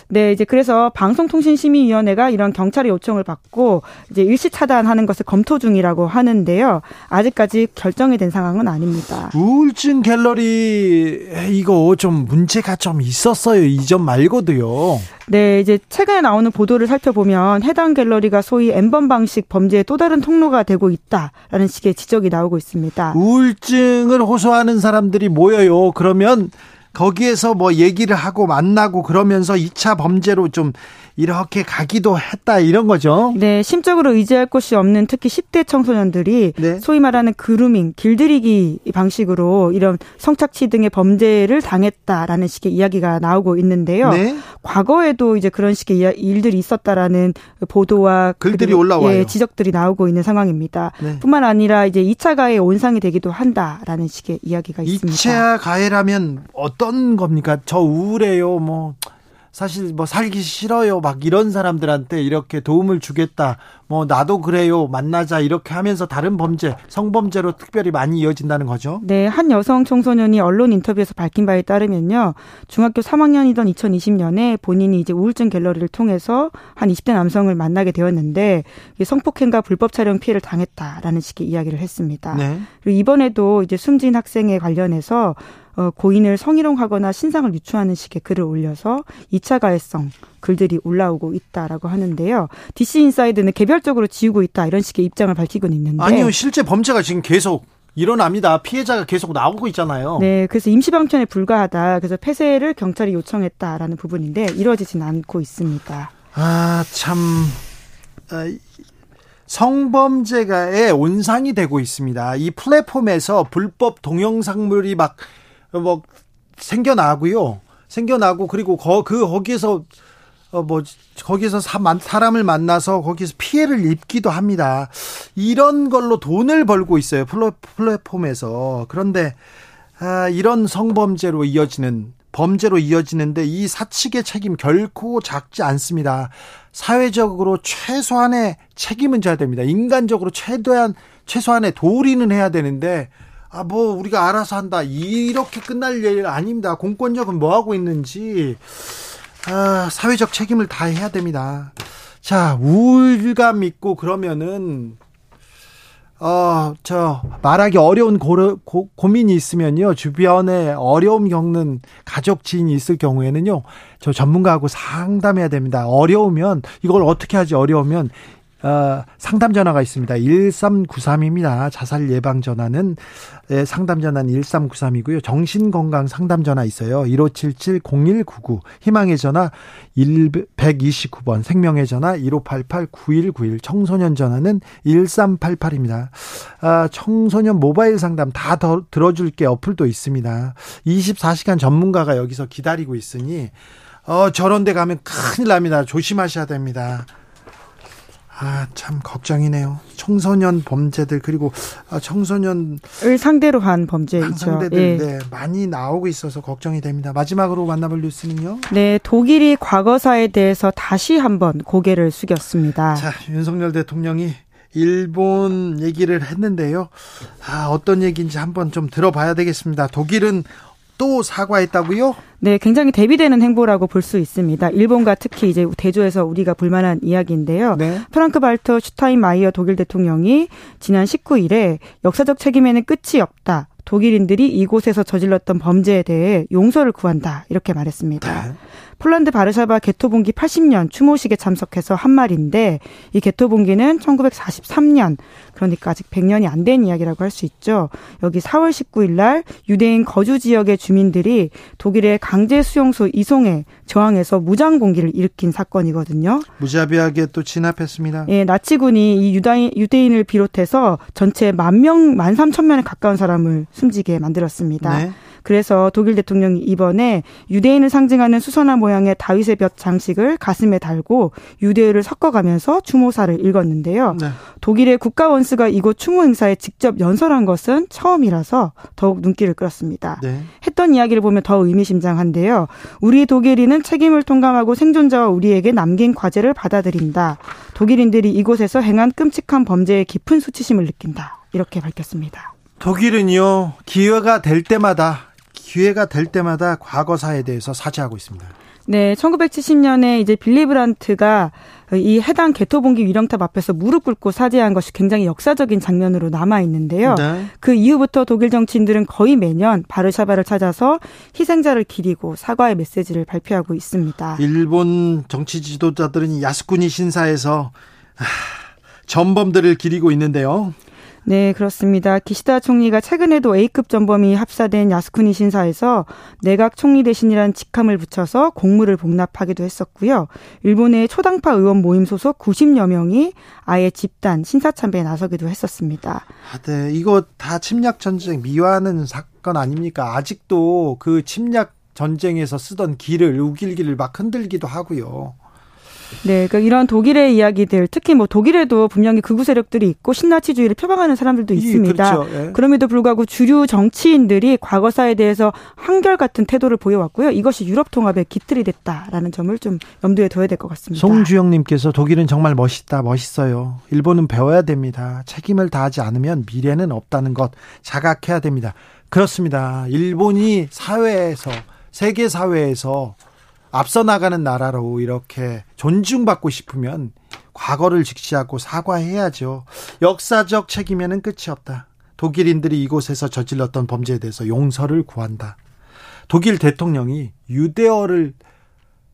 네, 이제 그래서 방송통신심의위원회가 이런 경찰의 요청을 받고 이제 일시 차단하는 것을 검토 중이라고 하는데요. 아직까지 결정이 된 상황은 아닙니다. 우울증 갤러리 이거 좀 문제가 좀 있었어요. 이 점 말고도요. 네, 이제 최근에 나오는 보도를 살펴보면 해당 갤러리가 소위 엠번 방식 범죄의 또 다른 통로가 되고 있다라는 식의 지적이 나오고 있습니다. 우울증을 호소하는 사람들이 모여요. 그러면 거기에서 뭐 얘기를 하고 만나고 그러면서 2차 범죄로 좀 이렇게 가기도 했다 이런 거죠. 네, 심적으로 의지할 곳이 없는 특히 10대 청소년들이 네. 소위 말하는 그루밍, 길들이기 방식으로 이런 성착취 등의 범죄를 당했다라는 식의 이야기가 나오고 있는데요. 네. 과거에도 이제 그런 식의 일들이 있었다라는 보도와 글들이 올라와요. 예, 지적들이 나오고 있는 상황입니다. 네. 뿐만 아니라 이제 2차 가해 온상이 되기도 한다라는 식의 이야기가 있습니다. 2차 가해라면 어떤 겁니까? 저 우울해요. 뭐 사실 뭐 살기 싫어요 막 이런 사람들한테 이렇게 도움을 주겠다 뭐 나도 그래요 만나자 이렇게 하면서 다른 범죄 성범죄로 특별히 많이 이어진다는 거죠. 네, 한 여성 청소년이 언론 인터뷰에서 밝힌 바에 따르면요. 중학교 3학년이던 2020년에 본인이 이제 우울증 갤러리를 통해서 한 20대 남성을 만나게 되었는데 성폭행과 불법 촬영 피해를 당했다라는 식의 이야기를 했습니다. 네. 그리고 이번에도 이제 숨진 학생에 관련해서 어, 고인을 성희롱하거나 신상을 유추하는 식의 글을 올려서 2차 가해성 글들이 올라오고 있다라고 하는데요. DC 인사이드는 개별적으로 지우고 있다 이런 식의 입장을 밝히고는 있는데 아니요 실제 범죄가 지금 계속 일어납니다. 피해자가 계속 나오고 있잖아요. 네, 그래서 임시방편에 불과하다. 그래서 폐쇄를 경찰이 요청했다라는 부분인데 이루어지진 않고 있습니다. 아, 참. 아, 성범죄가의 온상이 되고 있습니다. 이 플랫폼에서 불법 동영상물이 막, 뭐, 생겨나고요. 생겨나고, 그리고 거, 그, 거기에서 어, 뭐, 거기서 사람을 만나서 거기서 피해를 입기도 합니다. 이런 걸로 돈을 벌고 있어요. 플랫폼에서. 그런데, 아, 이런 성범죄로 이어지는, 범죄로 이어지는데 이 사측의 책임 결코 작지 않습니다. 사회적으로 최소한의 책임은 져야 됩니다. 인간적으로 최대한, 최소한의 도리는 해야 되는데, 아, 뭐, 우리가 알아서 한다. 이렇게 끝날 일 아닙니다. 공권력은 뭐 하고 있는지. 아, 사회적 책임을 다 해야 됩니다. 자, 우울감 있고 그러면은 어, 저, 말하기 어려운 고, 고, 고민이 있으면요, 주변에 어려움 겪는 가족 지인이 있을 경우에는요, 저 전문가하고 상담해야 됩니다. 어려우면, 이걸 어떻게 하지, 어려우면, 어, 상담 전화가 있습니다. 1393입니다. 자살 예방 전화는 예, 상담 전화는 1393이고요. 정신 건강 상담 전화 있어요. 1577-0199 희망의 전화 129번 생명의 전화 1588-9191 청소년 전화는 1388입니다. 아, 청소년 모바일 상담 다 더 들어줄 게 어플도 있습니다. 24시간 전문가가 여기서 기다리고 있으니 어, 저런 데 가면 큰일 납니다. 조심하셔야 됩니다. 아, 참 걱정이네요. 청소년 범죄들 그리고 아, 청소년을 상대로 한 범죄이죠. 상대들 예. 네, 많이 나오고 있어서 걱정이 됩니다. 마지막으로 만나볼 뉴스는요. 네, 독일이 과거사에 대해서 다시 한번 고개를 숙였습니다. 자, 윤석열 대통령이 일본 얘기를 했는데요. 아, 어떤 얘기인지 한번 좀 들어봐야 되겠습니다. 독일은 또 사과했다고요? 네, 굉장히 대비되는 행보라고 볼 수 있습니다. 일본과 특히 이제 대조해서 우리가 볼만한 이야기인데요. 네. 프랑크 발터 슈타인마이어 독일 대통령이 지난 19일에 역사적 책임에는 끝이 없다. 독일인들이 이곳에서 저질렀던 범죄에 대해 용서를 구한다. 이렇게 말했습니다. 네. 폴란드 바르샤바 게토 봉기 80년 추모식에 참석해서 한 말인데 이 게토 봉기는 1943년 그러니까 아직 100년이 안 된 이야기라고 할 수 있죠. 여기 4월 19일 날 유대인 거주 지역의 주민들이 독일의 강제 수용소 이송에 저항해서 무장 공기를 일으킨 사건이거든요. 무자비하게 또 진압했습니다. 예, 나치군이 이 유다인, 유대인을 비롯해서 전체 만 명, 만 삼천 명에 가까운 사람을 숨지게 만들었습니다. 네. 그래서 독일 대통령이 이번에 유대인을 상징하는 수선화 모양의 다윗의 볕 장식을 가슴에 달고 유대인을 섞어가면서 추모사를 읽었는데요. 네. 독일의 국가 원수가 이곳 추모 행사에 직접 연설한 것은 처음이라서 더욱 눈길을 끌었습니다. 네. 했던 이야기를 보면 더 의미심장한데요. 우리 독일인은 책임을 통감하고 생존자와 우리에게 남긴 과제를 받아들인다. 독일인들이 이곳에서 행한 끔찍한 범죄에 깊은 수치심을 느낀다. 이렇게 밝혔습니다. 독일은요, 기회가 될 때마다 기회가 될 때마다 과거사에 대해서 사죄하고 있습니다. 네, 1970년에 이제 빌리 브란트가 이 해당 개토봉기 위령탑 앞에서 무릎 꿇고 사죄한 것이 굉장히 역사적인 장면으로 남아 있는데요. 네. 그 이후부터 독일 정치인들은 거의 매년 바르샤바를 찾아서 희생자를 기리고 사과의 메시지를 발표하고 있습니다. 일본 정치 지도자들은 야스쿠니 신사에서 전범들을 기리고 있는데요. 네, 그렇습니다. 기시다 총리가 최근에도 A급 전범이 합사된 야스쿠니 신사에서 내각 총리 대신이라는 직함을 붙여서 공물을 복납하기도 했었고요. 일본의 초당파 의원 모임 소속 90여 명이 아예 집단 신사 참배에 나서기도 했었습니다. 아, 네, 이거 다 침략 전쟁 미화하는 사건 아닙니까? 아직도 그 침략 전쟁에서 쓰던 길을 우길기를 막 흔들기도 하고요. 네, 그러니까 이런 독일의 이야기들, 특히 뭐 독일에도 분명히 극우 세력들이 있고 신나치주의를 표방하는 사람들도 있습니다. 그렇죠. 예. 그럼에도 불구하고 주류 정치인들이 과거사에 대해서 한결같은 태도를 보여왔고요. 이것이 유럽 통합의 깃틀이 됐다라는 점을 좀 염두에 둬야 될 것 같습니다. 송주영님께서 독일은 정말 멋있다, 멋있어요. 일본은 배워야 됩니다. 책임을 다하지 않으면 미래는 없다는 것 자각해야 됩니다. 그렇습니다. 일본이 사회에서 세계 사회에서 앞서 나가는 나라로 이렇게 존중받고 싶으면 과거를 직시하고 사과해야죠. 역사적 책임에는 끝이 없다. 독일인들이 이곳에서 저질렀던 범죄에 대해서 용서를 구한다. 독일 대통령이 유대어를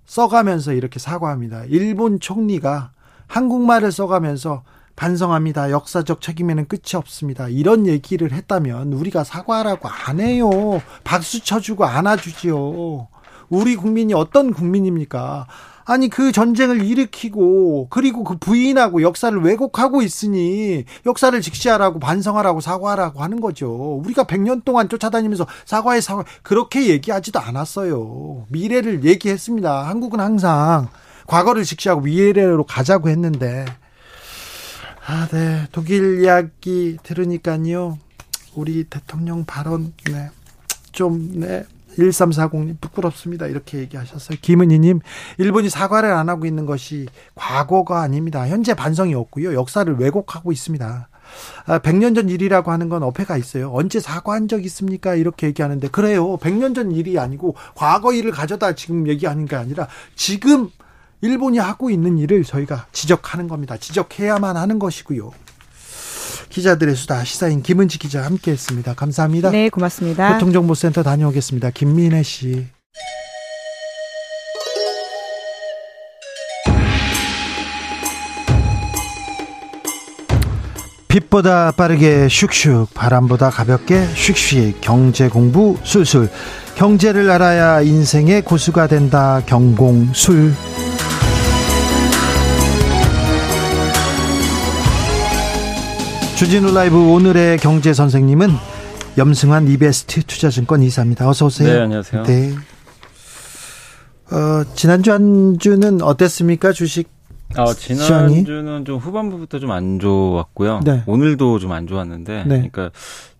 써가면서 이렇게 사과합니다. 일본 총리가 한국말을 써가면서 반성합니다. 역사적 책임에는 끝이 없습니다. 이런 얘기를 했다면 우리가 사과하라고 안 해요. 박수 쳐주고 안아주지요. 우리 국민이 어떤 국민입니까? 아니 그 전쟁을 일으키고 그리고 그 부인하고 역사를 왜곡하고 있으니 역사를 직시하라고 반성하라고 사과하라고 하는 거죠. 우리가 100년 동안 쫓아다니면서 사과해 사과 그렇게 얘기하지도 않았어요. 미래를 얘기했습니다. 한국은 항상 과거를 직시하고 미래로 가자고 했는데 아, 네. 독일 이야기 들으니까요. 우리 대통령 발언, 네. 좀, 네. 1340님 부끄럽습니다. 이렇게 얘기하셨어요. 김은희님, 일본이 사과를 안 하고 있는 것이 과거가 아닙니다. 현재 반성이 없고요. 역사를 왜곡하고 있습니다. 아, 100년 전 일이라고 하는 건 어폐가 있어요. 언제 사과한 적 있습니까? 이렇게 얘기하는데, 그래요. 100년 전 일이 아니고, 과거 일을 가져다 지금 얘기하는 게 아니라, 지금 일본이 하고 있는 일을 저희가 지적하는 겁니다. 지적해야만 하는 것이고요. 기자들의 수다 시사인 김은지 기자 함께했습니다. 감사합니다. 네, 고맙습니다. 교통정보센터 다녀오겠습니다. 김민혜 씨. 빛보다 빠르게 슉슉 바람보다 가볍게 슉슉 경제 공부 술술 경제를 알아야 인생의 고수가 된다 경공술 주진우 라이브 오늘의 경제 선생님은 염승환 이베스트 투자증권 이사입니다. 어서 오세요. 네, 안녕하세요. 네. 어, 지난주 한 주는 어땠습니까? 주식 아, 지난주는 좀 후반부부터 좀 안 좋았고요. 네. 오늘도 좀 안 좋았는데 네. 그러니까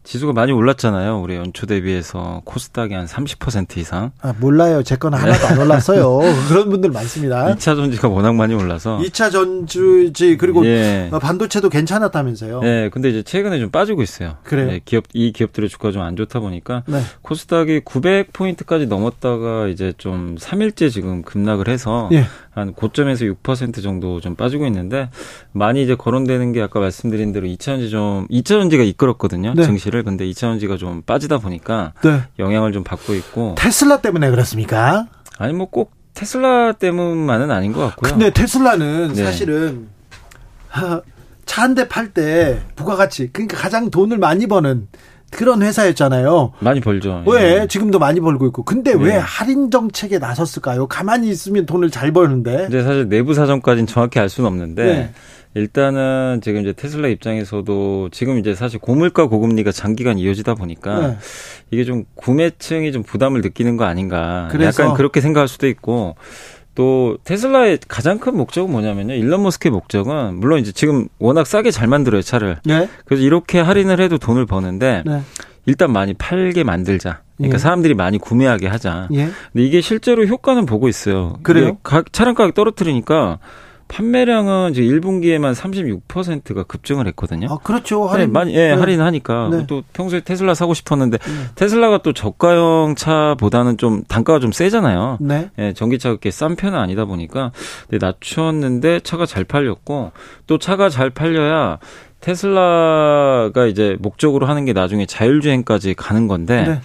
지수가 많이 올랐잖아요. 우리 연초 대비해서 코스닥이 한 30% 이상. 아, 몰라요. 제 건 하나도 안 올랐어요. 그런 분들 많습니다. 2차 전지가 워낙 많이 올라서. 2차 전지 그리고 예. 반도체도 괜찮았다면서요. 네, 근데 이제 최근에 좀 빠지고 있어요. 그래요. 네, 기업 이 기업들의 주가 좀 안 좋다 보니까 네. 코스닥이 900포인트까지 넘었다가 이제 좀 3일째 지금 급락을 해서 예. 한 고점에서 6% 정도 좀 빠지고 있는데 많이 이제 거론되는 게 아까 말씀드린 대로 2차 전지 좀 2차 전지가 이끌었거든요. 네. 증시를 근데 2차전지가 좀 빠지다 보니까 네. 영향을 좀 받고 있고 테슬라 때문에 그렇습니까? 아니 뭐 꼭 테슬라 때문만은 아닌 것 같고요. 근데 테슬라는 네. 사실은 차 한 대 팔 때 부가가치 그러니까 가장 돈을 많이 버는 그런 회사였잖아요. 많이 벌죠. 왜 예. 지금도 많이 벌고 있고. 근데 네. 왜 할인 정책에 나섰을까요? 가만히 있으면 돈을 잘 버는데. 근데 사실 내부 사정까지는 정확히 알 수는 없는데 네. 일단은 지금 이제 테슬라 입장에서도 지금 이제 사실 고물가 고금리가 장기간 이어지다 보니까 네. 이게 좀 구매층이 좀 부담을 느끼는 거 아닌가. 그래서. 약간 그렇게 생각할 수도 있고 또 테슬라의 가장 큰 목적은 뭐냐면요. 일론 머스크의 목적은 물론 이제 지금 워낙 싸게 잘 만들어요 차를. 네. 그래서 이렇게 할인을 해도 돈을 버는데 네. 일단 많이 팔게 만들자. 그러니까 예. 사람들이 많이 구매하게 하자. 예. 근데 이게 실제로 효과는 보고 있어요. 그래요? 차량 가격 떨어뜨리니까 판매량은 이제 1분기에만 36%가 급증을 했거든요. 아, 그렇죠. 네, 할인. 네, 많이, 예, 네. 할인하니까. 네. 또 평소에 테슬라 사고 싶었는데, 네. 테슬라가 또 저가형 차보다는 좀 단가가 좀 세잖아요. 네. 예, 전기차가 그렇게 싼 편은 아니다 보니까. 네, 낮췄는데 차가 잘 팔렸고, 또 차가 잘 팔려야 테슬라가 이제 목적으로 하는 게 나중에 자율주행까지 가는 건데, 네.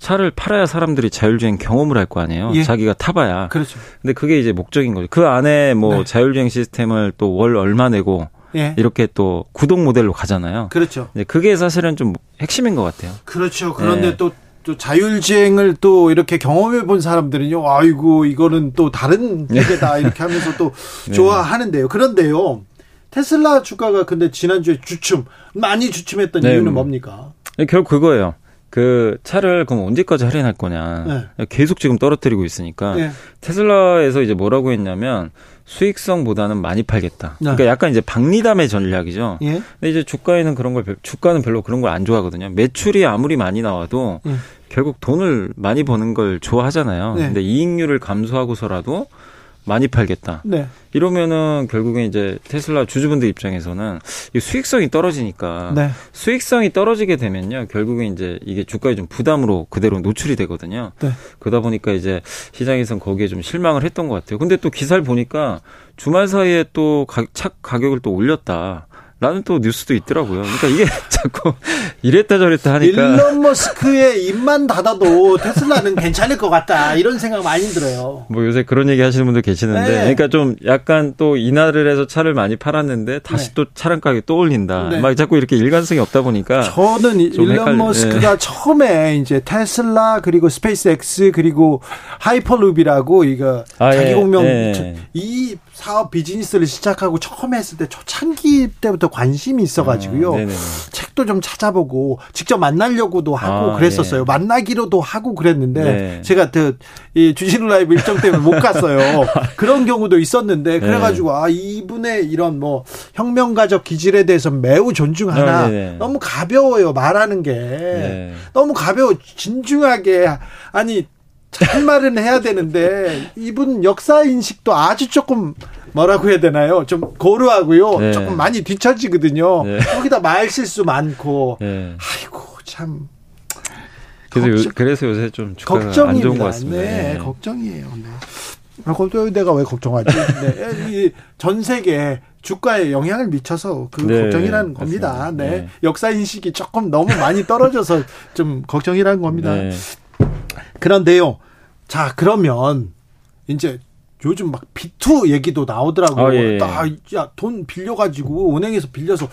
차를 팔아야 사람들이 자율주행 경험을 할 거 아니에요. 예. 자기가 타봐야. 그렇죠. 근데 그게 이제 목적인 거죠. 그 안에 뭐 네. 자율주행 시스템을 또 월 얼마 내고 예. 이렇게 또 구독 모델로 가잖아요. 그렇죠. 네, 그게 사실은 좀 핵심인 것 같아요. 그렇죠. 그런데 네. 또, 또 자율주행을 또 이렇게 경험해 본 사람들은요, 아이고, 이거는 또 다른 세계다. 이렇게 하면서 또 네. 좋아하는데요. 그런데요, 테슬라 주가가 근데 지난주에 주춤, 많이 주춤했던 네. 이유는 뭡니까? 네, 결국 그거예요. 그 차를 그럼 언제까지 할인할 거냐. 네. 계속 지금 떨어뜨리고 있으니까 네. 테슬라에서 이제 뭐라고 했냐면 수익성보다는 많이 팔겠다. 네. 그러니까 약간 이제 박리담의 전략이죠. 예. 근데 이제 주가에는 그런 걸 주가는 별로 그런 걸 안 좋아하거든요. 매출이 아무리 많이 나와도 예. 결국 돈을 많이 버는 걸 좋아하잖아요. 네. 근데 이익률을 감소하고서라도 많이 팔겠다. 네. 이러면은 결국엔 이제 테슬라 주주분들 입장에서는 이 수익성이 떨어지니까 네. 수익성이 떨어지게 되면요 결국엔 이제 이게 주가에 좀 부담으로 그대로 노출이 되거든요. 네. 그러다 보니까 이제 시장에선 거기에 좀 실망을 했던 것 같아요. 근데 또 기사를 보니까 주말 사이에 또차 가격을 또 올렸다. 라는 또 뉴스도 있더라고요. 그러니까 이게 자꾸 이랬다 저랬다 하니까 일론 머스크의 입만 닫아도 테슬라는 괜찮을 것 같다 이런 생각 많이 들어요. 뭐 요새 그런 얘기 하시는 분들 계시는데 네. 그러니까 좀 약간 또 인하를 해서 차를 많이 팔았는데 다시 네. 또 차량 가격이 또 올린다. 네. 막 자꾸 이렇게 일관성이 없다 보니까 저는 일론 헷갈리... 머스크가 네. 처음에 이제 테슬라 그리고 스페이스X 그리고 하이퍼루비라고 이거 아, 자기 예. 공명 예. 이 사업 비즈니스를 시작하고 처음 했을 때 초창기 때부터 관심이 있어가지고요. 아, 책도 좀 찾아보고 직접 만나려고도 하고 아, 그랬었어요. 네. 만나기로도 하고 그랬는데 네. 제가 그 이 주신 라이브 일정 때문에 못 갔어요. 그런 경우도 있었는데 네. 그래가지고 아 이분의 이런 뭐 혁명가적 기질에 대해서 매우 존중하나 아, 너무 가벼워요 말하는 게 네. 너무 가벼워 진중하게 아니 할 말은 해야 되는데 이분 역사 인식도 아주 조금 뭐라고 해야 되나요? 좀 고루하고요. 네. 조금 많이 뒤처지거든요. 네. 거기다 말 실수 많고. 네. 아이고 참. 그래서 걱정, 요, 그래서 요새 좀 걱정입니다. 안 좋은 것 같습니다. 네, 네. 걱정이에요. 네. 아, 내가 왜 걱정하지? 네, 전 세계 주가에 영향을 미쳐서 그 네, 걱정이라는 겁니다. 네. 네. 역사 인식이 조금 너무 많이 떨어져서 좀 걱정이라는 겁니다. 네. 그런데요. 자, 그러면 이제 요즘 막 비투 얘기도 나오더라고요. 아, 예. 예. 야, 돈 빌려가지고 은행에서 빌려서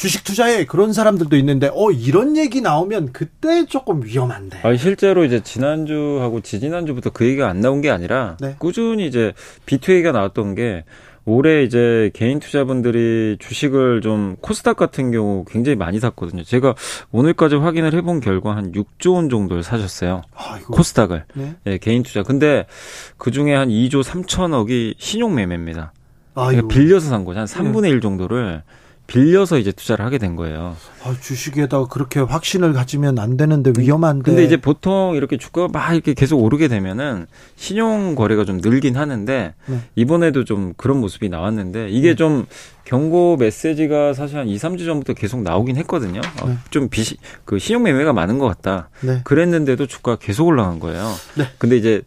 주식 투자해 그런 사람들도 있는데 어 이런 얘기 나오면 그때 조금 위험한데. 아 실제로 이제 지난주하고 지지난주부터 그 얘기가 안 나온 게 아니라 네. 꾸준히 이제 비투 얘기가 나왔던 게 올해 이제 개인 투자분들이 주식을 좀 코스닥 같은 경우 굉장히 많이 샀거든요. 제가 오늘까지 확인을 해본 결과 한 6조 원 정도를 사셨어요. 아이고. 코스닥을. 네? 네, 개인 투자. 근데 그 중에 한 2조 3천억이 신용 매매입니다. 그러니까 빌려서 산 거죠. 한 3분의 네. 1 정도를 빌려서 이제 투자를 하게 된 거예요. 아, 주식에다가 그렇게 확신을 가지면 안 되는데 위험한데. 근데 이제 보통 이렇게 주가가 막 이렇게 계속 오르게 되면은 신용 거래가 좀 늘긴 하는데 네. 이번에도 좀 그런 모습이 나왔는데 이게 네. 좀 경고 메시지가 사실 한 2, 3주 전부터 계속 나오긴 했거든요. 어, 네. 좀 비시 그 신용 매매가 많은 것 같다. 네. 그랬는데도 주가가 계속 올라간 거예요. 네. 근데 이제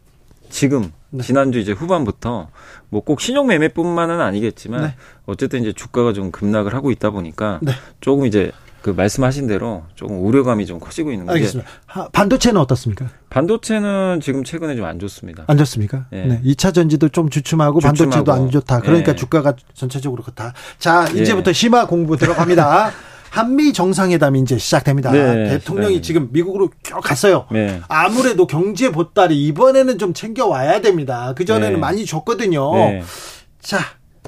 지금 네. 지난주 이제 후반부터 뭐 꼭 신용 매매뿐만은 아니겠지만 네. 어쨌든 이제 주가가 좀 급락을 하고 있다 보니까 네. 조금 이제 그 말씀하신 대로 조금 우려감이 좀 커지고 있는 거죠. 알겠습니다. 반도체는 어떻습니까? 반도체는 지금 최근에 좀 안 좋습니다. 안 좋습니까? 네. 네. 2차 전지도 좀 주춤하고, 주춤하고 반도체도 안 좋다. 그러니까 네. 주가가 전체적으로 그렇다. 자, 예. 이제부터 네. 심화 공부 들어갑니다. 한미 정상회담이 이제 시작됩니다. 네, 대통령이 네. 지금 미국으로 쭉 갔어요. 네. 아무래도 경제 보따리 이번에는 좀 챙겨 와야 됩니다. 그 전에는 네. 많이 줬거든요. 네. 자,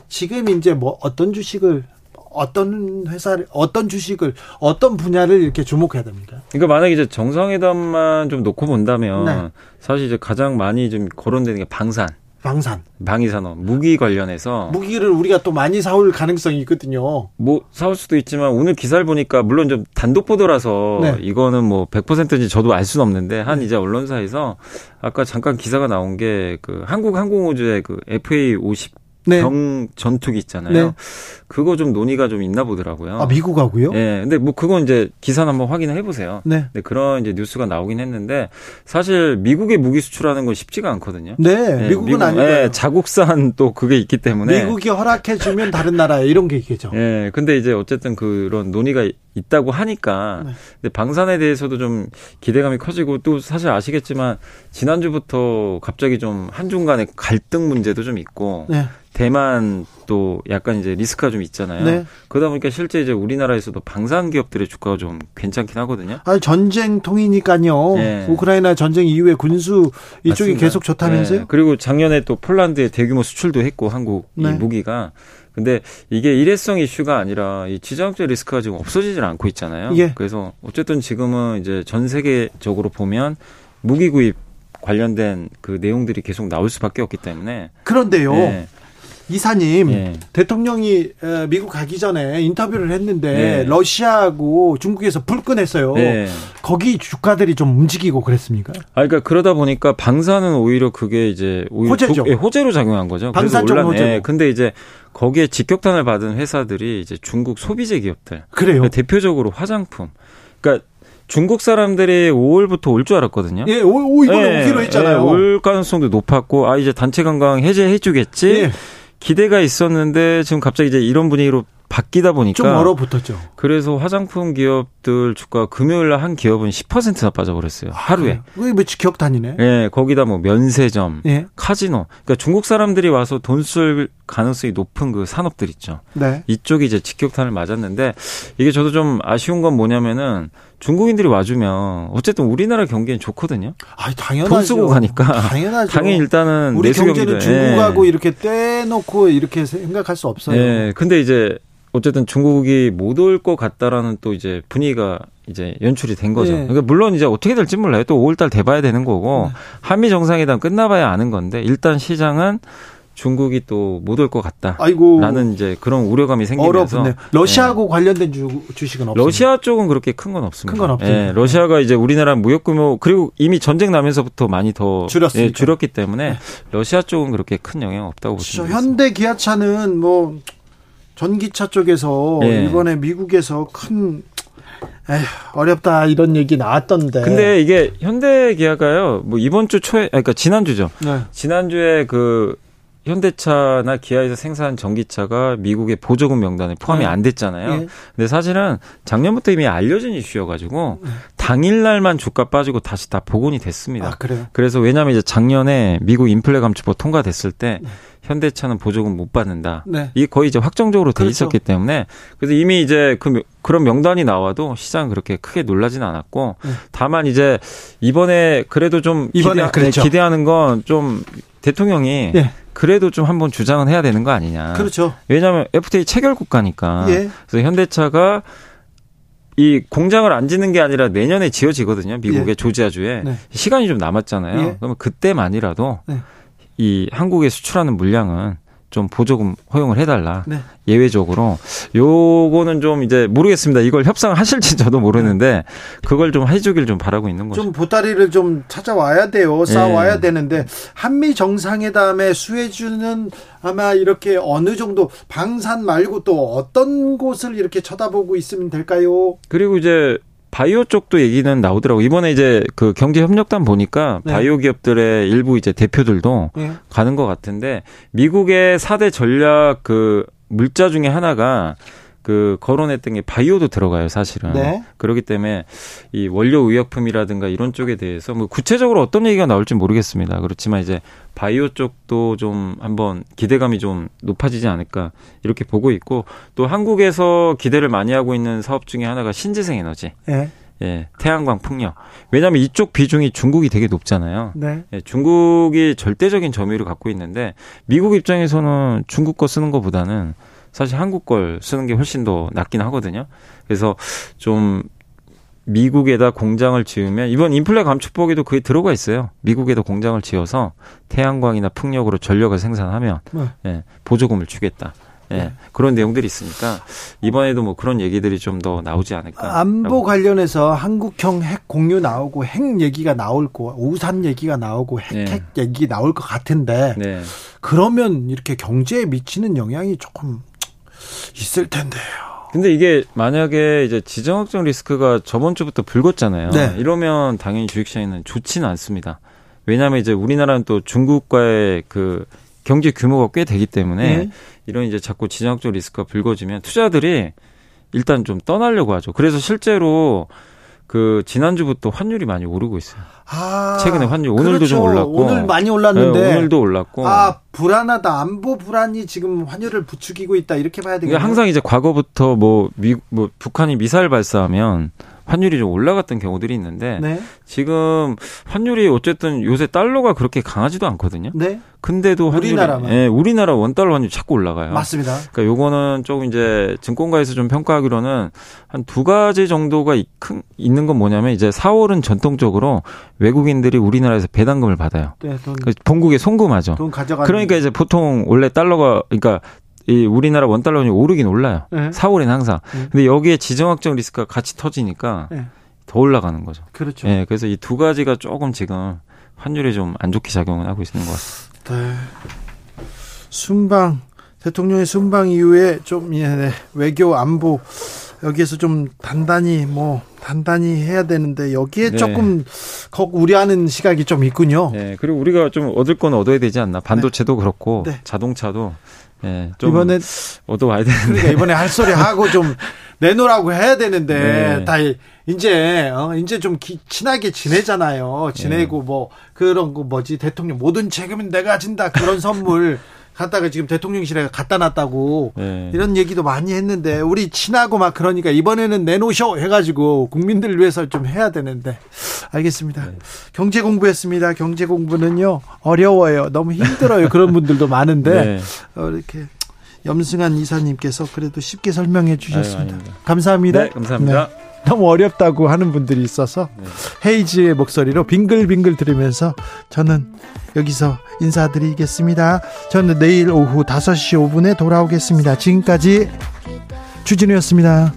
지금 이제 뭐 어떤 주식을 어떤 회사를 어떤 주식을 어떤 분야를 이렇게 주목해야 됩니까? 그러니까 만약 이제 정상회담만 좀 놓고 본다면 네. 사실 이제 가장 많이 좀 거론되는 게 방산. 방산. 방위산업, 무기 관련해서. 무기를 우리가 또 많이 사올 가능성이 있거든요. 뭐, 사올 수도 있지만, 오늘 기사를 보니까, 물론 좀 단독 보도라서, 네. 이거는 뭐, 100%인지 저도 알 수는 없는데, 한 네. 이제 언론사에서, 아까 잠깐 기사가 나온 게, 그, 한국 항공우주의 그 FA50 네. 병 전투기 있잖아요. 네. 그거 좀 논의가 좀 있나 보더라고요. 아 미국하고요? 예. 네, 근데 뭐 그건 이제 기사 한번 확인해 보세요. 네. 네. 그런 이제 뉴스가 나오긴 했는데 사실 미국의 무기 수출하는 건 쉽지가 않거든요. 네. 네 미국은 미국, 아니에요. 네, 자국산 또 그게 있기 때문에 미국이 허락해 주면 다른 나라에 이런 게 있겠죠. 예. 네, 근데 이제 어쨌든 그런 논의가 있다고 하니까 네. 근데 방산에 대해서도 좀 기대감이 커지고 또 사실 아시겠지만 지난주부터 갑자기 좀 한중 간의 갈등 문제도 좀 있고 네. 대만 또 약간 이제 리스크가 좀 있잖아요. 네. 그러다 보니까 실제 이제 우리나라에서도 방산 기업들의 주가가 좀 괜찮긴 하거든요. 아 전쟁 통이니까요. 네. 우크라이나 전쟁 이후에 군수 이쪽이 맞습니다. 계속 좋다면서요? 네. 그리고 작년에 또 폴란드에 대규모 수출도 했고 한국 이 네. 무기가 근데 이게 일회성 이슈가 아니라 이 지정학적 리스크가 지금 없어지질 않고 있잖아요. 예. 그래서 어쨌든 지금은 이제 전 세계적으로 보면 무기 구입 관련된 그 내용들이 계속 나올 수밖에 없기 때문에 그런데요. 네. 이사님 네. 대통령이 미국 가기 전에 인터뷰를 했는데 네. 러시아하고 중국에서 불끈했어요. 네. 거기 주가들이 좀 움직이고 그랬습니까? 아, 그러니까 그러다 보니까 방사는 오히려 그게 이제 오히려 호재죠. 조, 예, 호재로 작용한 거죠. 방사적 호재. 예, 근데 이제 거기에 직격탄을 받은 회사들이 이제 중국 소비재 기업들. 그래요. 그러니까 대표적으로 화장품. 그러니까 중국 사람들이 5월부터 올 줄 알았거든요. 예, 오, 오 이번에 예, 오기로 했잖아요. 예, 올 가능성도 높았고, 아, 이제 단체 관광 해제해주겠지? 예. 기대가 있었는데 지금 갑자기 이제 이런 분위기로 바뀌다 보니까 좀 얼어붙었죠. 그래서 화장품 기업들 주가 금요일 날 한 기업은 10%나 빠져버렸어요. 아, 하루에. 그게 뭐 기억 다니네. 예, 거기다 뭐 면세점, 예. 카지노. 그러니까 중국 사람들이 와서 돈 쓸 가능성이 높은 그 산업들 있죠. 네. 이쪽이 이제 직격탄을 맞았는데 이게 저도 좀 아쉬운 건 뭐냐면은 중국인들이 와주면 어쨌든 우리나라 경기는 좋거든요. 아, 당연하죠. 돈 쓰고 가니까. 당연하죠. 당연히 일단은 우리 경제는 중국하고 예. 이렇게 떼놓고 이렇게 생각할 수 없어요. 예. 근데 이제 어쨌든 중국이 못 올 것 같다라는 또 이제 분위기가 이제 연출이 된 거죠. 네. 그러니까 물론 이제 어떻게 될지 몰라요. 또 5월달 돼봐야 되는 거고 네. 한미 정상회담 끝나봐야 아는 건데 일단 시장은 중국이 또 못 올 것 같다. 아이고. 라는 이제 그런 우려감이 생기면서 어렵네요. 러시아하고 네. 관련된 주, 주식은 없어요. 러시아 쪽은 그렇게 큰 건 없습니다. 큰 건 없죠. 네, 러시아가 이제 우리나라 무역 규모 그리고 이미 전쟁 나면서부터 많이 더 예, 줄였기 때문에 네. 러시아 쪽은 그렇게 큰 영향 없다고 보시면 됩니다. 현대 기아차는 뭐 전기차 쪽에서 네. 이번에 미국에서 큰 에휴, 어렵다 이런 얘기 나왔던데. 근데 이게 현대 기아가요. 뭐 이번 주 초에 그러니까 지난주죠. 네. 지난주에 그 현대차나 기아에서 생산한 전기차가 미국의 보조금 명단에 포함이 네. 안 됐잖아요. 네. 근데 사실은 작년부터 이미 알려진 이슈여가지고 네. 당일날만 주가 빠지고 다시 다 복원이 됐습니다. 아, 그래요? 그래서 왜냐하면 이제 작년에 미국 인플레 감축법 통과됐을 때 네. 현대차는 보조금 못 받는다. 네. 이게 거의 이제 확정적으로 돼 그렇죠. 있었기 때문에 그래서 이미 이제 그 그런 명단이 나와도 시장 그렇게 크게 놀라지는 않았고 네. 다만 이제 이번에 그래도 좀 이번에 기대, 그렇죠. 기대하는 건 좀 대통령이 네. 그래도 좀 한번 주장은 해야 되는 거 아니냐. 그렇죠. 왜냐하면 FTA 체결 국가니까. 예. 그래서 현대차가 이 공장을 안 짓는 게 아니라 내년에 지어지거든요. 미국의 예. 조지아주에 네. 시간이 좀 남았잖아요. 예. 그러면 그때만이라도 네. 이 한국에 수출하는 물량은 좀 보조금 허용을 해달라. 네. 예외적으로. 요거는 좀 이제 모르겠습니다. 이걸 협상을 하실지 저도 모르는데 그걸 좀 해주길 좀 바라고 있는 거죠. 좀 보따리를 좀 찾아와야 돼요. 쌓아와야 네. 되는데 한미 정상회담에 수혜주는 아마 이렇게 어느 정도 방산 말고 또 어떤 곳을 이렇게 쳐다보고 있으면 될까요? 그리고 이제 바이오 쪽도 얘기는 나오더라고. 이번에 이제 그 경제협력단 보니까 네. 바이오 기업들의 일부 이제 대표들도 네. 가는 것 같은데 미국의 4대 전략 그 물자 중에 하나가 그 거론했던 게 바이오도 들어가요, 사실은. 네. 그렇기 때문에 이 원료 의약품이라든가 이런 쪽에 대해서 뭐 구체적으로 어떤 얘기가 나올지 모르겠습니다. 그렇지만 이제 바이오 쪽도 좀 한번 기대감이 좀 높아지지 않을까 이렇게 보고 있고 또 한국에서 기대를 많이 하고 있는 사업 중에 하나가 신재생 에너지. 네. 예, 태양광 풍력. 왜냐하면 이쪽 비중이 중국이 되게 높잖아요. 네. 예, 중국이 절대적인 점유율을 갖고 있는데 미국 입장에서는 중국 거 쓰는 것보다는 사실 한국 걸 쓰는 게 훨씬 더 낫긴 하거든요. 그래서 좀 미국에다 공장을 지으면 이번 인플레 감축법에도 그게 들어가 있어요. 미국에다 공장을 지어서 태양광이나 풍력으로 전력을 생산하면 네. 예, 보조금을 주겠다. 예, 네. 그런 내용들이 있으니까 이번에도 뭐 그런 얘기들이 좀 더 나오지 않을까. 안보 관련해서 한국형 핵 공유 나오고 핵 얘기가 나올 거, 우산 얘기가 나오고 핵, 네. 핵 얘기 나올 것 같은데 네. 그러면 이렇게 경제에 미치는 영향이 조금 있을 텐데요. 근데 이게 만약에 이제 지정학적 리스크가 저번 주부터 불었잖아요. 네. 이러면 당연히 주식 시장에는 좋지는 않습니다. 왜냐하면 이제 우리나라는 또 중국과의 그 경제 규모가 꽤 되기 때문에 네. 이런 이제 자꾸 지정학적 리스크가 불거지면 투자들이 일단 좀 떠나려고 하죠. 그래서 실제로 그 지난주부터 환율이 많이 오르고 있어요. 아, 최근에 환율 오늘도 그렇죠. 좀 올랐고 오늘 많이 올랐는데 네, 오늘도 올랐고 아 불안하다 안보 불안이 지금 환율을 부추기고 있다 이렇게 봐야 되겠네요. 항상 이제 과거부터 뭐, 미, 뭐 북한이 미사일 발사하면 환율이 좀 올라갔던 경우들이 있는데 네. 지금 환율이 어쨌든 요새 달러가 그렇게 강하지도 않거든요. 네. 근데도 환율이 우리나라만 예, 우리나라 원 달러 환율 자꾸 올라가요. 맞습니다. 그러니까 요거는 조금 이제 증권가에서 좀 평가하기로는 한 두 가지 정도가 큰 있는 건 뭐냐면 이제 4월은 전통적으로 외국인들이 우리나라에서 배당금을 받아요. 네, 돈, 그 본국에 송금하죠. 돈 가져가. 그러니까 이제 보통 원래 달러가 그러니까 이 우리나라 원 달러이 오르긴 올라요. 네. 4월에는 항상. 네. 근데 여기에 지정학적 리스크가 같이 터지니까 네. 더 올라가는 거죠. 그렇죠. 예, 그래서 이 두 가지가 조금 지금 환율에 좀 안 좋게 작용을 하고 있는 것 같습니다. 네. 순방 대통령의 순방 이후에 좀 예, 네. 외교 안보 여기에서 좀 단단히 뭐 단단히 해야 되는데 여기에 네. 조금 걱 우려하는 시각이 좀 있군요. 네, 그리고 우리가 좀 얻을 건 얻어야 되지 않나. 반도체도 네. 그렇고 네. 자동차도 예, 좀 이번에 얻어 와야 되는데 그러니까 이번에 할 소리 하고 좀 내놓으라고 해야 되는데 네. 다 이제 어 이제 좀 기, 친하게 지내잖아요. 지내고 네. 뭐 그런 거 뭐지 대통령 모든 책임은 내가 진다 그런 선물 갖다가 지금 대통령실에 갖다 놨다고 네. 이런 얘기도 많이 했는데 우리 친하고 막 그러니까 이번에는 내놓으셔 해가지고 국민들을 위해서 좀 해야 되는데 알겠습니다. 네. 경제 공부했습니다. 경제 공부는요 어려워요. 너무 힘들어요. 그런 분들도 많은데 네. 어, 이렇게 염승한 이사님께서 그래도 쉽게 설명해 주셨습니다. 아유, 감사합니다. 네, 감사합니다. 네. 너무 어렵다고 하는 분들이 있어서 네. 헤이즈의 목소리로 빙글빙글 들으면서 저는 여기서 인사드리겠습니다. 저는 내일 오후 5시 5분에 돌아오겠습니다. 지금까지 주진우였습니다.